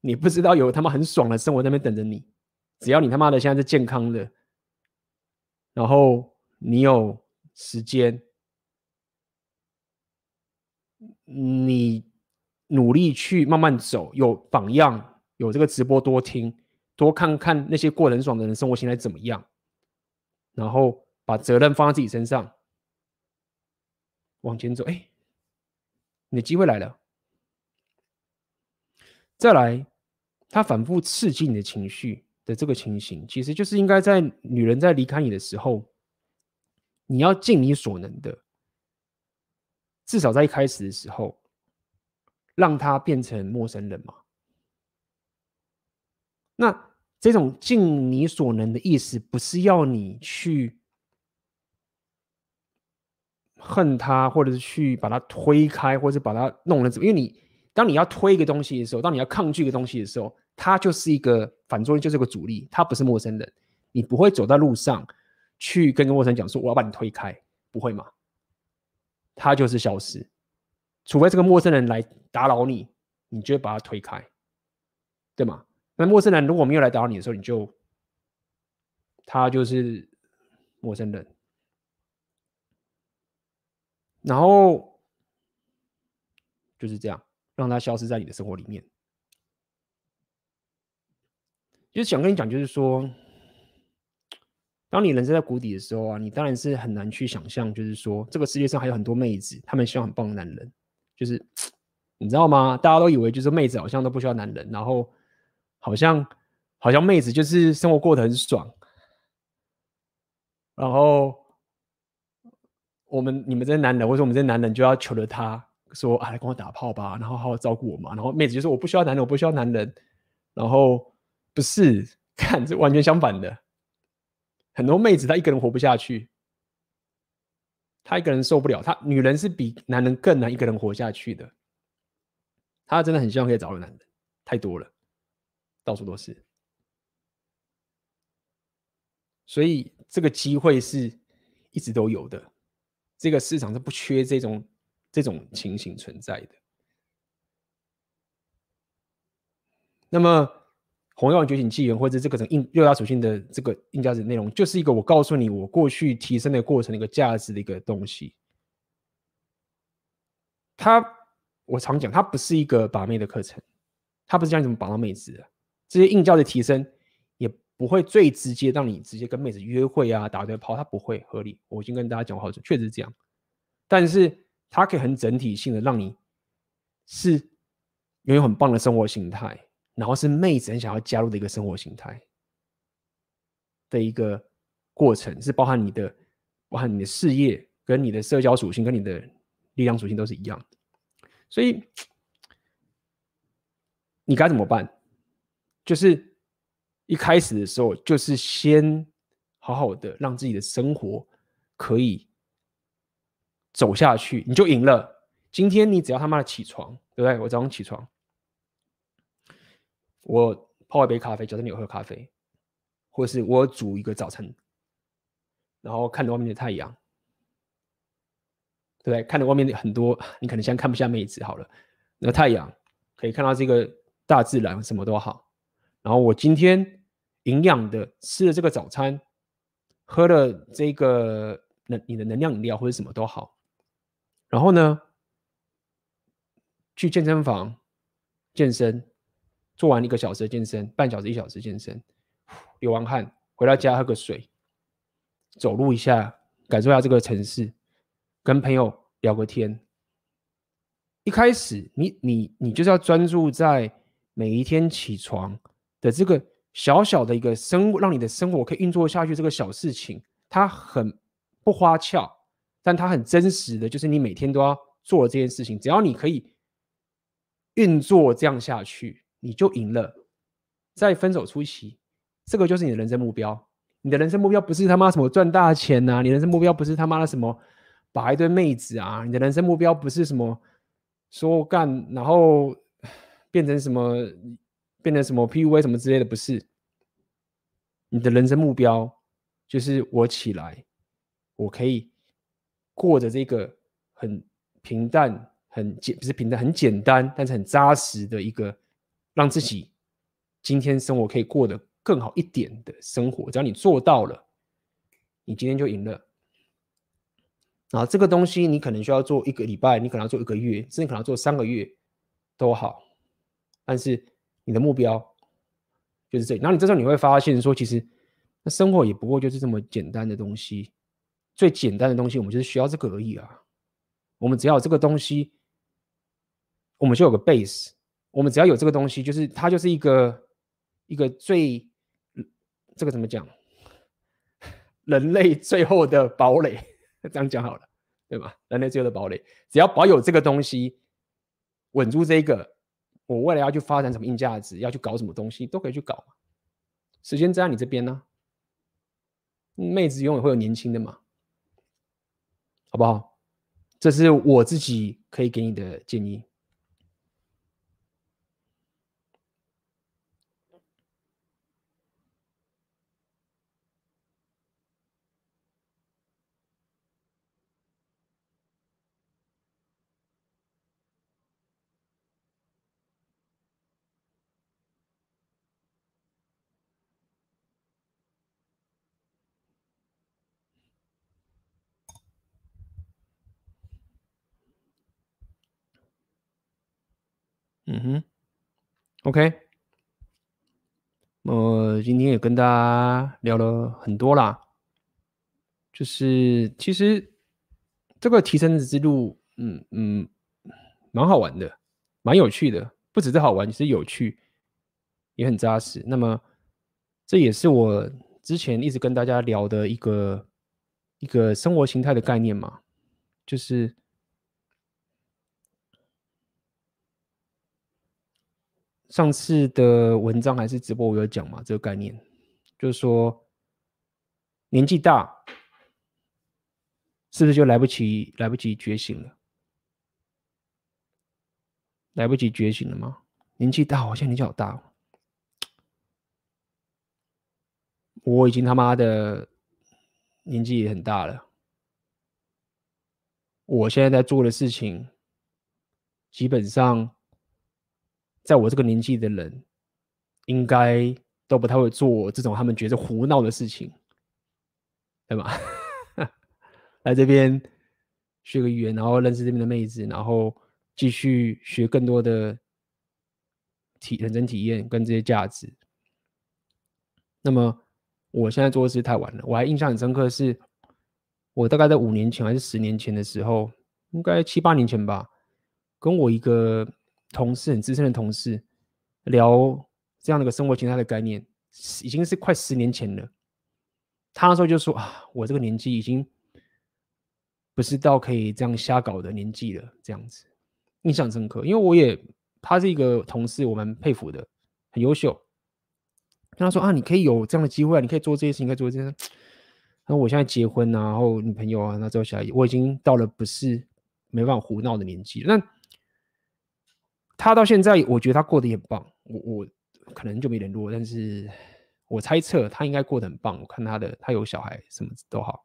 你不知道有他妈很爽的生活在那边等着你，只要你他妈的现在是健康的，然后你有时间，你努力去慢慢走，有榜样，有这个直播多听，多看看那些过得很爽的人生活现在怎么样，然后把责任放在自己身上。往前走，哎，你的机会来了。再来，他反复刺激你的情绪的这个情形，其实就是应该在女人在离开你的时候，你要尽你所能的，至少在一开始的时候，让他变成陌生人嘛。那这种尽你所能的意思，不是要你去。恨他，或者是去把他推开，或者是把他弄了怎么？因为你当你要推一个东西的时候，当你要抗拒一个东西的时候，他就是一个反作用，就是个阻力。他不是陌生人，你不会走在路上去跟个陌生人讲说我要把你推开，不会吗？他就是消失，除非这个陌生人来打扰你，你就会把他推开，对吗？陌生人如果没有来打扰你的时候，你就他就是陌生人。然后就是这样，让他消失在你的生活里面。就是想跟你讲，就是说，当你人生在谷底的时候啊，你当然是很难去想象，就是说，这个世界上还有很多妹子，她们需要很棒的男人。就是 你知道吗？大家都以为就是妹子好像都不需要男人，然后好像好像妹子就是生活过得很爽，然后。我们你们这些男人，或者说我们这些男人就要求着他说：“啊，来跟我打炮吧，然后好好照顾我嘛。”然后妹子就说：“我不需要男人，我不需要男人。”然后不是，看这完全相反的。很多妹子她一个人活不下去，她一个人受不了。她女人是比男人更难一个人活下去的。她真的很希望可以找个男人，太多了，到处都是。所以这个机会是一直都有的。这个市场是不缺这种这种情形存在的。那么，红药觉醒纪元或者这个硬六大属性的这个硬价值内容，就是一个我告诉你我过去提升的过程的一个价值的一个东西。它，我常讲，它不是一个把妹的课程，它不是教你怎么把到妹子的。这些硬价值提升也。不会最直接让你直接跟妹子约会啊，打对炮，它不会合理。我已经跟大家讲好，确实是这样。但是它可以很整体性的让你是拥有很棒的生活形态，然后是妹子很想要加入的一个生活形态的一个过程，是包含你的，包含你的事业跟你的社交属性跟你的力量属性都是一样的。所以你该怎么办？就是。一开始的时候，就是先好好的让自己的生活可以走下去，你就赢了。今天你只要他妈的起床，对不对？我早上起床，我泡一杯咖啡，假设你有喝咖啡，或是我煮一个早餐，然后看着外面的太阳，对不对？看着外面的很多，你可能现在看不下妹子，好了，那个太阳可以看到这个大自然，什么都好。然后我今天。营养的吃了这个早餐，喝了这个能你的能量饮料或者什么都好，然后呢，去健身房健身，做完一个小时的健身，半小时一小时健身，流完汗回到家喝个水，走路一下，感受一下这个城市，跟朋友聊个天。一开始你你你就是要专注在每一天起床的这个小小的一个生，让你的生活可以运作下去这个小事情，它很不花俏，但它很真实的，就是你每天都要做这件事情。只要你可以运作这样下去，你就赢了。在分手初期，这个就是你的人生目标。你的人生目标不是他妈什么赚大钱呐、啊，你的人生目标不是他妈的什么把一堆妹子啊，你的人生目标不是什么。说干，然后变成什么，变成什么 PUA 什么之类的，不是。你的人生目标就是我起来，我可以过着这个很平淡、很简，不是平淡，很简单，但是很扎实的一个，让自己今天生活可以过得更好一点的生活。只要你做到了，你今天就赢了。啊，这个东西你可能需要做一个礼拜，你可能要做一个月，甚至可能要做三个月都好。但是你的目标就是这，然后你这时候你会发现说，其实那生活也不过就是这么简单的东西，最简单的东西，我们就是需要这个而已啊。我们只要有这个东西，我们就有个 base。我们只要有这个东西，就是它就是一个一个最这个怎么讲？人类最后的堡垒。这样讲好了，对吧？人类最后的堡垒，只要保有这个东西，稳住这个，我未来要去发展什么硬价值，要去搞什么东西，都可以去搞。时间在你这边呢、妹子永远会有年轻的嘛，好不好？这是我自己可以给你的建议。哼，OK，我今天也跟大家聊了很多啦，就是其实这个提升之路，嗯嗯，蛮好玩的，蛮有趣的，不只是好玩，其实有趣，也很扎实。那么这也是我之前一直跟大家聊的一个一个生活形态的概念嘛，就是。上次的文章还是直播，我有讲嘛，这个概念就是说，年纪大是不是就来不及来不及觉醒了？来不及觉醒了吗？年纪大，我现在年纪好大哦，我已经他妈的年纪也很大了。我现在在做的事情，基本上。在我这个年纪的人，应该都不太会做这种他们觉得胡闹的事情，对吧？来这边学个语言，然后认识这边的妹子，然后继续学更多的体人生体验跟这些价值。那么我现在做的事太晚了，我还印象很深刻，是我大概在五年前还是十年前的时候，应该七八年前吧，跟我一个。同事很资深的同事聊这样的一个生活形态的概念，已经是快十年前了。他那时候就说啊，我这个年纪已经不是到可以这样瞎搞的年纪了，这样子印象深刻。因为我也他是一个同事，我蛮佩服的，很优秀。跟他说啊，你可以有这样的机会啊，你可以做这些事情，可以做这些。那我现在结婚啊，然后女朋友啊，那之后小孩，我已经到了不是没办法胡闹的年纪了。那他到现在，我觉得他过得也很棒。我我可能就没联络，但是我猜测他应该过得很棒。我看他的，他有小孩，什么都好。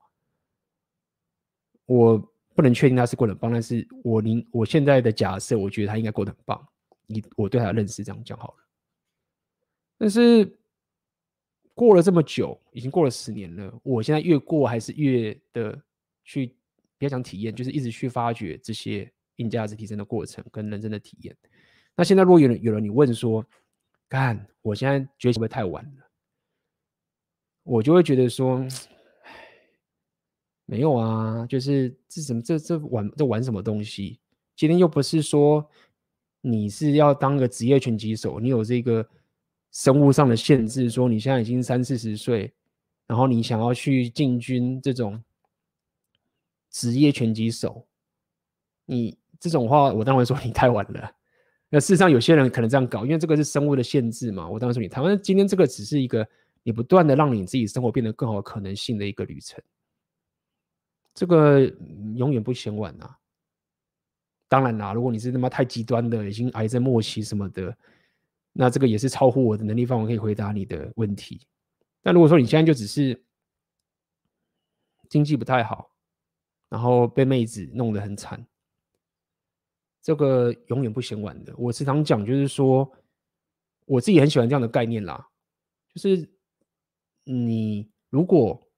我不能确定他是过得很棒，但是我您我现在的假设，我觉得他应该过得很棒。以我对他的认识这样讲好了。但是过了这么久，已经过了十年了，我现在越过还是越的去，不要讲体验，就是一直去发掘这些硬价值提升的过程跟人生的体验。那现在如果有人有人你问说，干，我现在觉得会不会太晚了？我就会觉得说，没有啊，就是这什么这这玩这玩什么东西？今天又不是说你是要当个职业拳击手，你有这个生物上的限制，说你现在已经三四十岁，然后你想要去进军这种职业拳击手，你这种话，我当然说你太晚了。那事实上，有些人可能这样搞，因为这个是生物的限制嘛。我当然说你，台湾今天这个只是一个你不断的让你自己生活变得更好可能性的一个旅程，这个永远不嫌晚啊。当然啦，如果你是他妈太极端的，已经癌症末期什么的，那这个也是超乎我的能力范围可以回答你的问题。但如果说你现在就只是经济不太好，然后被妹子弄得很惨。这个永远不嫌晚的。我时常讲，就是说，我自己很喜欢这样的概念啦。就是你如果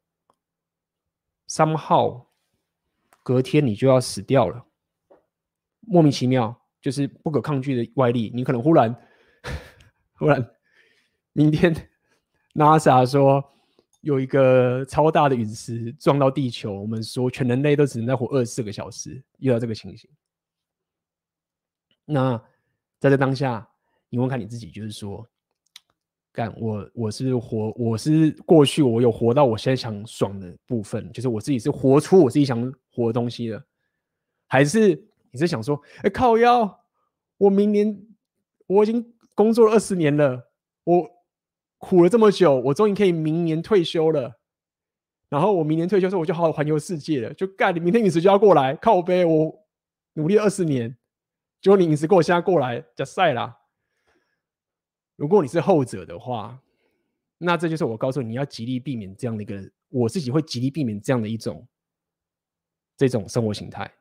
somehow 隔天你就要死掉了，莫名其妙，就是不可抗拒的外力，你可能忽然忽然明天 NASA 说有一个超大的陨石撞到地球，我们说全人类都只能再活二十四个小时，遇到这个情形。那在这当下，你问看你自己，就是说，干我我是活，我是过去我有活到我现在想爽的部分，就是我自己是活出我自己想活的东西的，还是你是想说，哎、靠腰，我明年我已经工作了二十年了，我苦了这么久，我终于可以明年退休了，然后我明年退休之后我就好好环游世界了，就干，你明天陨石就要过来靠背，我努力二十年。结果你陨石给我现在过来就晒啦。如果你是后者的话，那这就是我告诉你，要极力避免这样的一个，我自己会极力避免这样的一种这种生活形态。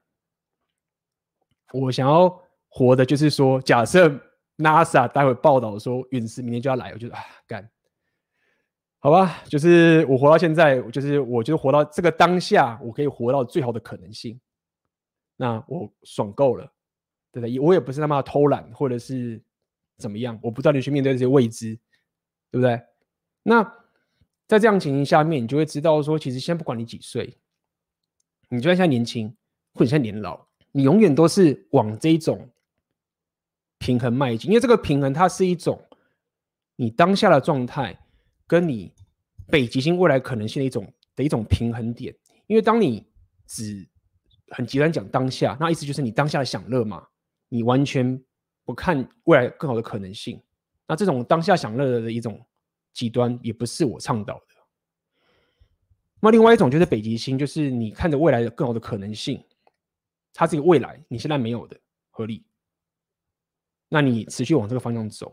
我想要活的就是说，假设 NASA 待会报道说陨石明天就要来，我就啊干，好吧，就是我活到现在，就是我就是活到这个当下，我可以活到最好的可能性，那我爽够了。对不对？我也不是他妈偷懒，或者是怎么样，我不断的去面对这些未知，对不对？那在这样情形下面，你就会知道说，其实现在不管你几岁，你就算现在年轻，或者现在年老，你永远都是往这一种平衡迈进，因为这个平衡它是一种你当下的状态，跟你北极星未来可能性的一种的一种平衡点。因为当你只很极端讲当下，那意思就是你当下的享乐嘛。你完全不看未来更好的可能性，那这种当下享乐的一种极端，也不是我倡导的。那另外一种就是北极星，就是你看着未来的更好的可能性，它是一个未来，你现在没有的合理。那你持续往这个方向走，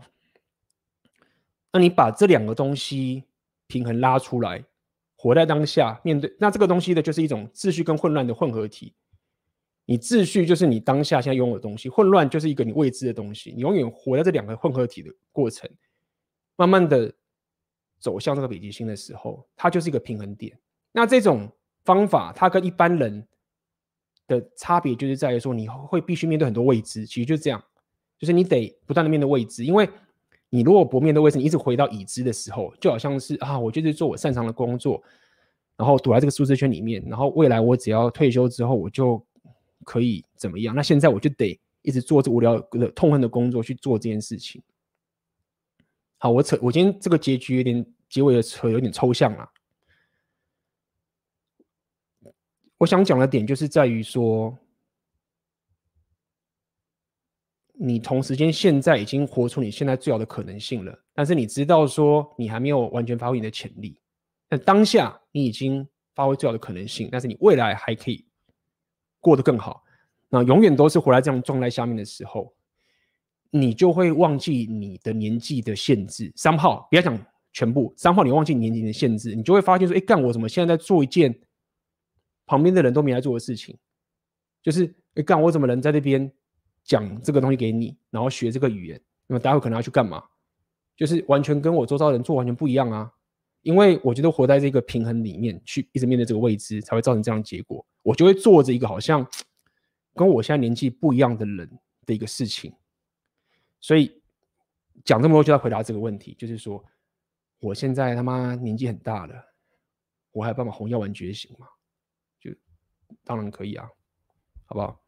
那你把这两个东西平衡拉出来，活在当下，面对那这个东西的就是一种秩序跟混乱的混合体。你秩序就是你当下现在拥有的东西，混乱就是一个你未知的东西。你永远活在这两个混合体的过程，慢慢的走向这个北极星的时候，它就是一个平衡点。那这种方法，它跟一般人的差别就是在于说，你会必须面对很多未知。其实就是这样，就是你得不断的面对未知，因为你如果不面对未知，你一直回到已知的时候，就好像是啊，我就是做我擅长的工作，然后躲在这个舒适圈里面，然后未来我只要退休之后，我就。可以怎么样？那现在我就得一直做这无聊的痛恨的工作去做这件事情。好，我扯，我今天这个结局有点结尾的扯有点抽象了。我想讲的点就是在于说，你同时间现在已经活出你现在最好的可能性了，但是你知道说你还没有完全发挥你的潜力。但当下你已经发挥最好的可能性，但是你未来还可以。过得更好，那永远都是活在这样状态下面的时候，你就会忘记你的年纪的限制。三号，不要讲全部，三号你忘记年纪的限制，你就会发现说，哎，干我怎么现在在做一件旁边的人都没来做的事情？就是，哎，干我怎么能在这边讲这个东西给你，然后学这个语言？那么待会可能要去干嘛？就是完全跟我周遭人做完全不一样啊！因为我觉得活在这个平衡里面，去一直面对这个未知，才会造成这样的结果。我就会做着一个好像跟我现在年纪不一样的人的一个事情。所以讲这么多就要回答这个问题，就是说，我现在他妈年纪很大了，我还有办法红药丸觉醒吗？就当然可以啊，好不好？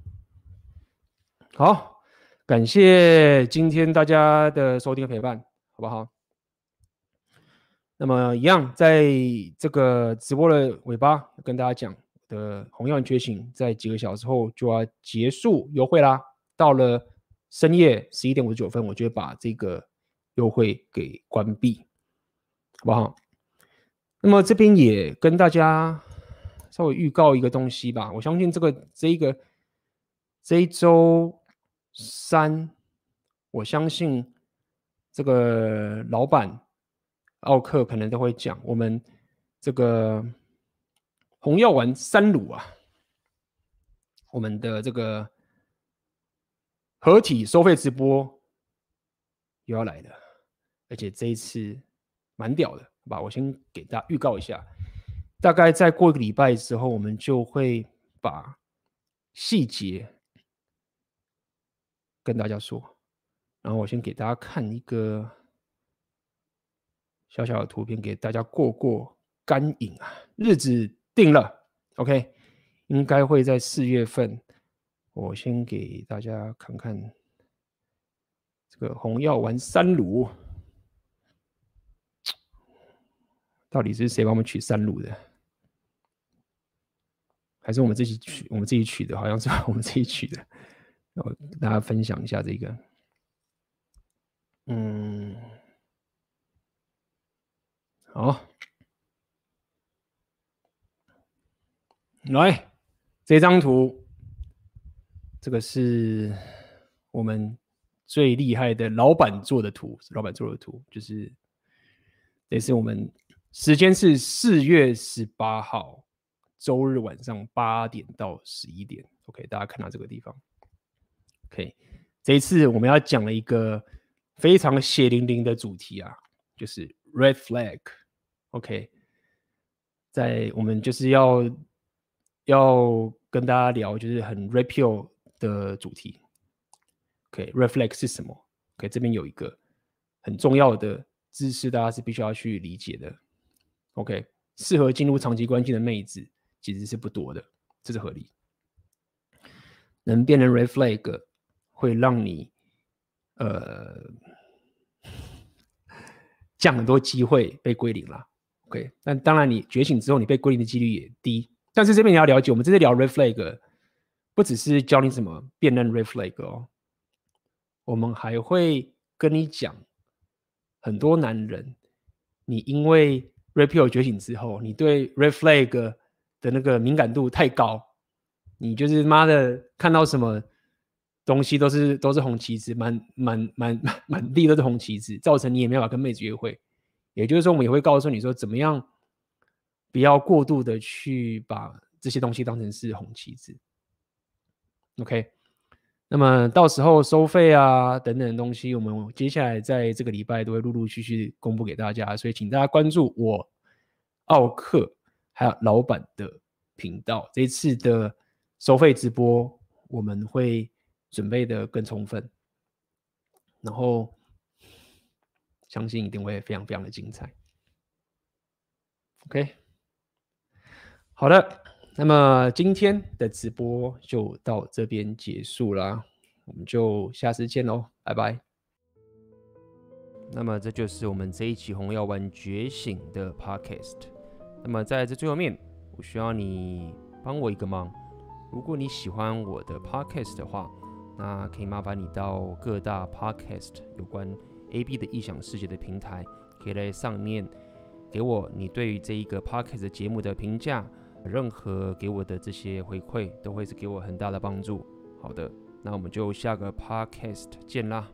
好，感谢今天大家的收听和陪伴，好不好？那么一样，在这个直播的尾巴跟大家讲的红药觉醒，在几个小时后就要结束优惠啦。到了深夜十一点五十九分，我就会把这个优惠给关闭，好不好？那么这边也跟大家稍微预告一个东西吧。我相信这个这一个这一周三，我相信这个老板。奥克可能都会讲我们这个红药丸三卤啊，我们的这个合体收费直播又要来了，而且这一次蛮屌的，好吧？我先给大家预告一下，大概再过一个礼拜之后，我们就会把细节跟大家说。然后我先给大家看一个。小小的图片给大家过过干瘾啊！日子定了，OK，应该会在四月份。我先给大家看看这个红药丸三卤，到底是谁帮我们取三卤的？还是我们自己取？我们自己取的，好像是 我们自己取的。我跟大家分享一下这个，嗯。好，来这张图，这个是我们最厉害的老板做的图。老板做的图就是，这是我们时间是四月十八号周日晚上八点到十一点。OK，大家看到这个地方。OK，这一次我们要讲了一个非常血淋淋的主题啊，就是 Red Flag。OK，在我们就是要要跟大家聊，就是很 Red Pill 的主题。OK，Red Flag 是什么？OK，这边有一个很重要的知识，大家是必须要去理解的。OK，适合进入长期关系的妹子其实是不多的，这是合理。能变成 Red Flag，会让你呃 降很多机会被归零了。OK，但当然，你觉醒之后，你被归零的几率也低。但是这边你要了解，我们这次聊 Red Flag，不只是教你怎么辨认 Red Flag 哦，我们还会跟你讲，很多男人，你因为 Red Pill 觉醒之后，你对 Red Flag 的那个敏感度太高，你就是妈的看到什么东西都是都是红旗子，满满满满满地都是红旗子，造成你也没法跟妹子约会。也就是说，我们也会告诉你说，怎么样不要过度的去把这些东西当成是红旗子。OK，那么到时候收费啊等等的东西，我们接下来在这个礼拜都会陆陆续续公布给大家，所以请大家关注我奥克还有老板的频道。这一次的收费直播我们会准备的更充分，然后。相信一定会非常非常的精彩。OK，好的，那么今天的直播就到这边结束啦，我们就下次见喽，拜拜。那么这就是我们这一期红药丸觉醒的 Podcast。那么在这最后面，我需要你帮我一个忙，如果你喜欢我的 Podcast 的话，那可以麻烦你到各大 Podcast 有关。A B 的异想世界的平台，可以在上面给我你对于这一个 Podcast 节目的评价，任何给我的这些回馈，都会是给我很大的帮助。好的，那我们就下个 Podcast 见啦。